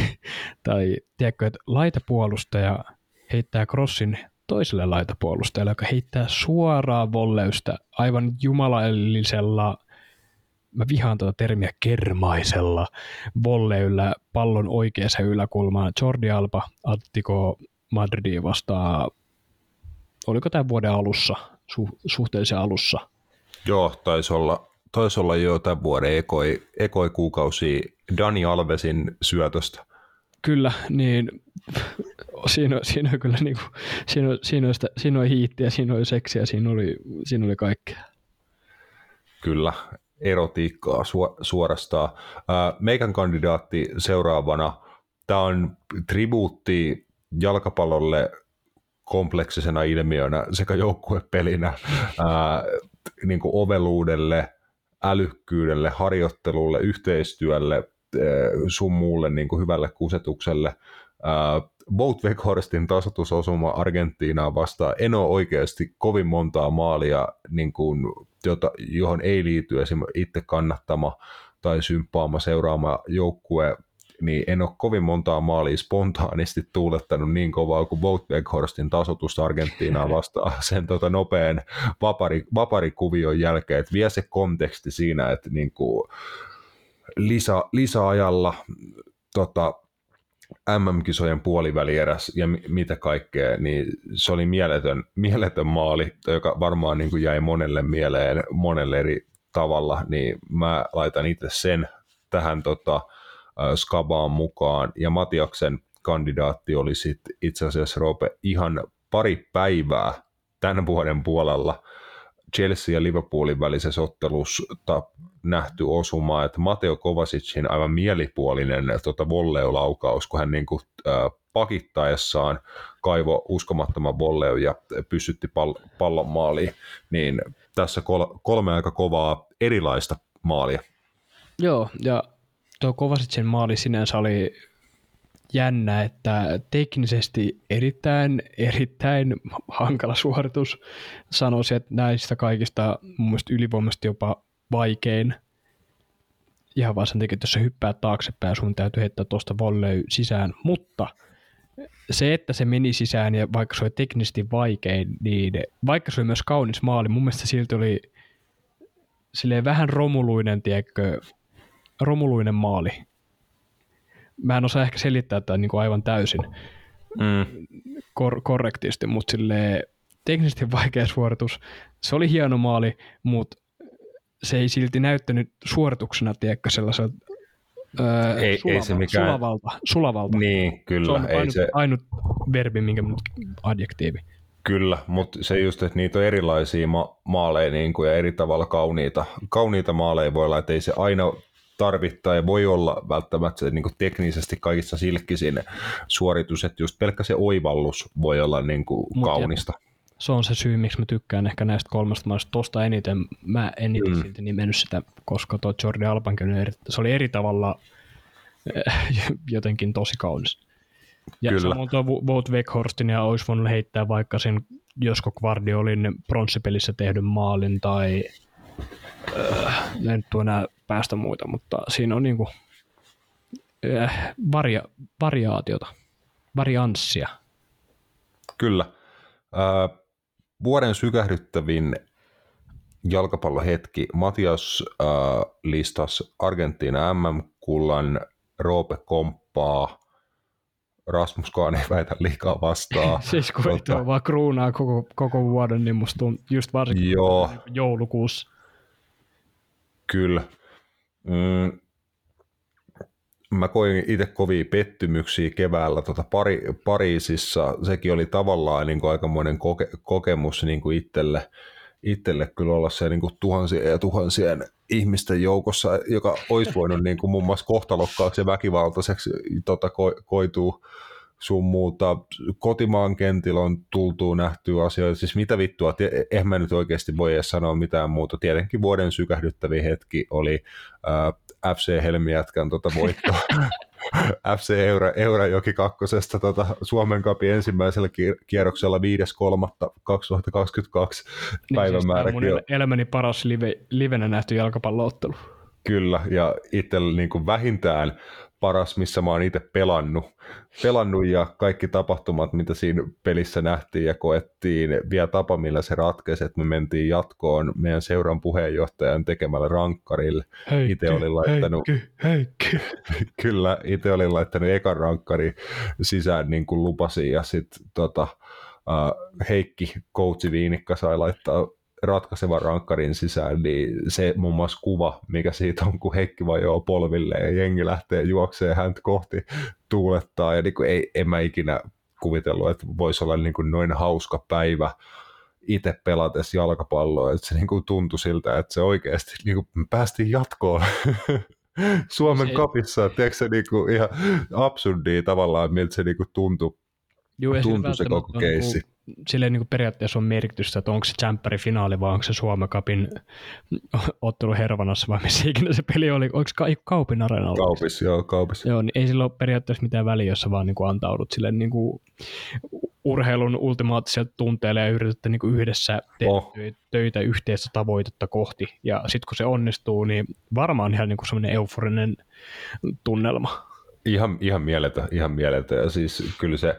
[LAUGHS] tai tiedätkö, että laitapuolustaja heittää crossin toiselle laitapuolustajalle, joka heittää suoraa volleystä aivan jumalallisella mä vihaan tuota termiä kermaisella volleyllä pallon oikeassa yläkulmaan. Jordi Alba, Atletico Madridiin vastaa, oliko tämän vuoden alussa, su, suhteellisen alussa. Joo, taisi olla, taisi olla jo tämän vuoden ekoi, ekoi kuukausi Dani Alvesin syötöstä. Kyllä, niin siinä, on- siinä on kyllä niinku, siinä, on, siinä, on sitä, siinä oli hiittiä, siinä oli seksiä, siinä oli, siinä oli kaikkea. Kyllä, erotiikkaa su- suorastaan. Ää, meikän kandidaatti seuraavana, tämä on tribuutti jalkapallolle kompleksisena ilmiönä sekä joukkuepelinä, ää, niin kuin oveluudelle, älykkyydelle, harjoittelulle, yhteistyölle, ää, sun muulle niin kuin hyvälle kusetukselle. Ää, Wout Weghorstin tasoitusosuma Argentiinaa vastaan. En ole oikeasti kovin montaa maalia, niin kuin, jota, johon ei liity esimerkiksi itse kannattama tai symppaama seuraama joukkue, niin en ole kovin montaa maalia spontaanisti tuulettanut niin kovaa kuin Wout Weghorstin tasotus Argentiinaa [LAUGHS] vastaan sen tota, nopean vapari, vaparikuvion jälkeen, että vie se konteksti siinä, että niin kuin, lisä, lisäajalla tota, MM-kisojen puolivälieräs ja mi- mitä kaikkea, niin se oli mieletön, mieletön maali, joka varmaan niin kuin jäi monelle mieleen monelle eri tavalla, niin mä laitan itse sen tähän tota, äh, skabaan mukaan, ja Matiaksen kandidaatti oli sitten itse asiassa Roope ihan pari päivää tämän vuoden puolella Chelsea ja Liverpoolin välisessä ottelussa nähty osuma, että Mateo Kovasicin aivan mielipuolinen tota, volleulaukaus, kun hän niin kuin, äh, pakittaessaan kaivo uskomattoman volleu ja pysytti pall- pallon maaliin, niin tässä kol- kolme aika kovaa erilaista maalia. Joo, ja tuo Kovasicin maali sinänsä oli jännä, että teknisesti erittäin, erittäin hankala suoritus. Sanoisin, että näistä kaikista mun mielestä ylivoimaisesti jopa vaikein. Ihan vaan sen takia, että jos sä hyppää taaksepäin, sun täytyy heittää tuosta volley sisään, mutta se, että se meni sisään ja vaikka se oli teknisesti vaikein, niin vaikka se oli myös kaunis maali, mun mielestä silti oli silleen vähän romuluinen, tiedätkö, romuluinen maali. Mä en osaa ehkä selittää tätä niin kuin aivan täysin Mm. kor- korrektisti, mutta silleen teknisesti vaikea suoritus. Se oli hieno maali, mutta se ei silti näyttänyt suorituksena, tiedätkö, sellaiselta öö, Ei- ei se mikään- sulavalta. sulavalta. Niin, se kyllä. on Ei ainut, se, ainut verbi, minkä adjektiivi. Kyllä, mutta se just, että niitä on erilaisia ma- maaleja niin kuin, ja eri tavalla kauniita. Kauniita maaleja voi olla, että ei se aina tarvittaa ja voi olla välttämättä se niin kuin teknisesti kaikista silkkisin suoritus, että just pelkkä se oivallus voi olla niin kuin Mut kaunista. Se on se syy, miksi mä tykkään ehkä näistä kolmesta maista. Tosta eniten, mä en itse Mm. silti nimennyt sitä, koska tuo Jordi Albankin oli eri, se oli eri tavalla eh, [LAUGHS] jotenkin tosi kaunis. Ja Kyllä. samoin tuo Wout Weghorsten ja olisi voinut heittää vaikka sen Josko Guardiolin pronssipelissä tehdyn maalin tai äh, en tuo enää päästä muita, mutta siinä on niinku äh, varia, variaatiota, varianssia. Kyllä. Ää, vuoden sykähdyttävin jalkapallohetki. Matias ää, listas Argentiina MM-kullan, Roope komppaa, Rasmuskaan ei väitä liikaa vastaan. [LAUGHS] Siis kun ei Tota. tuo vaan kruunaa koko, koko vuoden, niin musta tuntuu, just varsinkin Joo. joulukuussa. Kyllä. Mm. Mä koin itse kovia pettymyksiä keväällä tota Pari, Pariisissa. Sekin oli tavallaan niin kuin aikamoinen koke, kokemus niin kuin itselle, itselle kyllä olla se niin kuin tuhansien ja tuhansien ihmisten joukossa, joka olisi voinut niin kuin muun muassa kohtalokkaaksi ja väkivaltaiseksi tota, ko, koituu sun muuta. Kotimaan kentillä on tultuu nähtyä asioita. Siis mitä vittua, tie- eihän mä nyt oikeasti voi edes sanoa mitään muuta. Tietenkin vuoden sykähdyttävin hetki oli äh, FC Helmijätkän tota voitto. [LAUGHS] [LAUGHS] FC Eura, Eurajoki kakkosesta tota, Suomen kapin ensimmäisellä kier- kierroksella 5.3.2022 päivämäärä. Niin siis mun el- elämäni paras live, livenä nähty jalkapalloottelu. Kyllä, ja itsellä niin kuin vähintään paras, missä mä oon itse pelannut. pelannut ja kaikki tapahtumat, mitä siinä pelissä nähtiin ja koettiin, vielä tapa, millä se ratkesi, että me mentiin jatkoon meidän seuran puheenjohtajan tekemällä rankkarille. Heikki, Itse olin laittanut, Heikki, Heikki. [LAUGHS] kyllä, itse olin laittanut ekan rankkari sisään niin kuin lupasin ja sitten tota, uh, Heikki, coachi Viinikka sai laittaa ratkaisevan rankkarin sisään, niin se muun muassa kuva, mikä siitä on, kun Heikki vajoo polville ja jengi lähtee juokseen häntä kohti tuulettaa, ja niin kuin ei, en mä ikinä kuvitellut, että voisi olla niin kuin noin hauska päivä itse pelatessa jalkapalloa, että se niin kuin tuntui siltä, että se oikeasti niin kuin päästiin jatkoon. [LAUGHS] Suomen Se- kapissa, tiedätkö se niinku ihan absurdia tavallaan, miltä se niinku tuntui, Juu, tuntui se koko ole keissi. Niinku, silleen niinku periaatteessa on merkitystä, että onko se Champerin finaali vai onko se Suomen Cupin ottelu Hervanassa vai missä ikinä se peli oli. Onko ka- Kaupin areenalla? Kaupissa, joo, kaupissa. Joo, niin ei sillä ole periaatteessa mitään väliä, jos sä vaan niinku antaudut sille niinku urheilun ultimaattiselle tunteelle ja yritätte niinku yhdessä tehdä Oh. töitä yhteistä tavoitetta kohti. Ja sitten kun se onnistuu, niin varmaan ihan niinku semmoinen euforinen tunnelma. Ihan, ihan mieletön, ihan mieletön. Ja siis kyllä se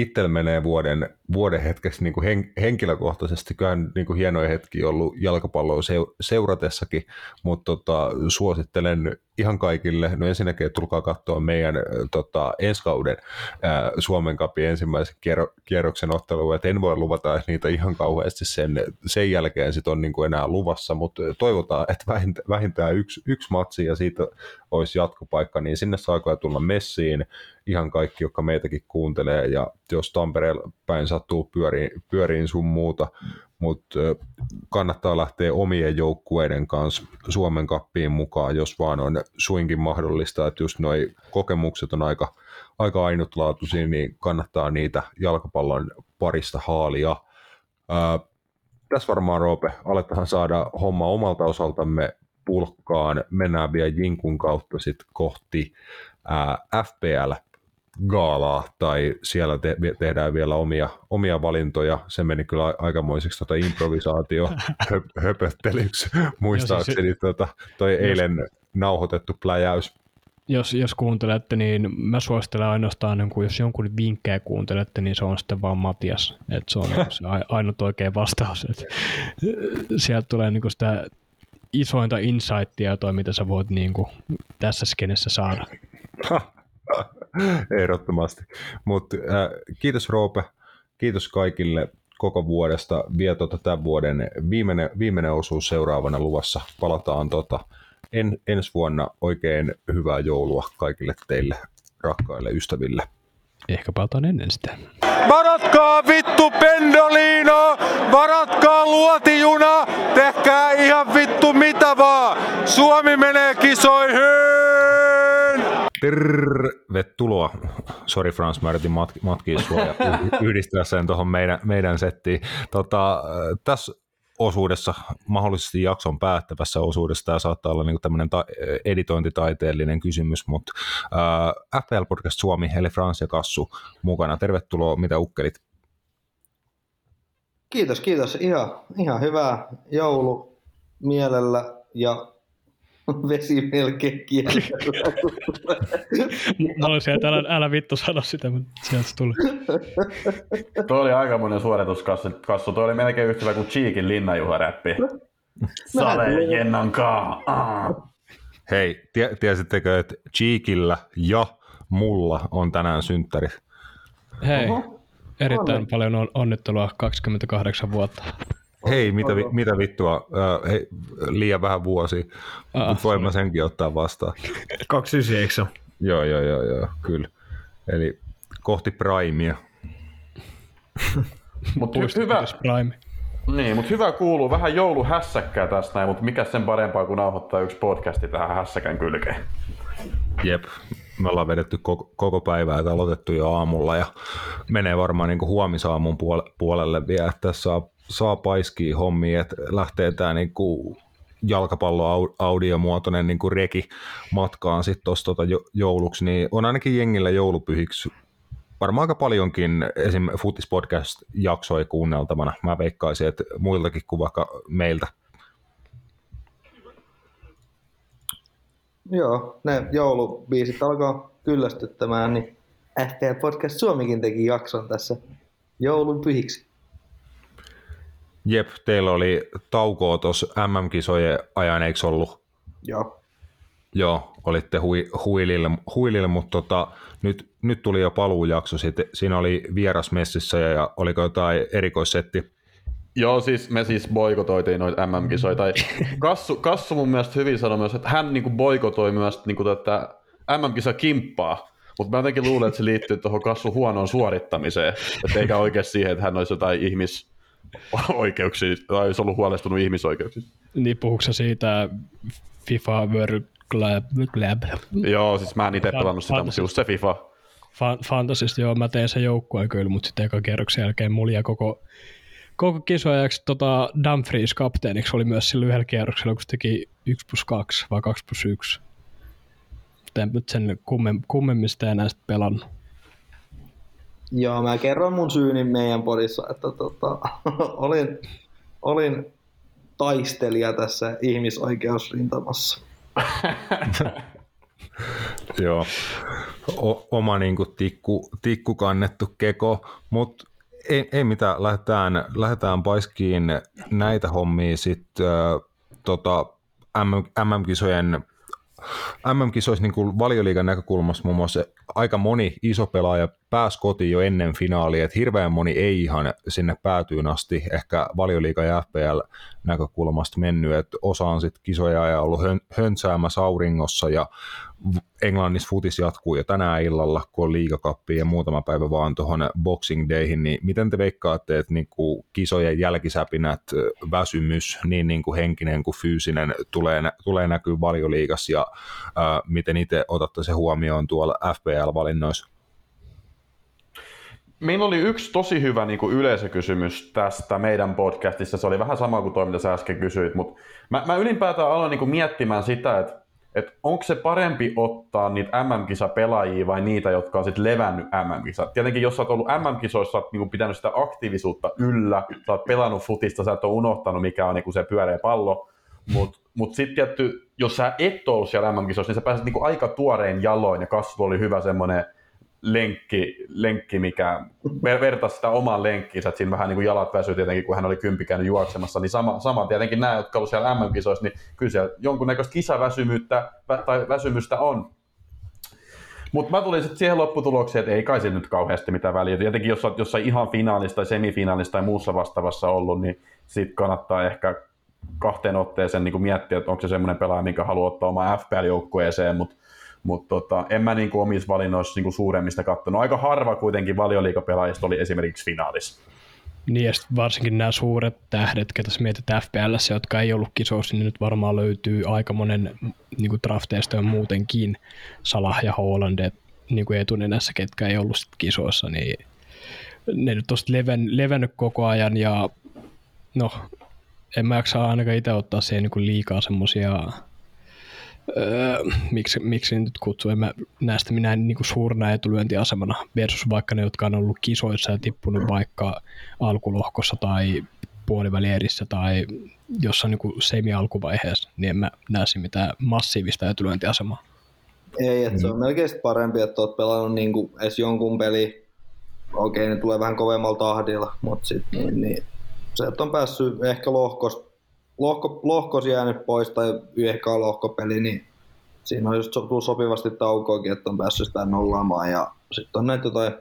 itsellä menee vuoden, vuoden hetkeksi niin kuin hen, henkilökohtaisesti. Kyllähän niin kuin hienoja hetkiä ollut jalkapalloa seu, seuratessakin, mutta tota, suosittelen ihan kaikille. No ensinnäkin, että tulkaa katsoa meidän tota, ensi kauden ää, Suomen Cupin ensimmäisen kierro, kierroksen ottelua. Et en voi luvata, niitä ihan kauheasti sen, sen jälkeen sit on niin kuin enää luvassa, mutta toivotaan, että vähintään, yksi, yksi matsi ja siitä olisi jatkopaikka, niin sinne saa kyllä tulla messiin ihan kaikki, jotka meitäkin kuuntelee, ja jos Tampereella päin sattuu pyöriin, pyöriin sun muuta, mutta kannattaa lähteä omien joukkueiden kanssa Suomen kappiin mukaan, jos vaan on suinkin mahdollista, että just noi kokemukset on aika, aika ainutlaatuisia, niin kannattaa niitä jalkapallon parista haalia. Ää, tässä varmaan Roope, aletaan saada homma omalta osaltamme pulkkaan. Mennään vielä Jinkun kautta sitten kohti ää, FPL gaalaa tai siellä te- tehdään vielä omia, omia valintoja. Se meni kyllä aikamoiseksi tota improvisaatio [LAUGHS] hö- höpöttelyksi. Muistaakseni tota, toi eilen nauhoitettu pläjäys. Jos, jos kuuntelette, niin mä suosittelen ainoastaan, niin kun jos jonkun vinkkejä kuuntelette, niin se on sitten vaan Matias. Et se on niin se ai- ainut oikea vastaus. Et, sieltä tulee niin sitä isointa insightia, toi, mitä sä voit niin kuin, tässä skenessä saada. [LAUGHS] [LAUGHS] Ehdottomasti. Mutta äh, kiitos Roope, kiitos kaikille koko vuodesta. Vielä tota tämän vuoden viimeinen, viimeinen osuus seuraavana luvassa. Palataan tota, en, ensi vuonna oikein hyvää joulua kaikille teille rakkaille ystäville. Ehkä palataan ennen sitä. Varatkaa vittu pendolino! Varatkaa luotijuna! Tehkää ihan vittu mitä vaan! Suomi menee kisoihin! Tervetuloa. Sori Frans, mä yritin mat- matkia sua ja yhdistää sen tuohon meidän, meidän settiin. Tota, tässä osuudessa, mahdollisesti jakson päättävässä osuudessa, tämä saattaa olla niinku tämmöinen ta- editointitaiteellinen kysymys, mutta äh, FPL Podcast Suomi, eli Frans ja Kassu mukana. Tervetuloa, mitä ukkelit? Kiitos, kiitos. Ihan, ihan hyvää joulu mielellä ja [LAUGHS] vesi melkein kiertällä. Mä olin sieltä, älä, älä vittu sano sitä, mutta sieltä se tuli. [LAUGHS] Tuo oli aikamoinen suoritus, Kassu. Kassu. Tuo oli melkein yhtä hyvä kuin Cheekin linnanjuhlaräppi. Sale jennan kaa. Ah. Hei, tie- tiesittekö, että Cheekillä ja mulla on tänään synttäri? Hei, Oho. erittäin Onne. paljon on, onnittelua 28 vuotta. Hei, mitä, vi- mitä vittua, äh, hei, liian vähän vuosia, Ah, mutta voin mä senkin ottaa vastaan. [LAUGHS] 29, eikö se ole? Joo, joo, joo, joo, kyllä. Eli kohti primea. [LAUGHS] Mutta Muista hyvä, Prime. niin, mut hyvä kuuluu. Vähän jouluhässäkkää tästä näin, mutta mikä sen parempaa kuin nauhoittaa yksi podcasti tähän hässäkän kylkeen. Jep, me ollaan vedetty koko, koko päivää tai aloitettu jo aamulla ja menee varmaan niin huomisaamun puole- puolelle vielä, että tässä saa, saa paiskia hommia, että lähtee tämä niin jalkapallo audiomuotoinen niin kuin reki matkaan sitten tuossa tota jo- jouluksi, niin on ainakin jengillä joulupyhiksi varmaan aika paljonkin esim. Futispodcast-jaksoja kuunneltavana. Mä veikkaisin, että muiltakin kuin vaikka meiltä. Joo, ne joulubiisit alkaa kyllästyttämään, niin FPL Podcast Suomikin teki jakson tässä joulun pyhiksi. Jep, teillä oli taukoa tuossa MM-kisojen ajan, eikö ollut? Joo. Joo, olitte hui, huilille, huilille mutta tota, nyt, nyt tuli jo paluujakso. Sitten, siinä oli vieras messissä ja, ja oliko jotain erikoissetti? Joo, siis me siis boikotoitiin noita MM-kisoja. Tai [LAUGHS] Kassu, Kassu mun mielestä hyvin sanoi myös, että hän niinku boikotoi myös niinku tätä MM-kisa-kimppaa. Mutta mä jotenkin luulen, että se liittyy tuohon Kassun huonoon suorittamiseen. Että eikä oikein siihen, että hän olisi jotain [LAUGHS] ihmisoikeuksia, tai olisi ollut huolestunut ihmisoikeuksista. Niin puhuuko siitä FIFA World Club, Club Joo, siis mä en itse pelannut sitä, mutta just se FIFA. Fan- Fantasista, joo, mä tein sen joukkueen kyllä, mutta sitten ekan kierroksen jälkeen mulla koko, koko kisoajaksi tota Dumfries kapteeniksi oli myös sillä yhdellä kierroksella, kun se teki 1 plus 2 vai 2 plus 1. En nyt sen kummem, kummemmin sitä enää sit pelannut. Joo, mä kerron mun syynin meidän podissa, että tota, [LAUGHS] olin, olin taistelija tässä ihmisoikeusrintamassa. [LAUGHS] Joo, o, oma niin kuin, tikku, tikku kannettu keko, mutta ei, ei mitään, lähdetään, lähdetään paiskiin näitä hommia sitten äh, tota, MM, MM-kisojen MM-kisoissa niin kuin valioliigan näkökulmasta muun muassa aika moni iso pelaaja pääsi kotiin jo ennen finaalia, että hirveän moni ei ihan sinne päätyyn asti ehkä valioliiga ja FPL näkökulmasta mennyt, että osa on sitten kisoja ja ollut hön, höntsäämässä auringossa ja Englannissa futis jatkuu jo tänään illalla, kun on liigakappi ja muutama päivä vaan tuohon Boxing Dayhin, niin miten te veikkaatte, että niinku kisojen jälkisäpinät, väsymys, niin niinku henkinen kuin fyysinen, tulee, tulee näkyy valioliigassa ja ää, miten itse otatte se huomioon tuolla FPL-valinnoissa? Meillä oli yksi tosi hyvä niin kuin yleisökysymys tästä meidän podcastissa. Se oli vähän sama kuin tuo, mitä sä äsken kysyit, mutta mä, mä ylipäätään aloin niin kuin miettimään sitä, että, että onko se parempi ottaa niitä MM-kisapelaajia vai niitä, jotka on sitten levännyt MM-kisat. Tietenkin jos sä oot ollut MM-kisoissa, oot kuin pitänyt sitä aktiivisuutta yllä, sä oot pelannut futista, sä et ole unohtanut, mikä on niin kuin se pyöreä pallo, mutta mut sitten tietty, jos sä et ole siellä MM-kisoissa, niin sä pääset niinku aika tuoreen jaloin, ja kasvu oli hyvä semmoinen lenkki, lenkki mikä ver- vertasi sitä omaan lenkkiinsä, että siinä vähän niin kuin jalat väsyi tietenkin, kun hän oli kympi käynyt juoksemassa, niin sama, sama tietenkin nämä, jotka ovat siellä MM-kisoissa, niin kyllä siellä jonkunnäköistä kisaväsymyyttä vä- tai väsymystä on. Mutta mä tulin sitten siihen lopputulokseen, että ei kai se nyt kauheasti mitään väliä. Jotenkin jos olet jossain ihan finaalista tai semifinaalista tai muussa vastaavassa ollut, niin sitten kannattaa ehkä kahteen otteeseen niin miettiä, että onko se semmoinen pelaaja, minkä haluaa ottaa oma FPL-joukkueeseen, mutta mutta tota, en mä niin omissa valinnoissa niin suuremmista katsonut. Aika harva kuitenkin valioliikapelaajista oli esimerkiksi finaalissa. Niin ja varsinkin nämä suuret tähdet, ketä sä mietit FPLssä, jotka ei ollut kisoissa, niin nyt varmaan löytyy aika monen niin kuin drafteista ja muutenkin Salah ja Holland niin kuin etunenässä, ketkä ei ollut sit kisoissa, niin ne nyt on leven, levennyt koko ajan ja no, en mä jaksa ainakaan itse ottaa siihen niin kuin liikaa semmoisia öö, miksi, miksi nyt kutsuu, en mä näistä minä niin kuin suurena etulyöntiasemana versus vaikka ne, jotka on ollut kisoissa ja tippunut vaikka alkulohkossa tai puolivälierissä tai jossain niin semi-alkuvaiheessa, niin en mä näe siinä mitään massiivista etulyöntiasemaa. Ei, että se on melkein parempi, että olet pelannut niin kuin edes jonkun peli. Okei, ne tulee vähän kovemmalla tahdilla, mutta sitten niin, niin, se, että on päässyt ehkä lohkosta lohko, lohkos jäänyt pois tai ehkä lohkopeli, niin siinä on just tullut sopivasti taukoakin, että on päässyt sitä nollaamaan. Ja sitten on näitä jotain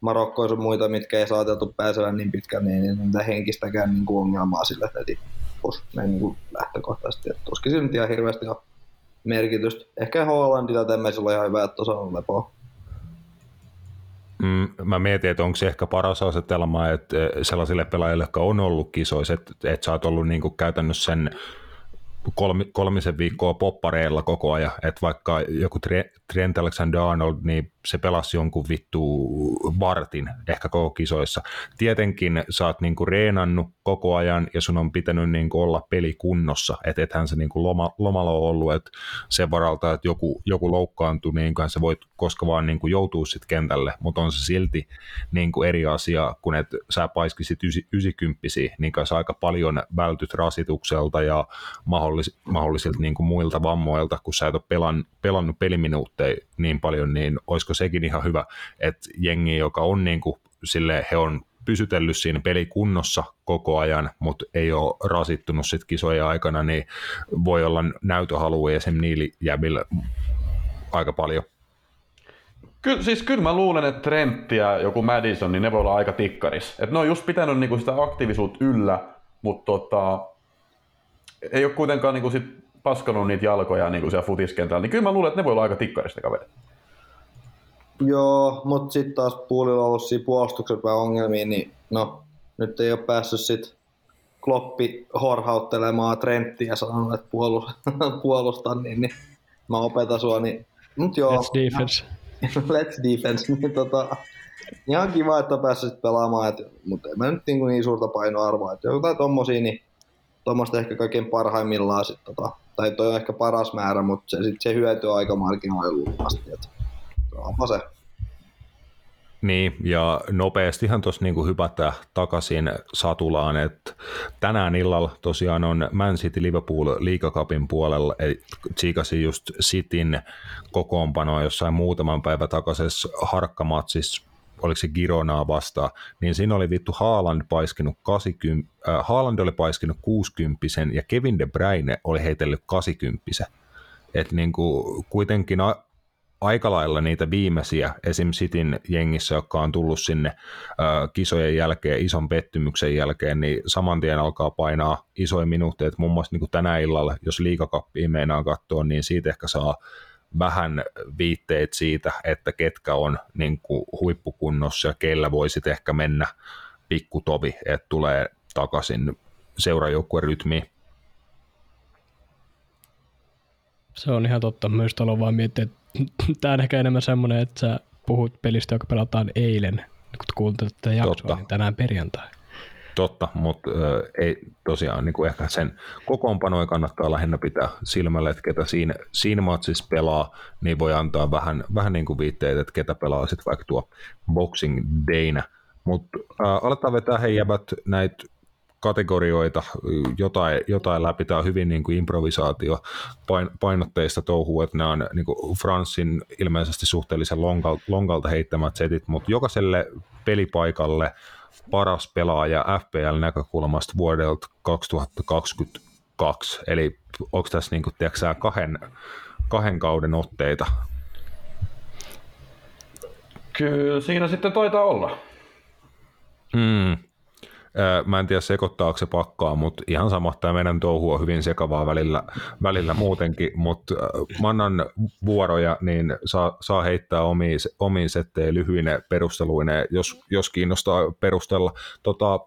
Marokkoja sun muita, mitkä ei saateltu pääsevän niin pitkään, niin ei niitä henkistäkään niin kuin ongelmaa sille, että tippus niin kuin lähtökohtaisesti. Että tuskin siinä nyt ihan hirveästi on merkitystä. Ehkä Hollandilla tämmöisellä on ihan hyvä, että on lepoa. Mm, mä mietin, että onko se ehkä paras asetelma, että eh, sellaisille pelaajille, jotka on ollut kisoissa, että, että sä oot ollut niin kuin käytännössä sen kolmi, kolmisen viikkoa poppareilla koko ajan, että vaikka joku Trent Alexander-Arnold, niin se pelasi jonkun vittu vartin ehkä koko kisoissa. Tietenkin sä oot niinku reenannut koko ajan ja sun on pitänyt niinku olla peli kunnossa, että ethän se niinku loma, lomalla on ollut, että sen varalta, että joku, joku loukkaantuu, niin se voit koska vaan niinku joutuu sitten kentälle, mutta on se silti niinku eri asia, kun et sä paiskisit 90 niin sä aika paljon vältyt rasitukselta ja mahdollis, mahdollisilta niinku muilta vammoilta, kun sä et ole pelan, pelannut peliminuutteja niin paljon, niin olisiko sekin ihan hyvä, että jengi, joka on niin kuin, sille he on pysytellyt siinä pelikunnossa koko ajan, mutta ei ole rasittunut sit kisojen aikana, niin voi olla näytöhalua esim. niillä jäbillä aika paljon. Kyllä, siis kyllä mä luulen, että Trent ja joku Madison, niin ne voi olla aika tikkaris. Et ne on just pitänyt niinku sitä aktiivisuutta yllä, mutta tota, ei ole kuitenkaan niinku sit paskanut niitä jalkoja niinku siellä futiskentällä, niin kyllä mä luulen, että ne voi olla aika tikkarista kaverit. Joo, mutta sitten taas puolilla on ollut siinä puolustuksen ongelmia, niin no, nyt ei ole päässyt sit Kloppi horhauttelemaan Trenttiä ja sanonut, että puolust, [LAUGHS] puolusta, niin, niin mä opetan sua, niin mut joo. Let's defense. [LAUGHS] Let's defense, niin tota, ihan kiva, että päässyt pelaamaan, et, mutta en mä nyt niin, niin suurta painoarvoa, että jotain tommosia, niin tuommoista ehkä kaikkein parhaimmillaan sit, tota, tai toi on ehkä paras määrä, mutta se, sit se hyötyy aika markkinoille että onpa se. Niin, ja nopeastihan tuossa niinku hypätä takaisin Satulaan, että tänään illalla tosiaan on Man City Liverpool liikakapin puolella, eli tsiikasin just Cityn kokoonpanoa jossain muutaman päivän takaisessa harkkamatsissa, oliko se Gironaa vastaan, niin siinä oli vittu Haaland paiskinut 80, äh, Haaland oli paiskinut 60 ja Kevin De Bruyne oli heitellyt 80 että niin kuin kuitenkin aika lailla niitä viimeisiä esim. Sitin jengissä, jotka on tullut sinne ö, kisojen jälkeen, ison pettymyksen jälkeen, niin saman tien alkaa painaa isoja minuutteja. Muun muassa niin kuin tänä illalla, jos liikakappia meinaa katsoa, niin siitä ehkä saa vähän viitteet siitä, että ketkä on niin kuin huippukunnossa ja keillä voisit ehkä mennä pikkutovi, että tulee takaisin seurajoukkueen rytmiin. Se on ihan totta. Myös talo vaan miettiä, että [LAUGHS] tämä on ehkä enemmän semmoinen, että sä puhut pelistä, joka pelataan eilen, kun kuuntelet tätä jaksoa, Totta. niin tänään perjantai. Totta, mutta äh, ei tosiaan niin kuin ehkä sen kokoonpanoja kannattaa lähinnä pitää silmällä, että ketä siinä, siinä matsissa pelaa, niin voi antaa vähän, vähän niin kuin viitteitä, että ketä pelaa sitten vaikka tuo Boxing Dayna. Mutta äh, aletaan vetää hei jäbät näitä kategorioita, jotain, jotain läpi. Tämä on hyvin niin kuin improvisaatio painotteista touhuu, että nämä on niin kuin Franssin ilmeisesti suhteellisen lonkalta, lonkalta heittämät setit, mutta jokaiselle pelipaikalle paras pelaaja FPL-näkökulmasta vuodelta 2022. Eli onko tässä niin kuin, tiedätkö, kahden, kahden kauden otteita? Kyllä siinä sitten taitaa olla. Mm. Mä en tiedä sekoittaako se pakkaa, mutta ihan sama, tämä meidän touhu on hyvin sekavaa välillä, välillä muutenkin, mutta mä annan vuoroja, niin saa, saa heittää omiin, omiin settejä lyhyine perusteluine, jos, jos kiinnostaa perustella. Tota,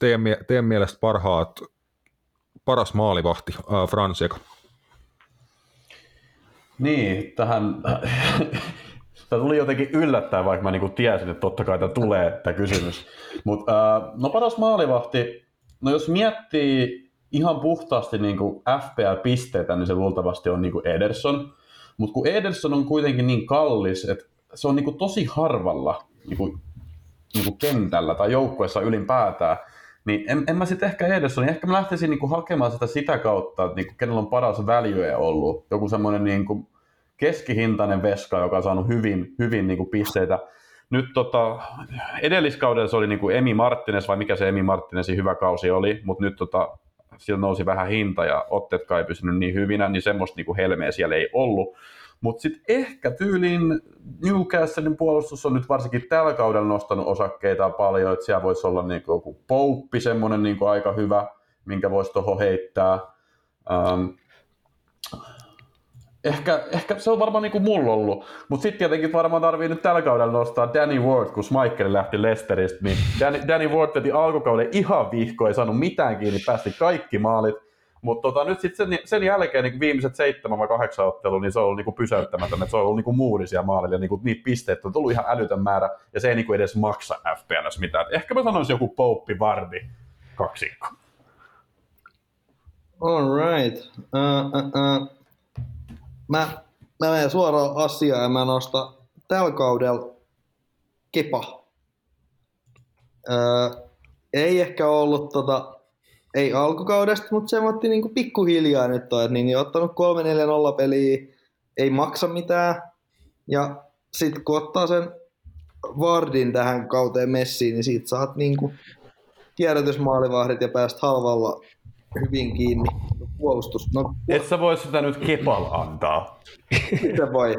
teidän, teidän mielestä parhaat, paras maalivahti, äh, Franseka? Niin, tähän Tämä tuli jotenkin yllättäen, vaikka mä niinku tiesin, että totta kai tämä tulee, tämä kysymys. Mutta äh, no paras maalivahti, no jos miettii ihan puhtaasti niinku FPL-pisteitä, niin se luultavasti on niinku Ederson. Mutta kun Ederson on kuitenkin niin kallis, että se on niinku tosi harvalla niinku, niinku kentällä tai joukkueessa ylipäätään, niin en, en mä sitten ehkä Ederson, ehkä mä lähtisin niinku hakemaan sitä sitä kautta, että niinku, kenellä on paras väljyä ollut. Joku semmoinen niinku, keskihintainen veska, joka on saanut hyvin, hyvin niin kuin pisteitä. Nyt tota, edelliskaudella se oli niin kuin Emi Martinez, vai mikä se Emi Martinezin hyvä kausi oli, mutta nyt tota, sillä nousi vähän hinta ja otteet ei pysynyt niin hyvinä, niin semmoista niin kuin helmeä siellä ei ollut. Mutta sitten ehkä tyyliin Newcastlein puolustus on nyt varsinkin tällä kaudella nostanut osakkeita paljon, että siellä voisi olla niin joku pouppi, semmoinen niin aika hyvä, minkä voisi tuohon heittää. Um, ehkä, ehkä se on varmaan niin kuin mulla ollut. Mutta sitten tietenkin varmaan tarvii nyt tällä kaudella nostaa Danny Ward, kun Michael lähti Lesteristä, niin Danny, Danny Ward veti alkukauden ihan vihko, ei saanut mitään kiinni, päästi kaikki maalit. Mutta tota, nyt sitten sen, sen, jälkeen niin viimeiset seitsemän vai kahdeksan ottelua, niin se on ollut niin pysäyttämätön, että se on ollut niin muuri siellä maalilla, niin kuin niitä pisteitä on tullut ihan älytön määrä, ja se ei niin kuin edes maksa FPLS mitään. Et ehkä mä sanoisin joku Pouppi Vardi kaksikko. All right. Uh, uh, uh mä, mä menen suoraan asiaan ja mä nostan tällä kaudella kepa. Öö, ei ehkä ollut tota, ei alkukaudesta, mutta se otti niinku pikkuhiljaa nyt on, että niin, ottanut 3-4-0 peliä, ei maksa mitään. Ja sitten kun ottaa sen Vardin tähän kauteen messiin, niin siitä saat niinku kierrätysmaalivahdit ja pääst halvalla hyvin kiinni puolustus. No, Et sä voi sitä nyt Kepal antaa. Mitä voi?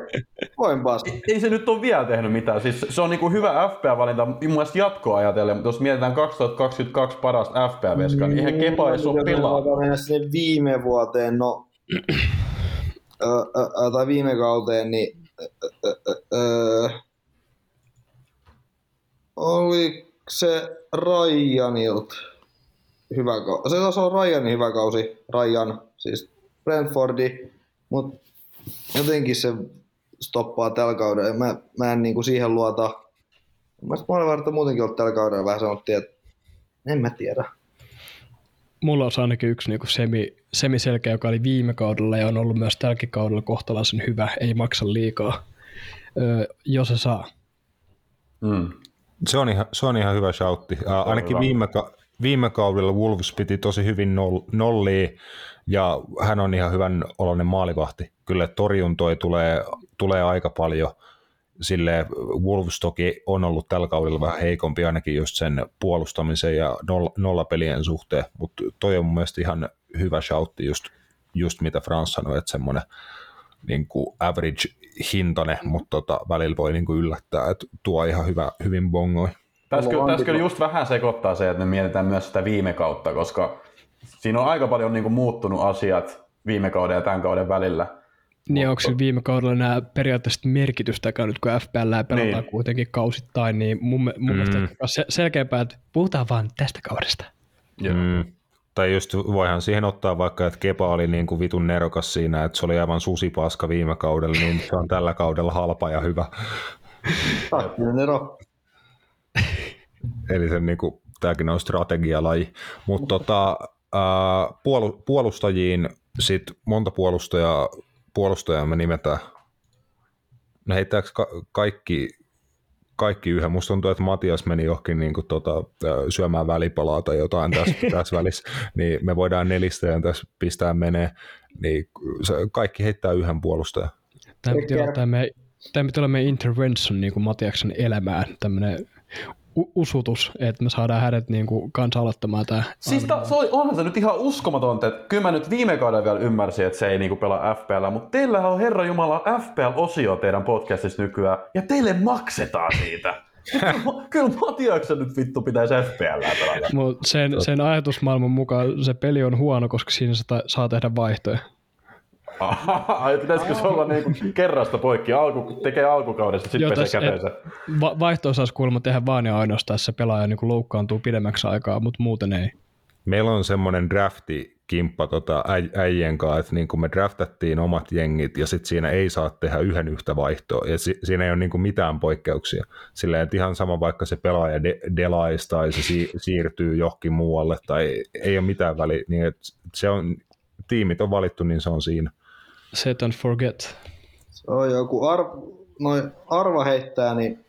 Voin vasta. Ei, ei, se nyt ole vielä tehnyt mitään. Siis se on niinku hyvä FPA-valinta mun mielestä jatkoa ajatellen, mutta jos mietitään 2022 parasta FPA-veskaa, niin eihän Kepa ei ole pelaa. mennä sinne viime vuoteen, no, ö, ö, tai viime kauteen, niin ö, ö, ö, oli se Ryanilta hyvä kausi. Se taas on Ryanin hyvä kausi, Ryan, siis Brentfordi, mutta jotenkin se stoppaa tällä kaudella. Mä, mä en niinku siihen luota. Mä varta muutenkin ollut tällä kaudella vähän sanottiin, että en mä tiedä. Mulla on ainakin yksi niinku semi, semiselkeä, joka oli viime kaudella ja on ollut myös tälläkin kaudella kohtalaisen hyvä, ei maksa liikaa, öö, jos se saa. Mm. Se, on ihan, se on ihan hyvä shoutti. Uh, ainakin viime, ka- viime kaudella Wolves piti tosi hyvin nollia ja hän on ihan hyvän oloinen maalivahti. Kyllä torjuntoi tulee, tulee aika paljon. Sille Wolves toki on ollut tällä kaudella vähän heikompi ainakin just sen puolustamisen ja nollapelien suhteen, mutta toi on mun mielestä ihan hyvä shoutti just, just mitä Frans sanoi, että semmoinen niin kuin average hintane, mutta tota, välillä voi niin kuin yllättää, että tuo ihan hyvä, hyvin bongoi. Tässä kyllä, tässä kyllä just vähän sekoittaa se, että me mietitään myös sitä viime kautta, koska siinä on aika paljon niin kuin muuttunut asiat viime kauden ja tämän kauden välillä. Niin, onko se viime kaudella nämä periaatteessa merkitystäkään nyt, kun FPL pelataan niin. kuitenkin kausittain, niin mun, mun mm. mielestä se, selkeämpää, että puhutaan vaan tästä kaudesta. Mm. Tai just voihan siihen ottaa vaikka, että Kepa oli niin kuin vitun nerokas siinä, että se oli aivan susipaska viime kaudella, niin se on tällä kaudella halpa ja hyvä. [LAUGHS] Taktinen ero. Eli sen niin kuin, tämäkin on strategialaji. Mutta tota, puolustajiin sit monta puolustajaa, puolustajaa me nimetään. Ne heittääkö ka- kaikki, kaikki yhden? Musta tuntuu, että Matias meni johonkin niin kuin, tota, syömään välipalaa tai jotain tässä, [LAUGHS] tässä välissä, niin me voidaan nelistäjän tässä pistää menee, niin kaikki heittää yhden puolustajan. Tämä piti olla meidän, tämä piti olla meidän intervention niin kuin Matiaksen elämään, tämmöinen usutus, että me saadaan hänet niin kuin kanssa aloittamaan tämä. Siis ta, se oli, onhan se nyt ihan uskomatonta, että kyllä mä nyt viime kaudella vielä ymmärsin, että se ei niinku pelaa FPL, mutta teillä on Herra Jumala FPL-osio teidän podcastissa nykyään, ja teille maksetaan siitä. [LAUGHS] kyllä Matiaksen nyt vittu pitäisi FPL pelata. Mut sen, sen ajatusmaailman mukaan se peli on huono, koska siinä saa, saa tehdä vaihtoja. Ai pitäisikö se olla niinku kerrasta poikki, alku, tekee alkukaudesta, sitten pesee käteensä. Va- vaihtoa saisi kuulemma tehdä vaan ja ainoastaan, se pelaaja niin kuin loukkaantuu pidemmäksi aikaa, mutta muuten ei. Meillä on semmoinen drafti kimppa tota äi- äijien kanssa, että niin me draftattiin omat jengit ja sitten siinä ei saa tehdä yhden yhtä vaihtoa ja si- siinä ei ole niin kuin mitään poikkeuksia. Silleen, että ihan sama vaikka se pelaaja de- delaisi tai se si- siirtyy johonkin muualle tai ei ole mitään väliä, niin että se on, tiimit on valittu, niin se on siinä. Set and forget. Se on joku ar, noin arva heittää, niin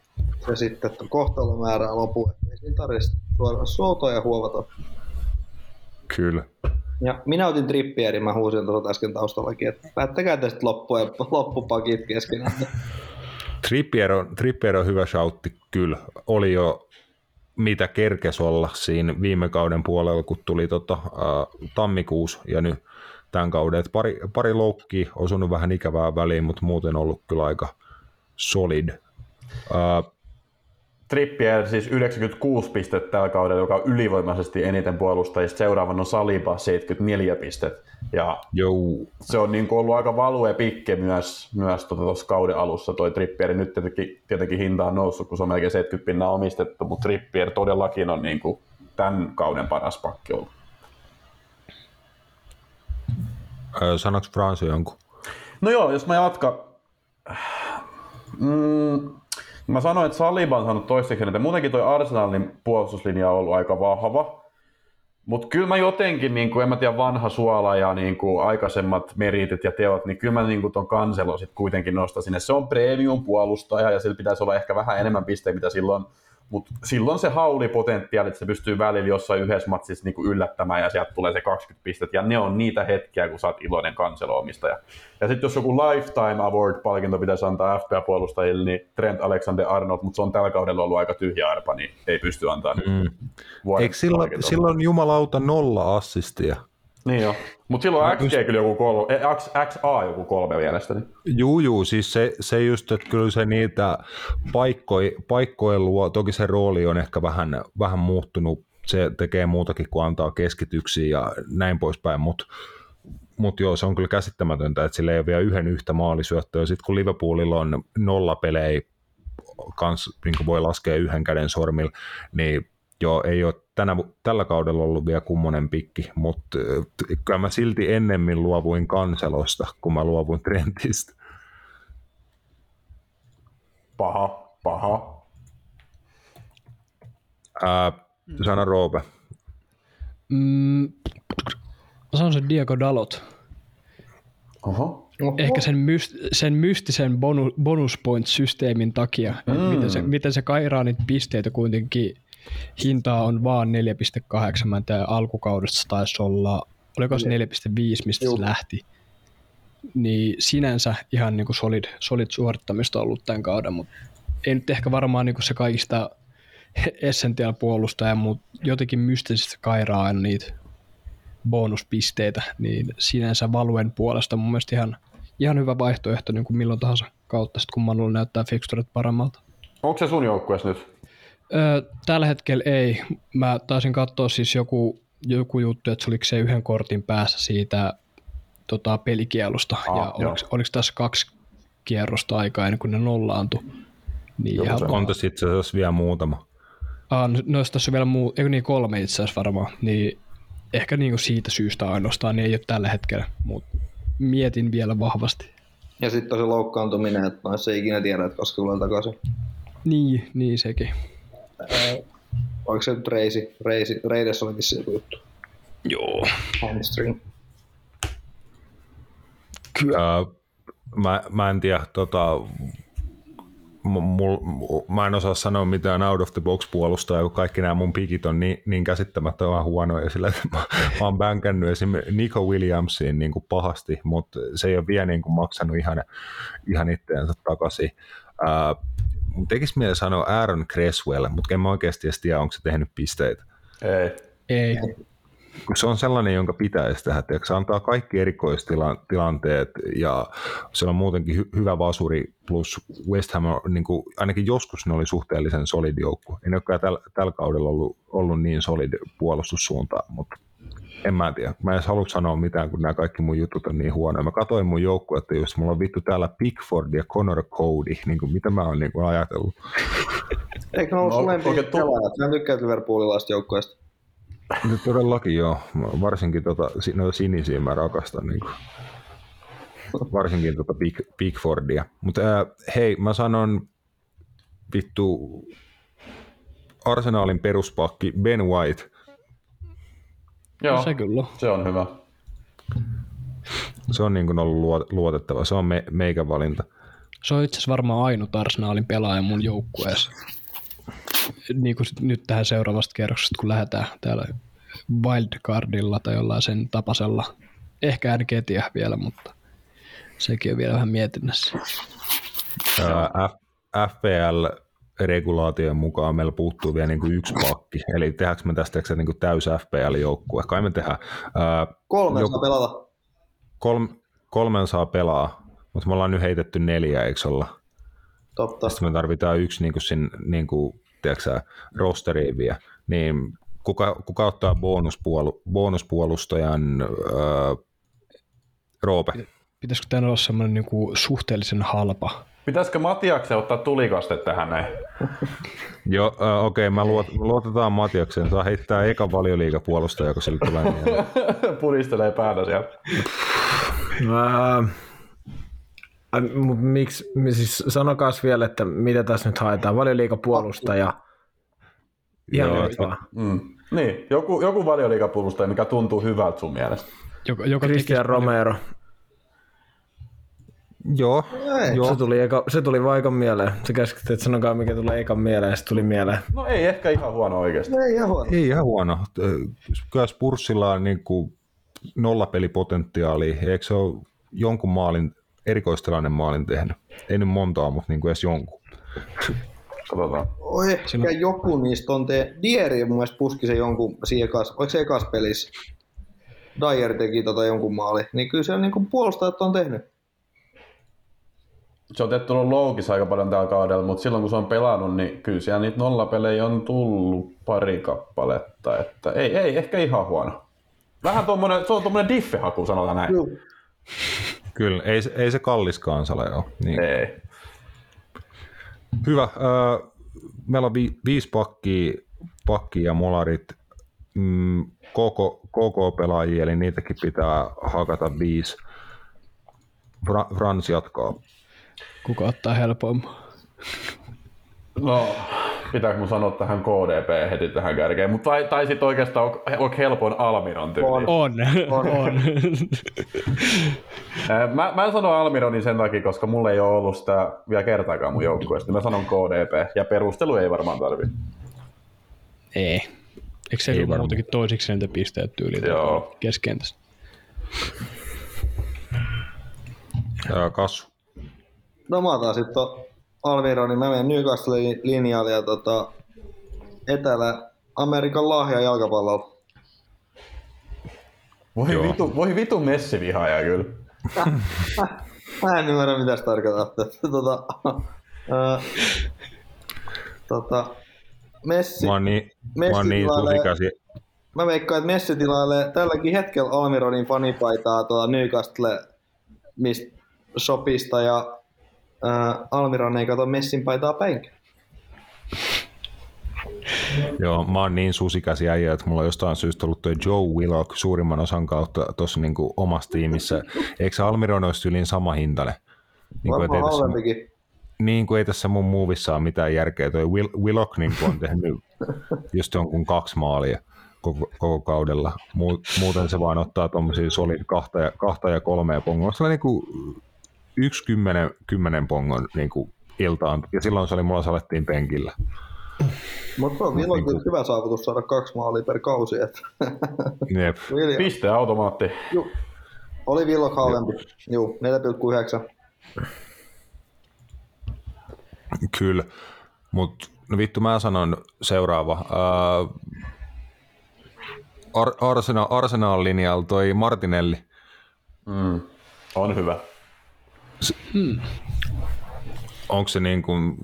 se sitten että kohtalomäärää lopu. Ei siinä tarvitse suoraan soutoa ja huovata. Kyllä. Ja minä otin trippierin, mä huusin tuossa äsken taustallakin, että päättäkää tästä loppu ja loppupakit keskenään. Trippier on, Trippier on hyvä shoutti, kyllä. Oli jo mitä kerkes olla siinä viime kauden puolella, kun tuli tota, äh, tammikuussa ja nyt tämän kauden. Et pari, pari loukkiä, osunut vähän ikävää väliin, mutta muuten ollut kyllä aika solid. Äh, Trippier siis 96 pistettä tällä kaudella, joka on ylivoimaisesti eniten puolustajista. Seuraavan on Saliba 74 pistettä. Ja jou, se on niin kuin ollut aika value pikke myös, myös tuossa tota kauden alussa toi Trippier. Nyt tietenkin, tietenkin hinta on noussut, kun se on melkein 70 pinnaa omistettu, mutta Trippier todellakin on niin kuin tämän kauden paras pakki ollut. Sanoks Fransi jonkun? No joo, jos mä jatkan. Mm, mä sanoin, että Saliba on saanut toiseksi eniten. Muutenkin toi Arsenalin puolustuslinja on ollut aika vahva. Mutta kyllä mä jotenkin, niin kuin, en mä tiedä, vanha suola ja niin kuin, aikaisemmat meritit ja teot, niin kyllä mä niin kuin, ton kanselo sit kuitenkin nostan sinne. Se on premium puolustaja ja sillä pitäisi olla ehkä vähän enemmän pisteitä, mitä silloin mutta silloin se haulipotentiaali, että se pystyy välillä jossain yhdessä matsissa niinku yllättämään ja sieltä tulee se 20 pistettä. Ja ne on niitä hetkiä, kun sä oot iloinen kanseloomistaja. Ja sitten jos joku Lifetime Award-palkinto pitäisi antaa FPA-puolustajille, niin Trent Alexander-Arnold, mutta se on tällä kaudella ollut aika tyhjä arpa, niin ei pysty antaa nyt Mm. vuoden Eikö silloin, silloin jumalauta nolla assistia? Niin joo. Mutta silloin XG kyllä joku kolme, eh, X, XA joku kolme mielestäni. Juu, juu, siis se, se just, että kyllä se niitä paikkoi, paikkojen luo, toki se rooli on ehkä vähän, vähän muuttunut, se tekee muutakin kuin antaa keskityksiä ja näin poispäin, mutta mut joo, se on kyllä käsittämätöntä, että sillä ei ole vielä yhden yhtä maalisyöttöä. Sitten kun Liverpoolilla on nolla pelejä, kans, niin kuin voi laskea yhden käden sormilla, niin joo, ei ole tänä, tällä kaudella ollut vielä kummonen pikki, mutta kyllä mä silti ennemmin luovuin kanselosta, kun mä luovuin Trentistä. Paha, paha. Ää, sano Roope. Mm, se on se Diego Dalot. Oho. Oho. Ehkä sen, myst, sen mystisen bonus, bonus point-systeemin takia, mm. miten, se, miten se kairaa niitä pisteitä kuitenkin. Hintaa on vaan 4,8, tämä alkukaudesta taisi olla, oliko se 4,5, mistä Juu. se lähti. Niin sinänsä ihan niin kuin solid, solid suorittamista ollut tämän kauden, mutta ei nyt ehkä varmaan niin kuin se kaikista [LAUGHS] essential puolustaja, mutta jotenkin mystisesti kairaa aina niitä bonuspisteitä, niin sinänsä valuen puolesta mun mielestä ihan, ihan hyvä vaihtoehto niin kuin milloin tahansa kautta, sit kun Manulla näyttää fixturet paremmalta. Onko se sun joukkueessa nyt? Öö, tällä hetkellä ei. Mä taisin katsoa siis joku, joku juttu, että se oliko se yhden kortin päässä siitä tota, pelikielusta. Aa, ja joo. oliko, oliko tässä kaksi kierrosta aikaa ennen kuin ne nollaantui. Niin Joku ihan, se- On tässä itse asiassa vielä muutama. Aa, no, no tässä on vielä muu, eikö niin kolme itse asiassa varmaan, niin ehkä niin kuin siitä syystä ainoastaan niin ei ole tällä hetkellä, mutta mietin vielä vahvasti. Ja sitten on se loukkaantuminen, että noissa ei ikinä tiedä, että koska tulee takaisin. Niin, niin sekin. Oliko se nyt reisi? reisi reidessä oli vissiin joku juttu. Joo. Hamstring. Ää, mä, mä en tiedä, tota, mu- mul, mu- mä en osaa sanoa mitään out of the box puolustaa, kun kaikki nämä mun pikit on niin, niin käsittämättömän huonoja, sillä että mä, mä oon bänkännyt esimerkiksi Nico Williamsiin niin kuin pahasti, mutta se ei ole vielä niin kuin maksanut ihan, ihan itteensä takaisin. Ää, mun tekisi mieli sanoa Aaron Creswell, mutta en mä oikeasti edes tiedä, onko se tehnyt pisteitä. Ei. Ei. Kun se on sellainen, jonka pitäisi tehdä. Tiedätkö? Se antaa kaikki erikoistilanteet ja se on muutenkin hy- hyvä vasuri, plus West Ham on, niin kuin, ainakin joskus ne oli suhteellisen solid joukku. Ei ne olekaan tällä, tällä kaudella ollut, ollut niin solid puolustussuuntaan, mutta en mä tiedä. Mä en edes halua sanoa mitään, kun nämä kaikki mun jutut on niin huonoja. Mä katsoin mun joukkuetta, jos mulla on vittu täällä Pickford ja Connor Cody, niin kuin, mitä mä oon niin kuin ajatellut. [LAUGHS] Eikö ne ollut No, no, tu- pelaajat? Mä tykkään Liverpoolilaista joukkueesta. Nyt todellakin joo. Mä Varsinkin tota, noita sinisiä mä rakastan. Niin kuin. Varsinkin tota Pick, Pickfordia. Mutta hei, mä sanon vittu Arsenalin peruspakki Ben White. Joo, Se kyllä. se on hyvä. Se on niin kuin ollut luo- luotettava. Se on me, meikän valinta. Se on itse asiassa varmaan ainut Arsenalin pelaaja mun joukkueessa. Niin kuin sit nyt tähän seuraavasta kerroksesta, kun lähdetään täällä wildcardilla tai jollain sen tapasella. Ehkä NGTiä vielä, mutta sekin on vielä vähän mietinnässä. Ää, F, FPL-regulaation mukaan meillä puuttuu vielä niin kuin yksi pakki. Eli tehdäänkö me tästä niin kuin täys FPL-joukkue? Kai me tehdään. Ää, Kolme Joku- saa pelata. kolm, kolmen saa pelaa, mutta me ollaan nyt heitetty neljä, eikö olla? Totta. Sitten me tarvitaan yksi niin kuin sin, niin kuin, tiedätkö, rosteriin vielä. Niin kuka, kuka ottaa bonuspuolu, bonuspuolustajan öö, Roope? Pitäisikö tämä olla semmoinen niinku suhteellisen halpa? Pitäisikö Matiaksen ottaa tulikaste tähän näin? [LAUGHS] Joo, öö, okei, mä luot, luotetaan Matiakseen. Saa heittää eka valioliigapuolustaja, kun sille tulee mieleen. [LAUGHS] Puristelee päätä mut miksi, siis sanokaas vielä, että mitä tässä nyt haetaan. Valioliikapuolustaja. Ihan Joo, nyt vaan. Mm. Niin, joku, joku valioliikapuolustaja, mikä tuntuu hyvältä sun mielestä. Joka, joka Christian Romero. Joo, Ei. joo. Se tuli, eka, se tuli vaan ekan mieleen. Se käskit, että sanokaa mikä tulee ekan mieleen, ja se tuli mieleen. No ei ehkä ihan huono oikeasti. Ei ihan huono. Ei ihan huono. Kyllä Spurssilla on niin kuin nollapelipotentiaalia. Eikö se ole jonkun maalin, erikoistilainen maalin tehnyt? Ei nyt montaa, mutta niin kuin edes jonkun. Katsotaan. Oi, ehkä Silloin- joku niistä on te... Dieri mun mielestä puski se jonkun siinä ekas, oliko se ekas pelissä? Dyer teki tota jonkun maali. Niin kyllä se on niinku puolustajat on tehnyt. Se on tehty tullut loukissa aika paljon tällä kaudella, mutta silloin kun se on pelannut, niin kyllä siellä niitä nollapelejä on tullut pari kappaletta. Että ei, ei, ehkä ihan huono. Vähän tuommoinen, se on tuommoinen diffehaku, sanotaan näin. Joo. Kyllä, ei, se- ei se kallis kansale ole. Niin. Ei. Hyvä. Öö, meillä on vi, viisi pakkia, pakkia ja molarit. Mm, koko, koko pelaajia, eli niitäkin pitää hakata viisi. Fra, Frans jatkaa. Kuka ottaa helpommin? No, pitääkö mun sanoa tähän KDP heti tähän kärkeen? Mutta tai, tai sitten oikeastaan on, on helpoin Almiron tyyli. On. On, on. on. Ää, [LAUGHS] Mä, mä en sano Almironin sen takia, koska mulla ei ole ollut sitä vielä kertaakaan mun joukkueesta. Mä sanon KDP, ja perustelu ei varmaan tarvi. Ei. Eikö se Ei ollut varmaan. muutenkin toisiksi entä pisteet tyyliin Joo. keskentästä? Kassu. No mä otan sitten Alviro, niin mä menen Newcastle linjalle ja tota, Etelä-Amerikan lahja jalkapallolla. Voi Joo. vitu, voi vitu messivihaaja kyllä. [LAUGHS] Mä en ymmärrä mitä se tarkoittaa. [LAUGHS] tota, ää, tota, Messi, Mä oon niin, mä Messi oon niin tilailee- mä veikkaan, että Messi tilailee tälläkin hetkellä Almironin fanipaitaa tuolla Newcastle mistä shopista ja ää, Almiron ei kato Messin paitaa päinkään. Joo, mä oon niin susikäsi äijä, että mulla on jostain syystä ollut toi Joe Willock suurimman osan kautta tuossa niinku omassa tiimissä. Eikö Almiron olisi yliin sama hintainen? Niin kuin, tässä, niin kuin ei tässä mun muuvissa ole mitään järkeä. Toi Will, Willock niin on tehnyt just jonkun kaksi maalia koko, koko kaudella. Mu- Muuten se vaan ottaa tuommoisia solid kahta ja, kahta ja kolmea pongoa. Se oli niin kuin yksi kymmenen, kymmenen pongon niin kuin iltaan. Ja silloin se oli, mulla salettiin penkillä. Mutta se on Villokin Niinku- hyvä saavutus saada kaksi maalia per kausi. Et. Jep. [LAUGHS] Vilja- Pisteautomaatti. Ju, oli Villok halvempi. Juu, 4,9. Kyllä, mutta no vittu mä sanon seuraava. Ää, Ar- Arsenal, Arsenal linjalla toi Martinelli. Mm. On hyvä. Onko se niin kuin,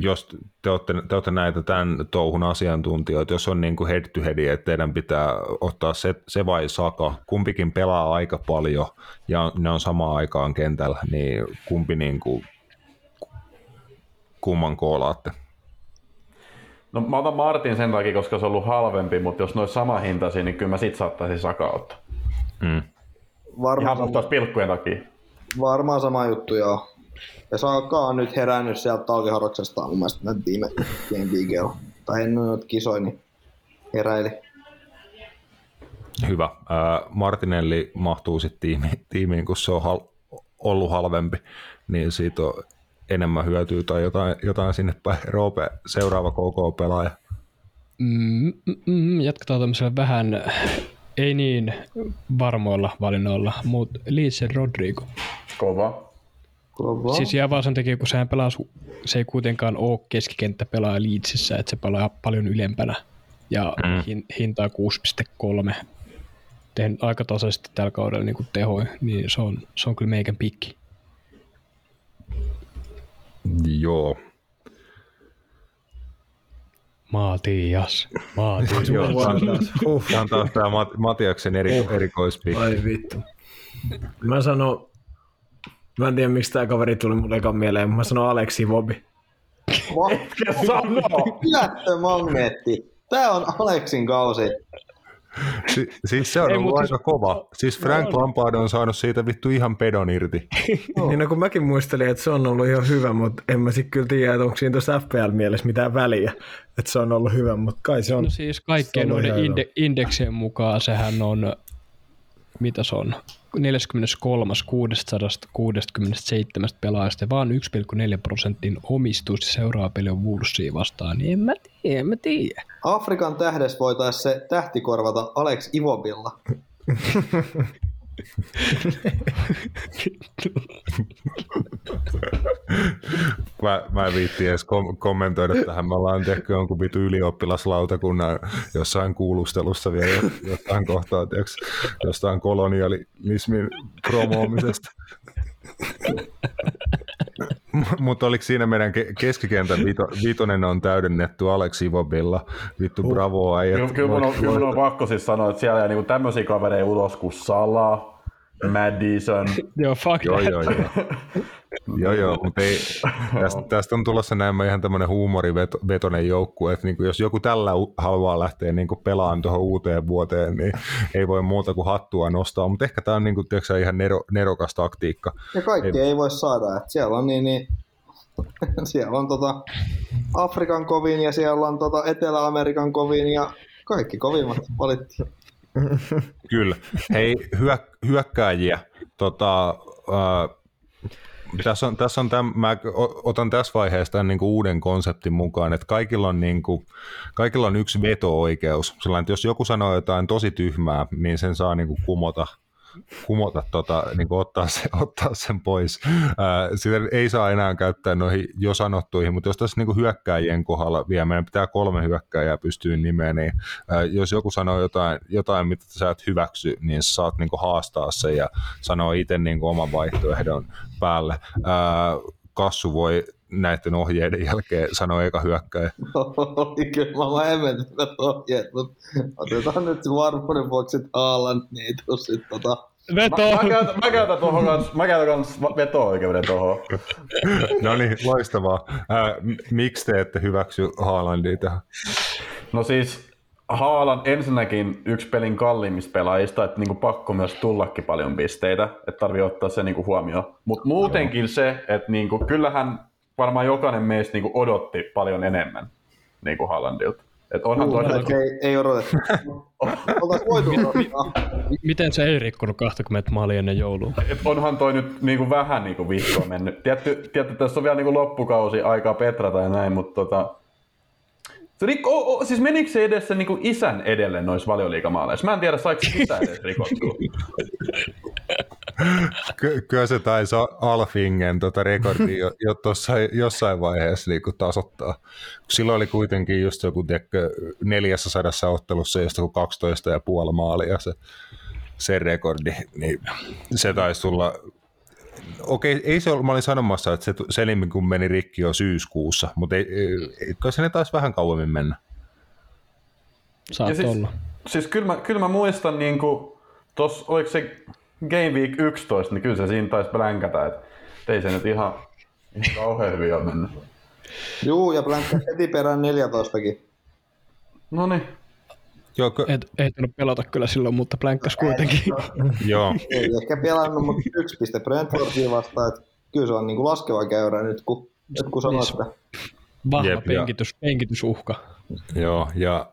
jos te olette, te olette näitä tämän touhun asiantuntijoita, jos on niin kuin head to head, että teidän pitää ottaa se, se vai Saka, kumpikin pelaa aika paljon ja ne on samaan aikaan kentällä, niin kumpi niin kuin, kumman koolaatte? No mä otan Martin sen takia, koska se on ollut halvempi, mutta jos ne olisi sama hintaisia, niin kyllä mä sit saattaisin Saka ottaa. Mm. Ihan Varmaan, puhtaasti pilkkujen takia. Varmaan sama juttu, joo. Ja Saaka on nyt herännyt sieltä talviharroksesta mun mielestä näin viime Game. Tai ennen noita kisoja, niin heräili. Hyvä. Ää, Martinelli mahtuu sitten tiimiin, tiimiin, kun se on hal- ollut halvempi, niin siitä on enemmän hyötyä tai jotain, jotain sinne päin. Roope, seuraava KK-pelaaja. Mm, mm, mm, jatketaan tämmöisellä vähän, ei niin varmoilla valinnoilla, mutta Leeds Rodrigo. Kova. Kova. Siis vaan sen takia, kun sehän pelaa, se ei kuitenkaan ole keskikenttä pelaa Leedsissä, että se pelaa paljon ylempänä. Ja Mm. hin, hintaa 6,3. Tehnyt aika tasaisesti tällä kaudella niin tehoin, niin se on, se on kyllä meikän pikki. Joo. Maatias, Maatias. Joo. Tämä on taas tämä Mat- Matiaksen eri, erikoispiikki. Ai vittu. Mä sanon, mä en tiedä miksi tää kaveri tuli ekan mieleen, mutta mä sanon Aleksi Vobi. Jättö magneetti. Tää on Aleksin kausi. Si- siis se on Ei, ollut aika siis- kova. Siis Frank Lampard on saanut siitä vittu ihan pedon irti. [LAUGHS] Niin no, kun mäkin muistelin, että se on ollut ihan hyvä, mutta en mä sit kyllä tiedä, että onko siinä tuossa FPL-mielessä mitään väliä, että se on ollut hyvä, mutta kai se on. No siis kaikkien se noiden inde- indeksien mukaan sehän on, mitä se on, 43. 667 pelaajasta ja vaan 1,4 prosentin omistus ja seuraava peli on Wolvesia vastaan, niin en mä tiedä, en mä tiedä. Afrikan tähdessä voitaisiin se tähti korvata Alex Ivobilla. [LAUGHS] Mä, mä en viitti edes kom- kommentoida tähän. Me ollaan tehty jonkun vitu ylioppilaslautakunnan jossain kuulustelussa vielä jo- jossain kohtaa, tiiäks, jostain kolonialismin promoomisesta. Mutta oliko siinä meidän ke- keskikentän vito, vitonen on täydennetty Alex Ivobilla? Vittu bravo äijät. Kyllä, kyllä, mun on, kyllä mun on pakko siis sanoa, että siellä ei niinku tämmöisiä kavereita ulos kuin Sala, Madison. [LAUGHS] Joo, fuck Joo, joo, joo. joo, joo, mutta ei, tästä, tästä, on tulossa näemmä ihan tämmöinen huumorivetoinen joukkue, että niin jos joku tällä haluaa lähteä niin pelaamaan tuohon uuteen vuoteen, niin ei voi muuta kuin hattua nostaa, mutta ehkä tämä on niin kuin, tiedätkö, ihan nero, nerokas taktiikka. Ja kaikki Ei- ei, ei voi saada. Et siellä on niin, niin [LAUGHS] siellä on tota Afrikan kovin ja siellä on tota Etelä-Amerikan kovin ja kaikki kovimmat valittiin. Kyllä. Hei, hyö, hyökkääjiä. Tota, äh, tässä on, tässä on täm, mä otan tässä vaiheessa tämän niinku uuden konseptin mukaan, että kaikilla on, niinku, kaikilla on yksi veto-oikeus. Sellainen, että jos joku sanoo jotain tosi tyhmää, niin sen saa niinku kumota kumota, tota, niin kuin ottaa, se, [LAUGHS] ottaa sen pois. Sitä ei saa enää käyttää noihin jo sanottuihin, mutta jos tässä niin kuin hyökkääjien kohdalla vielä meidän pitää kolme hyökkääjää pystyä nimeen, niin ää, jos joku sanoo jotain, jotain, mitä sä et hyväksy, niin sä saat niin kuin haastaa sen ja sanoa itse niin kuin oman vaihtoehdon päälle. Ää, Kassu voi näiden ohjeiden jälkeen sanoa eka hyökkäjä. [LAUGHS] Oli kyllä mä hemmetyvät ohjeet, mutta otetaan nyt varmuuden vuoksi, että Haaland niin ei tuu sit tota Veto! Mä, mä, käytän, mä käytän tuohon kans, mä käytän kans veto-oikeuden tuohon. [LAUGHS] No niin, loistavaa. Ää, m- miksi te ette hyväksy Haalandia tähän? No siis Haalan ensinnäkin yksi pelin kalliimmista pelaajista, että niinku pakko myös tullakin paljon pisteitä, että tarvii ottaa se niinku huomioon. Mutta muutenkin se, että niinku, kyllähän varmaan jokainen meistä niinku odotti paljon enemmän niinku Haalandilta. Et onhan toi, että ei, ei odotettu. [LAUGHS] Oltais voitu. Miten se ei rikkonut 20 maalia ennen joulua? et onhan toi nyt niinku vähän niinku vihkoa mennyt. Tietty, tietty tässä on vielä niinku loppukausi aikaa petrata ja näin, mutta tota, se rikko, o, o, siis menikö se edes sen niinku isän edelle noissa valioliikamaaleissa? Mä en tiedä, saiko se isä edes rikottua. [LAUGHS] [LAUGHS] Ky- kyllä se taisi Alfingen tota rekordia jo, jo tossa, jossain vaiheessa niin tasoittaa. Silloin oli kuitenkin just joku tiedätkö, 400 ottelussa joku 12 ja puoli maalia se, se rekordi, niin se taisi tulla Okei, ei se ollut, mä olin sanomassa, että se, se nimi kun meni rikki jo syyskuussa, mutta ei, ei, kai se ne taisi vähän kauemmin mennä. Saat siis, olla. Siis kyllä mä, kyllä mä muistan, niin kuin, tos, oliko se Game Week 11, niin kyllä se siinä taisi blänkätä, että ei se nyt ihan, ihan kauhean hyvin ole mennyt. Juu, ja Blankka heti perään 14kin. No niin. Joo, k- Et, ei tullut pelata kyllä silloin, mutta plänkkäs kuitenkin. [LAUGHS] joo. Ei ehkä pelannut, mutta yksi piste Brentfordia vastaan, että kyllä se on niin kuin laskeva käyrä nyt, kun, nyt kun sanotte. Vahva Jep, ja- penkitys, penkitysuhka. Joo, ja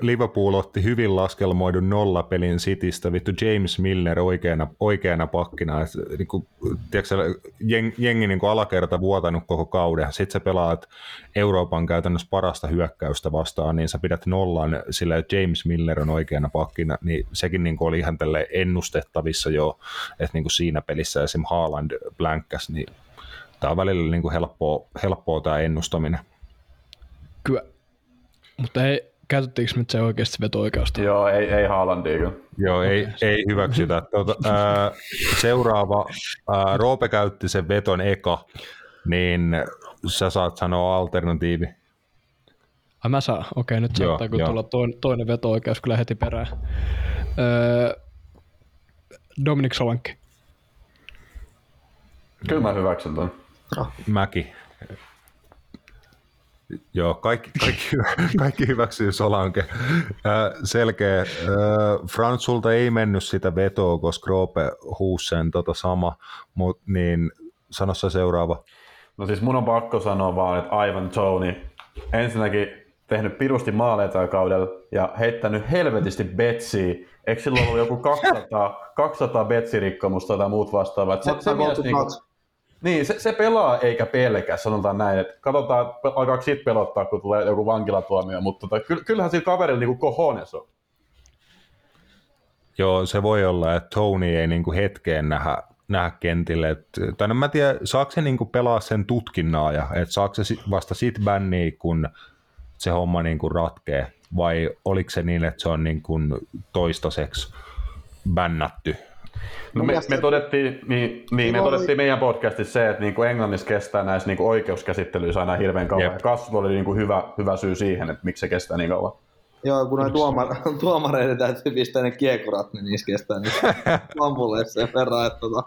Liverpool otti hyvin laskelmoidun nollapelin Citystä, vittu James Milner oikeana, oikeana pakkina. Et, niin kuin, tiedätkö, jeng, jengi niin alakerta vuotanut koko kauden. Sitten sä pelaat Euroopan käytännössä parasta hyökkäystä vastaan, niin sä pidät nollan sillä, että James Milner on oikeana pakkina, niin sekin niin oli ihan tälle ennustettavissa jo, että niin kuin siinä pelissä esim. Haaland blankkäs, niin tämä on välillä niin kuin helppoa, helppoa tämä ennustaminen. Kyllä. Mutta ei, käytettiinkö nyt se oikeasti veto-oikeusta? Joo, ei, ei Haalandia kyllä. Joo, ei, ei hyväksytä. Tuota, [LAUGHS] ää, seuraava, ää, Roope käytti sen veton eka, niin sä saat sanoa alternatiivi. Ai mä saan. Okei, nyt Joo, saattaa kyllä joo. tulla toinen, toinen veto-oikeus kyllä heti perään. Öö, Dominik Solanki. Kyllä mä hyväksyn ton. Mäki. Joo, kaikki, kaikki, [LAUGHS] kaikki hyväksyy Solanke. Selkeä. Fransulta ei mennyt sitä vetoa, koska Roope huusi sen tota sama, mut niin sano sä seuraava. No siis mun on pakko sanoa vaan, että Ivan Tony ensinnäkin tehnyt pirusti maaleja tällä kaudella ja heittänyt helvetisti betsiä. Eikö silloin ollut joku 200, 200 betsirikkomusta tai muut vastaavaa? Se, se, mies niinku, niin, se, se, pelaa eikä pelkää, sanotaan näin. Että katsotaan, alkaako siitä pelottaa, kun tulee joku vankilatuomio, mutta tota, ky- kyllähän sillä kaverilla niinku cojones on. Joo, se voi olla, että Tony ei niinku hetkeen nähdä, nähdä kentille. Et, tai no mä en tiedä, saako se niinku pelaa sen tutkinnaa ja että saako se sit- vasta sit bänniä, kun se homma niinku ratkee, vai oliko se niin, että se on niinku toistaiseksi bännätty? No me, me, todettiin, niin, niin, me todettiin meidän podcastissa se, että niinku Englannissa kestää näissä niinku oikeuskäsittelyissä aina hirveän kauan. Jep. Ja Kasvu oli niinku hyvä, hyvä syy siihen, että miksi se kestää niin kauan. Joo, kun noin tuomar, [LAUGHS] tuomareiden täytyy pistää ne kiekurat, niin niissä kestää niin lampulle sen verran, että tota,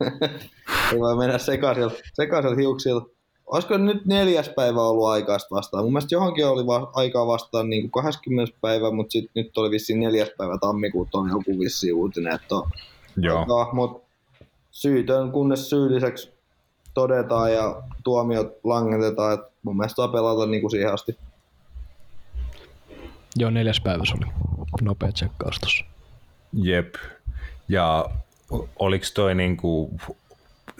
[LAUGHS] ei voi mennä sekaisilta, sekaisilta hiuksilta. Olisiko nyt neljäs päivä ollut aikaista vastaan? Mun mielestä johonkin oli va- aikaa vastaan niin kuin 20. päivä, mutta sit nyt oli vissiin neljäs päivä tammikuuta on joku vissiin uutinen, että on Joo. aikaa, mutta syytön kunnes syylliseksi todetaan ja tuomiot langetetaan, että mun mielestä saa pelata niin kuin siihen asti. Joo, neljäs päivä se oli. Nopea tsekkaus tossa. Jep. Ja oliko toi niinku,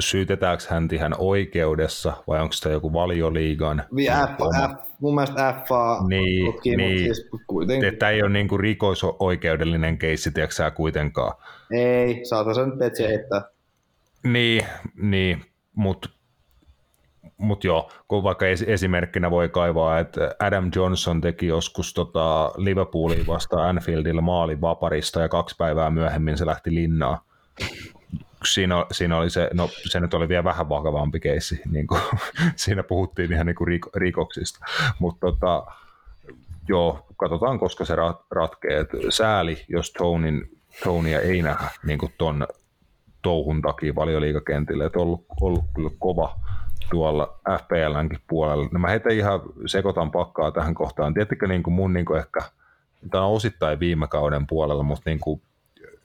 syytetäänkö hän ihan oikeudessa vai onko se joku valioliigan? F, F, mun mielestä FA Niin, tutkii, niin. siis kuitenkin. Että ei ole niinku rikosoikeudellinen keissi, tiedätkö sä kuitenkaan. Ei, saata sen Petsi heittää. Niin, niin mutta mut joo, kun vaikka es- esimerkkinä voi kaivaa, että Adam Johnson teki joskus tota Liverpooliin vastaan Anfieldilla maalin vaparista ja kaksi päivää myöhemmin se lähti linnaan. Siinä, siinä oli se, no se nyt oli vielä vähän vakavampi keissi, niin kuin, [LAUGHS] siinä puhuttiin ihan niin kuin riko, rikoksista, mutta tota, joo, katsotaan koska se rat, ratkee. Et sääli, jos Tonin, Tonia ei nähdä niin kuin ton touhun takia valioliikakentille, että ollut, ollut kyllä kova tuolla FPLnkin puolella. No mä heti ihan sekoitan pakkaa tähän kohtaan. Tiettikö niin kuin mun niin kuin ehkä, tämä on osittain viime kauden puolella, mutta niin kuin,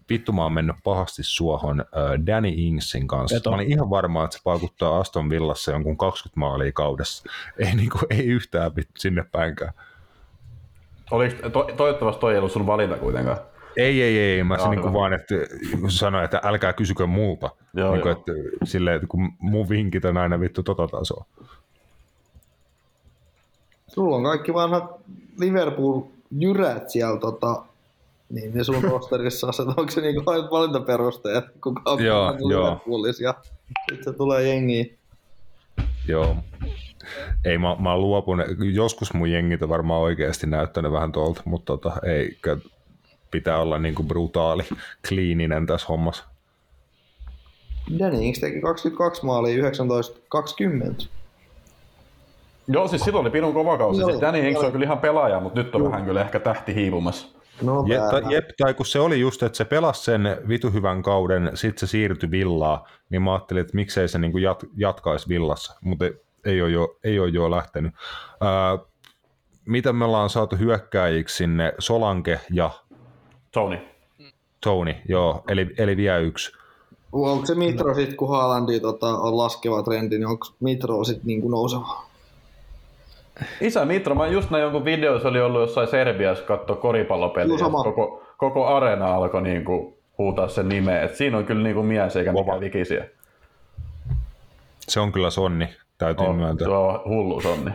vittu mä oon mennyt pahasti suohon äh, Danny Ingsin kanssa. Mä olin ihan varma, että se vaikuttaa Aston Villassa jonkun 20 maalia kaudessa. [LAUGHS] Ei, niin kuin, ei yhtään vittu sinne päinkään. Oliko, to, toivottavasti toi ei ollut sun valinta kuitenkaan. Ei, ei, ei. Mä se niin kuin vaan, että kun sanoin, että älkää kysykö multa. Joo, niin kuin, joo. että, silleen, että kun mun vinkit on aina vittu tota tasoa. Sulla on kaikki vanhat Liverpool-jyrät siellä tota, Niin, niin sun [LAUGHS] rosterissa aset, onko se niinku aina valintaperuste, että kuka on Joo. Liverpoolissa ja sitten se tulee jengiin. Joo. Ei, mä, mä luopun. Joskus mun jengit on varmaan oikeasti näyttänyt vähän tuolta, mutta tota, ei, pitää olla niinku brutaali, kliininen tässä hommassa. Danny Ings teki 22 maalia 19-20. Joo, siis silloin oli Pinun kova kausi. Joo. Siis Danny Hinks on kyllä ihan pelaaja, mutta nyt on vähän kyllä ehkä tähti hiipumassa. No, Jep, tai, jep, tai kun se oli just, että se pelasi sen vitu hyvän kauden, sitten se siirtyi villaan, niin mä ajattelin, että miksei se niinku jat, jatkaisi villassa, mutta ei, ei, ole jo, ei ole jo lähtenyt. Ää, mitä me ollaan saatu hyökkääjiksi sinne, Solanke ja Tony. Tony, joo, eli, eli vielä yksi. Onko se Mitro sit, kun Haalandi tota, on laskeva trendi, niin onko Mitro sit niinku nouseva? Isä Mitro, mä just näin jonkun video, se oli ollut jossain Serbiassa katsoa koripallopeliä. Sama. Koko, koko areena alkoi niinku huutaa sen nimeä. Et siinä on kyllä niinku mies eikä mikään vikisiä. Se on kyllä sonni, täytyy On, myöntää. se on hullu sonni.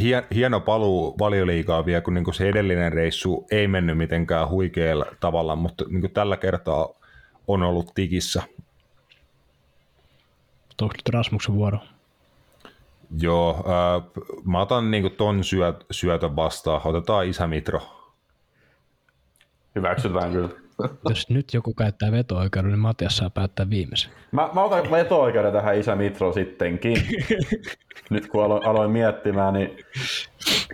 Hien, hieno paluu valioliigaa vielä, kun niinku se edellinen reissu ei mennyt mitenkään huikealla tavalla, mutta niinku tällä kertaa on ollut tikissä. Onko nyt Rasmuksen vuoro? Joo, ää, mä otan niinku ton syöt, syötön vastaan. Otetaan isä Mitro. Hyväksytään kyllä. [LAUGHS] Jos nyt joku käyttää veto-oikeuden, niin Matias saa päättää viimeisen. Mä, mä otan veto-oikeuden tähän isä Mitro sittenkin. [LAUGHS] Nyt kun aloin, aloin miettimään, niin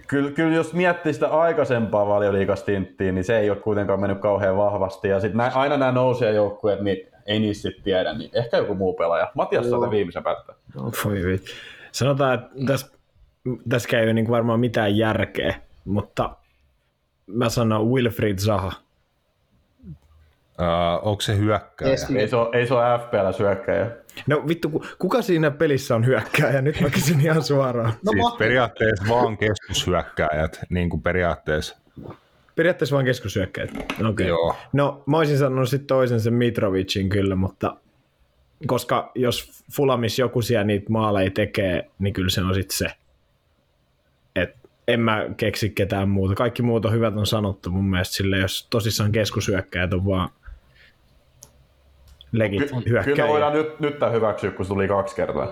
kyllä, kyllä jos miettii sitä aikaisempaa valioliikastinttiä, niin se ei ole kuitenkaan mennyt kauhean vahvasti. Ja sitten aina nämä nousijajoukkueet, niin ei niistä sit tiedä, niin ehkä joku muu pelaaja. Matias saa tämän viimeisen päättää. Voi vittu. Sanotaan, että tässä, tässä ei ole niin varmaan mitään järkeä, mutta mä sanon Wilfried Zaha. Ää, onko se hyökkääjä? Keski- Ei se ole, ei se ole FPL syökkäjä. No vittu, ku- kuka siinä pelissä on hyökkääjä? Nyt mä kysyn ihan suoraan. No, siis periaatteessa vaan keskushyökkääjät, niin kuin periaatteessa. Periaatteessa vain keskushyökkäjät. Okay. Joo. No mä olisin sanonut sitten toisen sen Mitrovicin kyllä, mutta koska jos Fulamis joku siellä niitä maaleja tekee, niin kyllä se on sitten se. Et en mä keksi ketään muuta. Kaikki muut on hyvät on sanottu mun mielestä sille, jos tosissaan keskushyökkäjät on vaan legit Ky- kyllä hyökkäjiä. me voidaan nyt, nyt tämä hyväksyä, kun se tuli kaksi kertaa.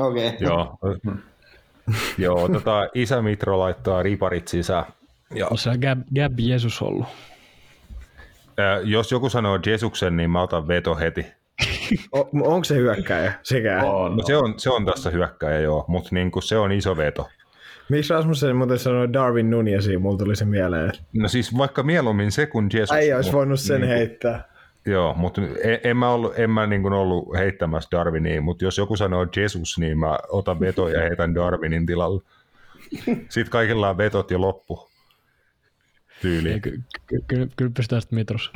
Okei. Okay. Joo. [LAUGHS] Joo, tota, isä Mitro laittaa riparit sisään. Ja, On Gab, Gab Jesus ollut. ää, jos joku sanoo Jesuksen, niin mä otan veto heti. [LAUGHS] O, onko se hyökkäjä sekään? On, No, se, on, se on tässä hyökkääjä, joo, mutta niin se on iso veto. Miksi Rasmussen muuten sanoi Darwin Nunezia, mulla tuli se mieleen. No siis vaikka mieluummin se kuin Jesus. Ei olisi voinut sen niinku- heittää. Joo, mutta en, en mä ollut, en mä niin kuin ollut heittämässä Darwinia, mutta jos joku sanoo Jesus, niin mä otan veto ja heitän Darwinin tilalle. Sitten kaikilla on vetot ja loppu. Tyyli. Ei, ky- ky- Kyllä ky- pystytään sitten Mitros.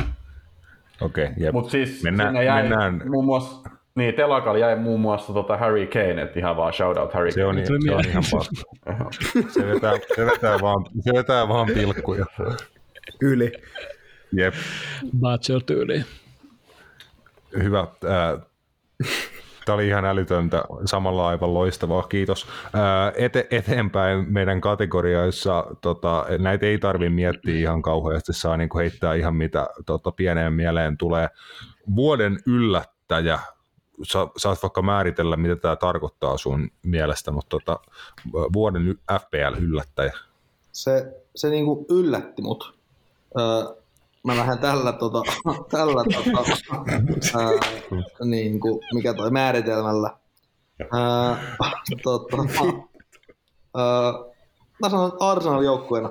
Okei, okay, jep. Mutta siis Mennään- sinne jäi mennään- muun muassa, niin telakalla jäi muun muassa tota Harry Kane, että ihan vaan shout out Harry Se on, Kane. se on ihan paska. [LAUGHS] Se vetää, se vetää, vaan, se vetää vaan pilkkuja. Yli. Jep, Bachelor tyyliin. hyvä. Äh, Tämä oli ihan älytöntä, samalla aivan loistavaa, kiitos. Ää, Ete, eteenpäin meidän kategorioissa, tota, näitä ei tarvi miettiä ihan kauheasti, saa niin heittää ihan mitä tota, pieneen mieleen tulee. Vuoden yllättäjä, Sa, saat vaikka määritellä, mitä tämä tarkoittaa sun mielestä, mutta tota, vuoden FPL-yllättäjä. Se, se niinku yllätti mut. Öö, mä lähden tällä, tota, [LAUGHS] tällä tota, [LAUGHS] öö, niinku, mikä toi määritelmällä. Öö, tota, öö, mä sanon että Arsenal joukkueena.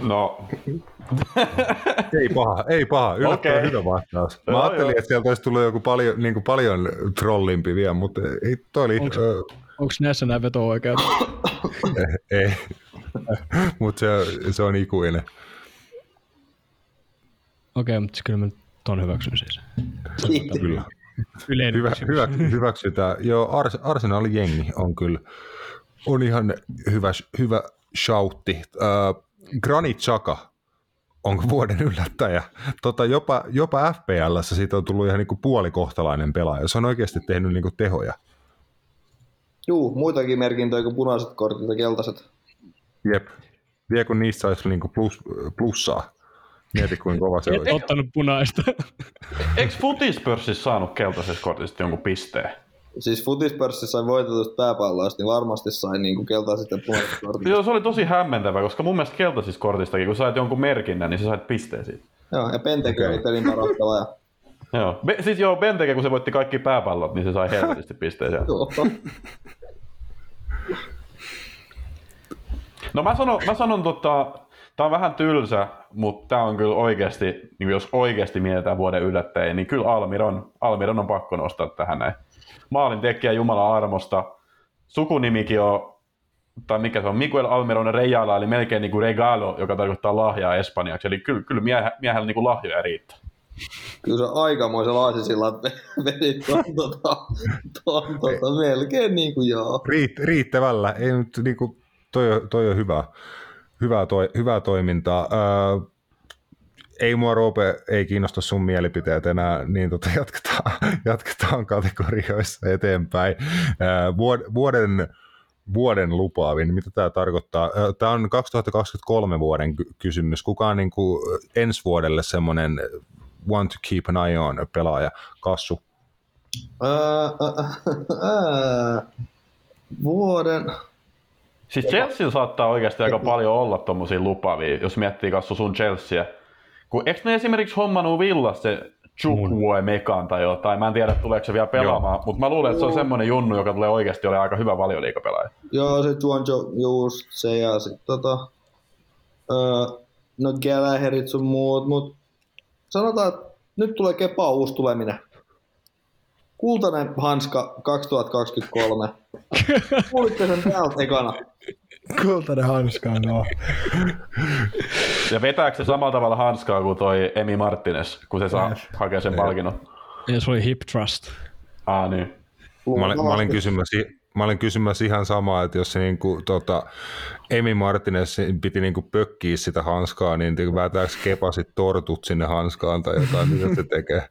No, Ei paha, ei paha. Yllättävän Okei. hyvä vastaus. Mä Joo, ajattelin, joo. että sieltä olisi tullut joku paljon, niin kuin paljon trollimpi vielä, mutta ei, toi oli, Onko näissä nämä veto oikeat? [LAUGHS] ei. [LAUGHS] mutta se, se on ikuinen. Okei, mutta kyllä mä ton hyväksyn siis. Kyllä. Yleinen Hyvä, hyvä, hyväksytään. Joo, Ars, Arsenalin jengi on kyllä on ihan hyvä, hyvä shoutti. Äh, Granit Xhaka on vuoden yllättäjä. Tota, jopa, jopa FPLssä siitä on tullut ihan niin kuin puolikohtalainen pelaaja. Se on oikeasti tehnyt niin kuin tehoja. Juu, muitakin merkintöjä kuin punaiset kortit ja keltaiset. Jep. Vie kun niistä saisi niinku plus, plussaa. Mieti kuinka kova se Et olisi. ottanut punaista. [LAUGHS] Eikö futispörssissä saanut keltaisesta kortista jonkun pisteen? Siis futispörssissä sai voitetusta pääpalloista, niin varmasti sai niinku keltaiset ja punaiset kortit. Joo, se oli tosi hämmentävä, koska mun mielestä keltaisista kortistakin, kun sait jonkun merkinnän, niin sä sait pisteen siitä. Joo, ja Penteke oli pelin parantava. Ja... Joo. Be, siis joo, Benteke, kun se voitti kaikki pääpallot, niin se sai helvetisti pisteen sieltä. [LAUGHS] Joo. No mä sanon, mä sanon tota, tää on vähän tylsä, mutta tää on kyllä oikeasti, niin jos oikeasti mietitään vuoden yllättäjiä, niin kyllä Almiron, Almiron on pakko nostaa tähän näin. Maalin tekijä Jumalan armosta. Sukunimikin on, tai mikä se on, Miguel Almiron Rejala, eli melkein niin kuin regalo, joka tarkoittaa lahjaa espanjaksi. Eli kyllä, kyllä miehä, miehellä niin kuin lahjoja riittää. Kyllä se aikamoisen laasisillan vedit tuon, tota, tuon, tota, melkein niin kuin joo. Riitt, riittävällä. Ei nyt, niinku, toi, toi on hyvä, hyvää, toi, hyvää toimintaa. Öö, ei mua Roope, ei kiinnosta sun mielipiteet enää, niin tota jatketaan, jatketaan kategorioissa eteenpäin. Vuod- vuoden, vuoden lupaavin, mitä tämä tarkoittaa? Tämä on 2023 vuoden ky- kysymys. Kuka on niin kuin ensi vuodelle semmoinen want to keep an eye on pelaaja? Kassu. Ää, ää, ää, vuoden... Siis Chelsea saattaa oikeasti aika paljon olla tommosia lupaavia, jos miettii kasvu sun Chelsea. Kun eikö ne esimerkiksi hommannut Villassa se Chukwue Mekan tai jotain, mä en tiedä tuleeko se vielä pelaamaan, mutta mä luulen, että se on semmonen junnu, joka tulee oikeasti olemaan aika hyvä valioliikapelaaja. Joo, se Juanjo, just se ja sit tota... Öö, no Gallagherit sun muut, mut sanotaan, että nyt tulee Kepa uusi tuleminen. Kultainen hanska 2023. Kuulitte sen täältä ekana. Kultainen hanska, no. Ja vetääkö se samalla tavalla hanskaa kuin toi Emi Martinez, kun se saa hakea sen palkinnon? Ja se oli hip trust. Ah niin. Mä olin, mä olin kysymässä, mä olin kysymässä ihan samaa, että jos se niinku, tota, Emi Martinez piti niinku pökkiä sitä hanskaa, niin niinku väätääkö Kepa sit tortut sinne hanskaan tai jotain, mitä se tekee?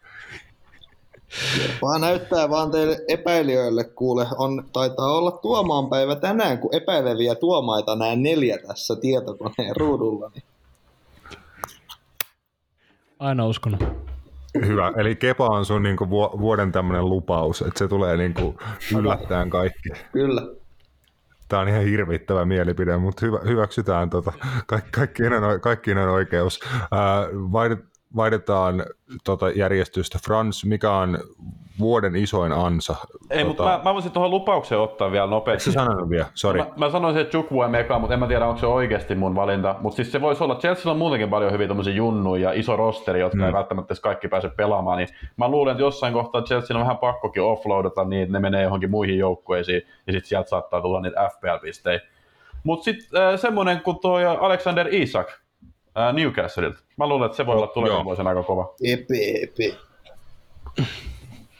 Vaan näyttää vaan teille epäilijöille, kuule, on, taitaa olla tuomaan päivä tänään, kun epäileviä tuomaita näen neljä tässä tietokoneen ruudulla. Niin. Aina uskonut. Hyvä, eli Kepa on sun niinku vu- vuoden tämmöinen lupaus, että se tulee niinku yllättäen kaikki. Kyllä. Tämä on ihan hirvittävä mielipide, mutta hyvä, hyväksytään tota. Kaikki, kaikkien, on, kaikkien on oikeus. Ää, vaihdet- vaihdetaan tota järjestystä. Frans, mikä on vuoden isoin ansa? Ei, mutta mä, mä voisin tuohon lupaukseen ottaa vielä Eikö nopeasti. sä sanonut vielä? Sori. Mä, mä sanoisin, että Chukwue Meka, mutta en mä tiedä, onko se oikeasti mun valinta. Mutta siis se voisi olla, Chelsea on muutenkin paljon hyviä tommosia junnuja ja iso rosteri, jotka Mm. ei välttämättä edes kaikki pääse pelaamaan. Niin mä luulen, että jossain kohtaa Chelsea on vähän pakkokin offloadata niin, että ne menee johonkin muihin joukkueisiin ja sitten sieltä saattaa tulla niitä FPL-pistejä. Mutta sitten äh, semmonen kuin tuo Alexander Isak äh, Newcastleilta. Mä luulen, että se voi olla tulevina Joo. vuosina aika kova. Epi, epi.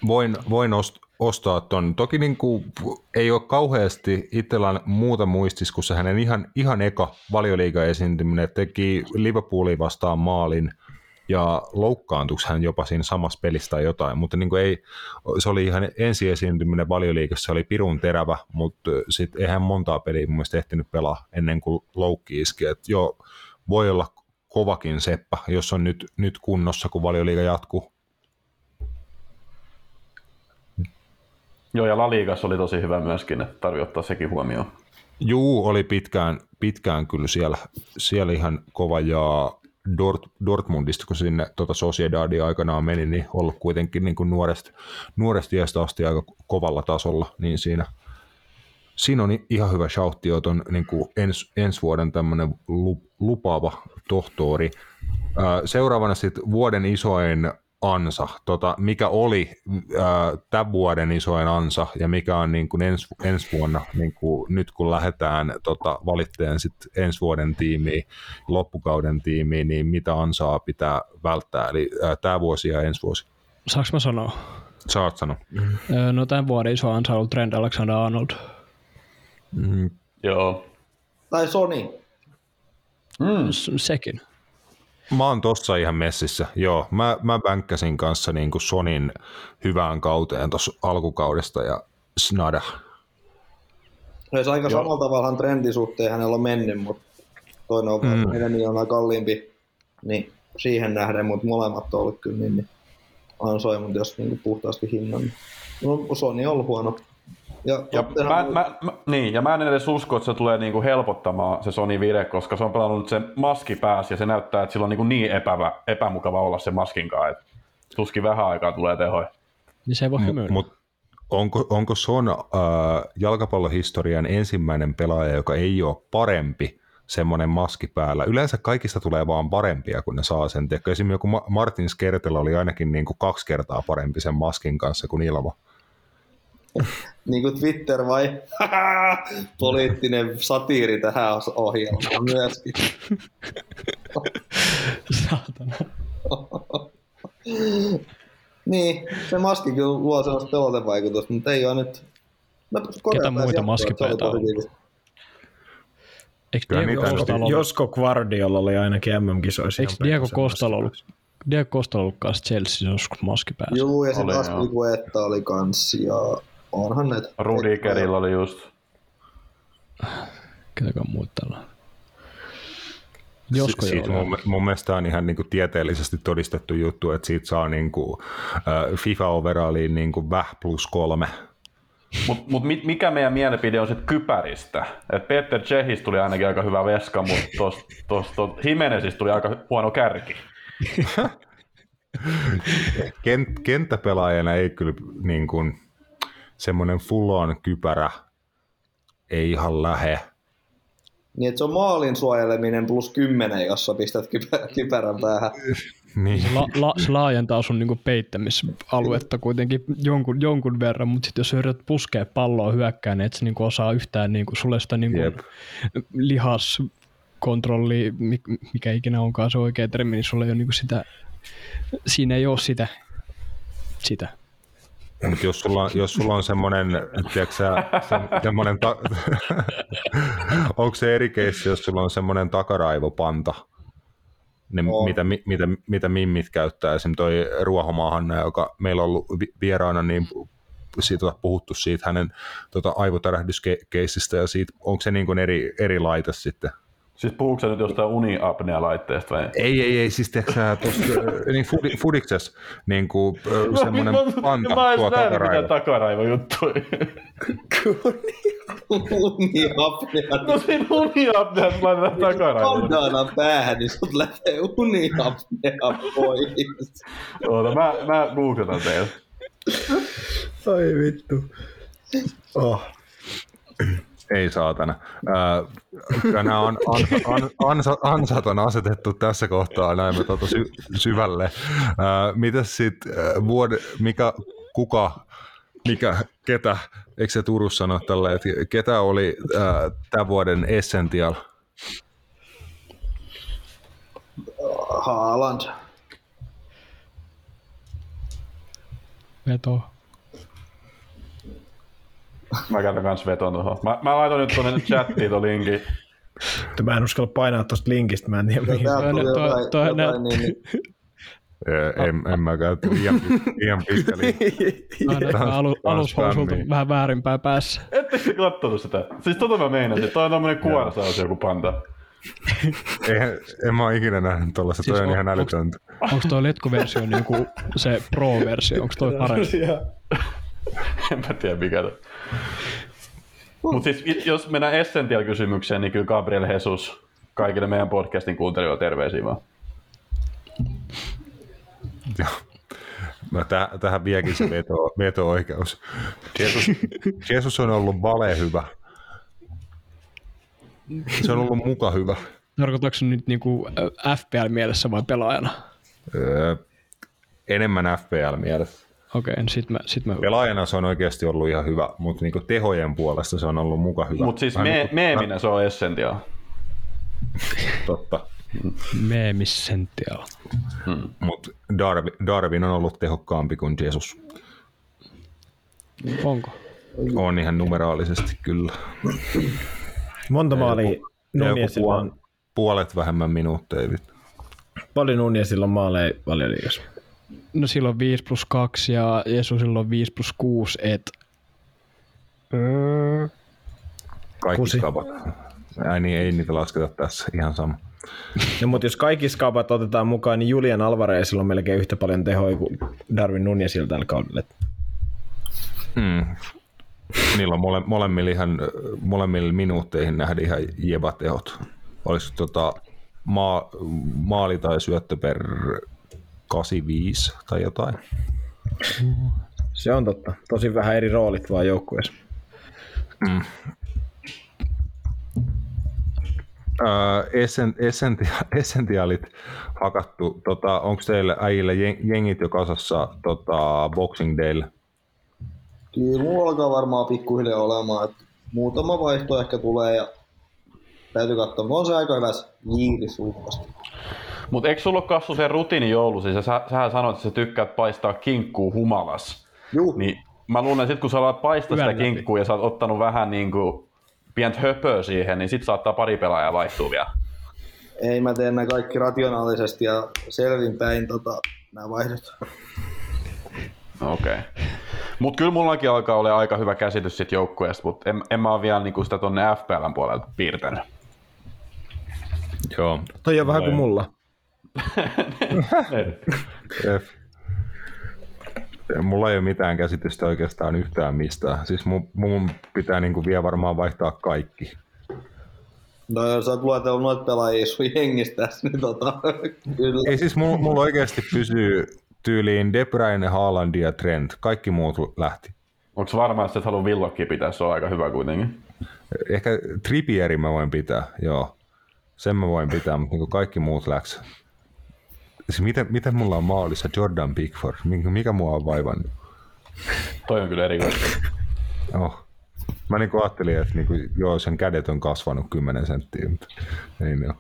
Voin, voin ost- ostaa ton. Toki niin kuin, ei ole kauheasti itsellään muuta muistis, kun se hänen ihan, ihan eka valioliiga esiintyminen teki Liverpoolin vastaan maalin ja loukkaantuiko hän jopa siinä samassa pelissä tai jotain, mutta niin kuin ei, se oli ihan ensi esiintyminen valioliigassa, se oli pirun terävä, mutta sitten eihän montaa peliä mun mielestä ehtinyt pelaa ennen kuin loukki iski, että joo, voi olla kovakin seppä, jos on nyt, nyt kunnossa, kun valioliiga jatkuu. Joo, ja La Ligassa oli tosi hyvä myöskin, että tarvii ottaa sekin huomioon. Juu, oli pitkään, pitkään kyllä siellä, siellä ihan kova ja Dort, Dortmundista, kun sinne tota Sociedadin aikanaan meni, niin ollut kuitenkin niin kuin nuoresta, nuoresta iästä asti aika kovalla tasolla, niin siinä, siinä on ihan hyvä shoutti, on niin kuin ens, ensi vuoden tämmöinen lupaava tohtori. Seuraavana sitten vuoden isoin ansa, tota, mikä oli tämän vuoden isoin ansa ja mikä on niin kuin ens, ensi vuonna, niin kuin nyt kun lähdetään tota, valitteen sit ensi vuoden tiimiin, loppukauden tiimiin, niin mitä ansaa pitää välttää, eli tämä vuosi ja ensi vuosi. Saanko mä sanoa? Saat sanoa. Öö, No tämän vuoden iso ansa on ollut Trent Alexander-Arnold. Mm, Joo. Tai Sony. Mm. Sekin. Mä oon tossa ihan messissä, joo. Mä, mä vänkkäsin kanssa niin kuin Sonin hyvään kauteen tuossa alkukaudesta ja snada. Olisi aika samalla tavalla trendin suhteen hänellä on mennyt, mutta toinen on mm. meidän miljoonaa kalliimpi, niin siihen nähden, mutta molemmat on ollut kyllä niin, niin ansoimat, jos niin puhtaasti hinnan. No, Sony on ollut huono. Ja, ja mä, mä, mä, niin, ja mä en edes usko, että se tulee niinku helpottamaan se Sony Vire, koska se on pelannut nyt sen maski päässä ja se näyttää, että sillä on niinku niin epävä, epämukava olla se maskinkaan, että tuskin vähän aikaa tulee tehoja. Niin se ei voi hymyillä. Mut onko, onko Son äh, jalkapallohistorian ensimmäinen pelaaja, joka ei ole parempi semmoinen maski päällä. Yleensä kaikista tulee vaan parempia, kun ne saa sen. Tiedätkö, esimerkiksi joku Martin Skertellä oli ainakin niin kuin kaksi kertaa parempi sen maskin kanssa kuin ilma. [LAUGHS] niin kuin Twitter vai? [LAUGHS] Poliittinen satiiri tähän ohjelmaan myöskin. [LAUGHS] Saatana. niin, se maski kyllä luo sellaista pelotevaikutusta, mutta ei ole nyt... No, Ketä muita maskipäitä on? Eikö Diego Costalo ollut... Josko Guardiola oli ainakin MM-kisoissa. Eikö Diego Costalo ollut, Diego Costalo ollut kanssa Chelsea joskus maski päässä? Joo, ja sitten Aspilicueta oli kans, ja onhan näitä. Rudigerilla oli just. Ketäkään muut tällä? Josko si- siis mun, mun mielestä on ihan niin kuin tieteellisesti todistettu juttu, että siitä saa niin kuin, uh, FIFA-overalliin niin kuin väh plus kolme mutta mut mikä meidän mielipide on sitten kypäristä? Et Peter Chehis tuli ainakin aika hyvä veska, mutta tuosta tos, tos, Jimenezistä tuli aika huono kärki. [LAUGHS] Kent, kenttäpelaajana ei kyllä niin kuin, semmoinen full on kypärä ei ihan lähe. Niin, että se on maalin suojeleminen plus 10, jos sä pistät kypärän päähän. [LAUGHS] Niin. Se, la, la, se laajentaa sun niinku peittämisaluetta kuitenkin jonkun, jonkun verran, mutta sitten jos yrität puskea palloa hyökkään, niin et sä niinku osaa yhtään, niinku, sulle sitä niinku lihaskontrolli, mikä ikinä onkaan se oikea termi, niin sulla ei ole niinku sitä, siinä ei ole sitä, sitä. Mutta jos sulla, jos sulla on semmoinen, tiedätkö semmoinen, ta- [LAUGHS] onko se eri keissi, jos sulla on semmoinen takaraivopanta, ne, mitä, mitä, mitä mimmit käyttää. Esimerkiksi toi Ruohomaahanna, joka meillä on ollut vieraana, niin siitä on puhuttu siitä hänen tota, aivotärähdyskeissistä ja siitä, onko se niin kuin eri, eri laite sitten? Siis puhuuko sä nyt jostain uniapnea-laitteesta vai? Ei, ei, ei, siis tiedätkö sä tuossa [LAUGHS] niin fudi, fudikses niin kuin no, semmoinen panta mä tuo takaraivo. Mä takaraivo juttu. uniapnea. No siinä uniapneassa laitetaan takaraivo. Bandanan päähän, niin sut lähtee uniapnea pois. Oota, mä, mä googletan teille. Ai vittu. Oh. Ei saatana. Äh, nämä on ansa, an, ansa, ansat on asetettu tässä kohtaa näin me tuota sy, syvälle. Äh, mitäs sitten vuode, mikä, kuka, mikä, ketä, eikö se Turussa sano tälle, että ketä oli äh, tämän vuoden Essential? Haaland. Veto. Mä käytän kans veton tuohon. Mä, mä laitan nyt tuonne chattiin tuon linkin. Mä en uskalla painaa tuosta linkistä, mä en tiedä mihin. Toi, niin, niin. En, en mäkään liian, liian pitkä [LAUGHS] Alu, alushousut vähän väärinpäin päässä. Ettekö te kattonut sitä? Siis tota mä meinasin, toi on tommonen kuorsaus joku panta. Eihän, en mä ole ikinä nähnyt tuollaista, siis toi on, on ihan älytöntä. Onko toi letkuversio niinku se pro-versio, onko toi [LAUGHS] parempi? [LAUGHS] en mä tiedä mikä toi. Mutta siis jos mennään Essential-kysymykseen, niin kyllä Gabriel Jesus kaikille meidän podcastin kuuntelijoille terveisiä vaan. Joo. Mä täh- tähän viekin se veto, veto-oikeus. Jesus, Jesus on ollut vale hyvä. Se on ollut muka hyvä. Tarkoitatko nyt niinku FPL-mielessä vai pelaajana? Öö, enemmän FPL-mielessä. Okei, okay, sit mä, sit mä... Pelaajana se on oikeasti ollut ihan hyvä, mutta niinku tehojen puolesta se on ollut muka hyvä. Mutta siis me, niinku, meeminä se on essential. [LAUGHS] Totta. Meemissential. Hmm. Mutta Darwin, Darwin on ollut tehokkaampi kuin Jesus. Onko? On ihan numeraalisesti kyllä. Monta maalia Nuniesilla on... Puolet vähemmän minuutteja. Paljon Nuniesilla on maaleja valioliigassa. No silloin 5 plus 2 ja Jesusilla on 5 plus 6, et... Kaikki Kusi. Ai niin, ei niitä lasketa tässä, ihan sama. No, mutta jos kaikki skaapat otetaan mukaan, niin Julian Alvarezilla on melkein yhtä paljon tehoja kuin Darwin Nunezilla tällä kaudella. Mm. Niillä on mole, molemmilla, ihan, molemmilla minuutteihin nähdä ihan jebatehot. Olisi tota, maa, maali tai syöttö per 85 tai jotain. Se on totta. Tosi vähän eri roolit vaan joukkueessa. Mm. Öö, essen, essentia, essentiaalit hakattu. Tota, Onko teillä äijillä jen- jengit jo kasassa tota, Boxing Daylle? Kyllä mulla alkaa varmaan pikkuhiljaa olemaan, että muutama vaihto ehkä tulee ja täytyy katsoa. Mulla on se aika hyvä jiirisuuppasti. Mutta eikö sulla ole kasvu se rutiini joulusi? Sä, sä, sähän sanoit, että sä tykkäät paistaa kinkkuu humalas. Juu, Niin mä luulen, että sit kun sä alat paistaa Hyvän sitä läpi. kinkkua ja sä oot ottanut vähän niinku pientä höpöä siihen, niin sit saattaa pari pelaajaa vaihtua vielä. ei mä teen nämä kaikki rationaalisesti ja selvinpäin tota, nämä vaihdot. Okei. Okay. Mut kyllä mullakin alkaa olla aika hyvä käsitys sit joukkueesta, mutta en, en mä oo vielä niinku sitä tonne FPLn puolelta piirtänyt. Joo. Toi on vähän kuin mulla. Mulla ei ole mitään käsitystä oikeastaan yhtään mistään. Siis mun, mun pitää niinku vielä varmaan vaihtaa kaikki. No jos sä oot luetellut noita pelaajia sun jengistä tässä, niin tota, kyllä. Ei siis mulla, mulla oikeasti pysyy tyyliin De Bruyne, Haaland ja Trent. Kaikki muut lähti. Onko varma, että et halua villokki pitää, se on aika hyvä kuitenkin. Ehkä Trippieri mä voin pitää, joo. Sen mä voin pitää, mutta niin kaikki muut läks. Siis miten, miten mulla on maalissa Jordan Pickford? Mikä, mikä mua on vaivannut? Toi on kyllä erikoista. Oh. Mä niin ajattelin, että niin kuin, joo, sen kädet on kasvanut 10 senttiä, mutta ei ne ole.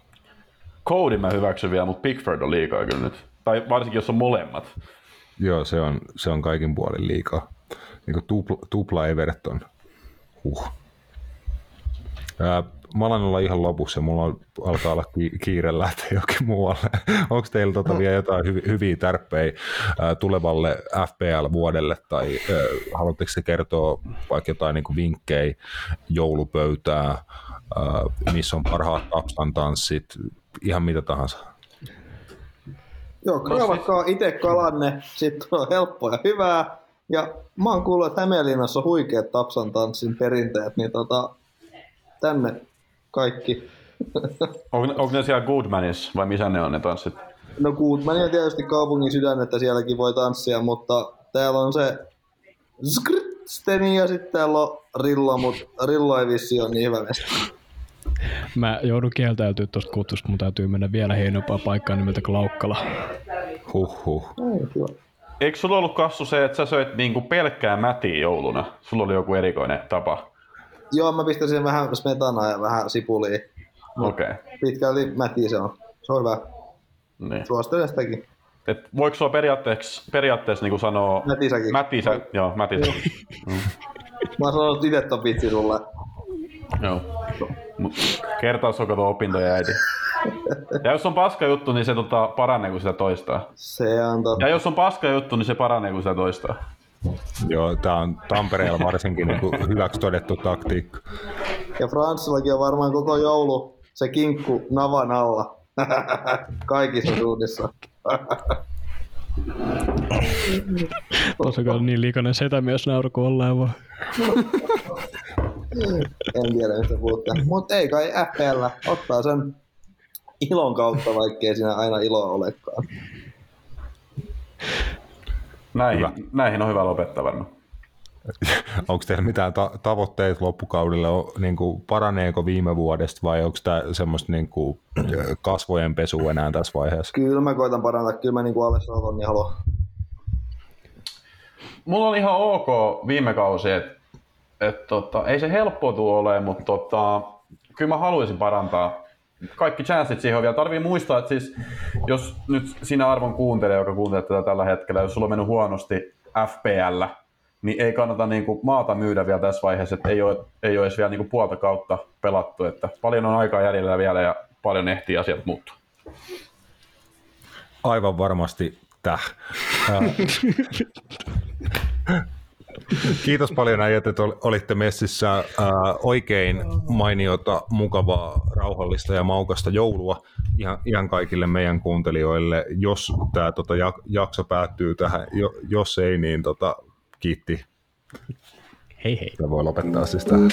Cody mä hyväksyn vielä, mutta Pickford on liikaa kyllä nyt. Tai varsinkin jos on molemmat. Joo, se on, se on kaikin puolin liikaa. Niin kuin tupla, tupla Everton. Huh. Ää, mä alan olla ihan lopussa, mulla on, alkaa olla ki- kiire lähteä jokin muualle. [LAUGHS] Onko teillä tota vielä jotain hy- hyviä tärppejä tulevalle FPL-vuodelle, tai ää, haluatteko te kertoa vaikka jotain niin vinkkejä joulupöytää, ää, missä on parhaat tapstan tanssit, ihan mitä tahansa. Joo, kraavatkaa itse kalanne, sitten on helppoa ja hyvää. Ja mä oon kuullut, että Hämeenlinnassa on huikeat tapsan tanssin perinteet, niin tota, tänne kaikki. On, onko ne siellä Goodmanissa vai missä ne on ne tanssit? No Goodman on tietysti kaupungin sydän, että sielläkin voi tanssia, mutta täällä on se Skrtsteni ja sitten täällä on Rillo, mutta Rillo ei vissi ole niin hyvä mesta. Mä joudun kieltäytyä tuosta kutsusta, mun täytyy mennä vielä hienompaa paikkaa nimeltä Klaukkala. Huh, huh. Ei, kiva. Eikö sulla ollut kassu se, että sä söit niinku pelkkää mätiä jouluna? Sulla oli joku erikoinen tapa. Joo, mä pistäisin vähän smetanaa ja vähän sipulia. Okei. Okay. Pitkälti mätiä se on. Se on hyvä. Niin. Suosittelen sitäkin. Et voiko sua periaatteessa, periaatteessa niinku sanoa... Mätisäkin. Mätisä, joo, mätisä. Mä oon sanonut itse ton vitsi sulle. joo. Mut kertausoko tuo opintoja äiti. Ja jos on paska juttu, niin se tota, paranee, kun sitä toistaa. Se on totta. Ja jos on paska juttu, niin se paranee, kun sitä toistaa. Joo, tää on Tampereella varsinkin niin kuin hyväksi todettu taktiikka. Ja Franssillakin on varmaan koko joulu se kinkku navan alla. [LAUGHS] Kaikissa suunnissa. Tuossa on niin liikainen setämies nauru kuin ollaan vaan. en tiedä mistä puhutte. Mutta ei kai FPL ottaa sen ilon kautta, vaikkei siinä aina iloa olekaan. Näihin, Hyvä. näihin on hyvä lopettaa varmaan. [LAUGHS] Onko teillä mitään ta- tavoitteita loppukaudelle? O, niin kuin, paraneeko viime vuodesta vai onko tämä semmoista niin kuin, kasvojen pesua enää tässä vaiheessa? Kyllä mä koitan parantaa. Kyllä mä niinku alle sanon, niin haluan. Mulla on ihan ok viime kausi, että et, tota, ei se helppoa tule olemaan, mutta tota, kyllä mä haluaisin parantaa. Kaikki chanssit siihen on vielä. Tarvii muistaa, että siis, jos nyt sinä arvon kuuntelee, joka kuuntelee tätä tällä hetkellä, jos sulla on mennyt huonosti FPL, niin ei kannata niinku maata myydä vielä tässä vaiheessa, että ei ole, ei ole edes vielä niinku puolta kautta pelattu. Että paljon on aikaa jäljellä vielä ja paljon ehtii asiat muuttua. Aivan varmasti täh. [LAUGHS] Kiitos paljon äijät, että olitte messissä. Äh, oikein mainiota, mukavaa, rauhallista ja maukasta joulua ihan, ihan kaikille meidän kuuntelijoille. Jos tämä tota, jakso päättyy tähän, jos ei, niin tota, kiitti. Hei hei. Tämä voi lopettaa siis tähän.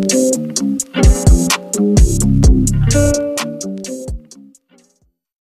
Thank you. Thank you.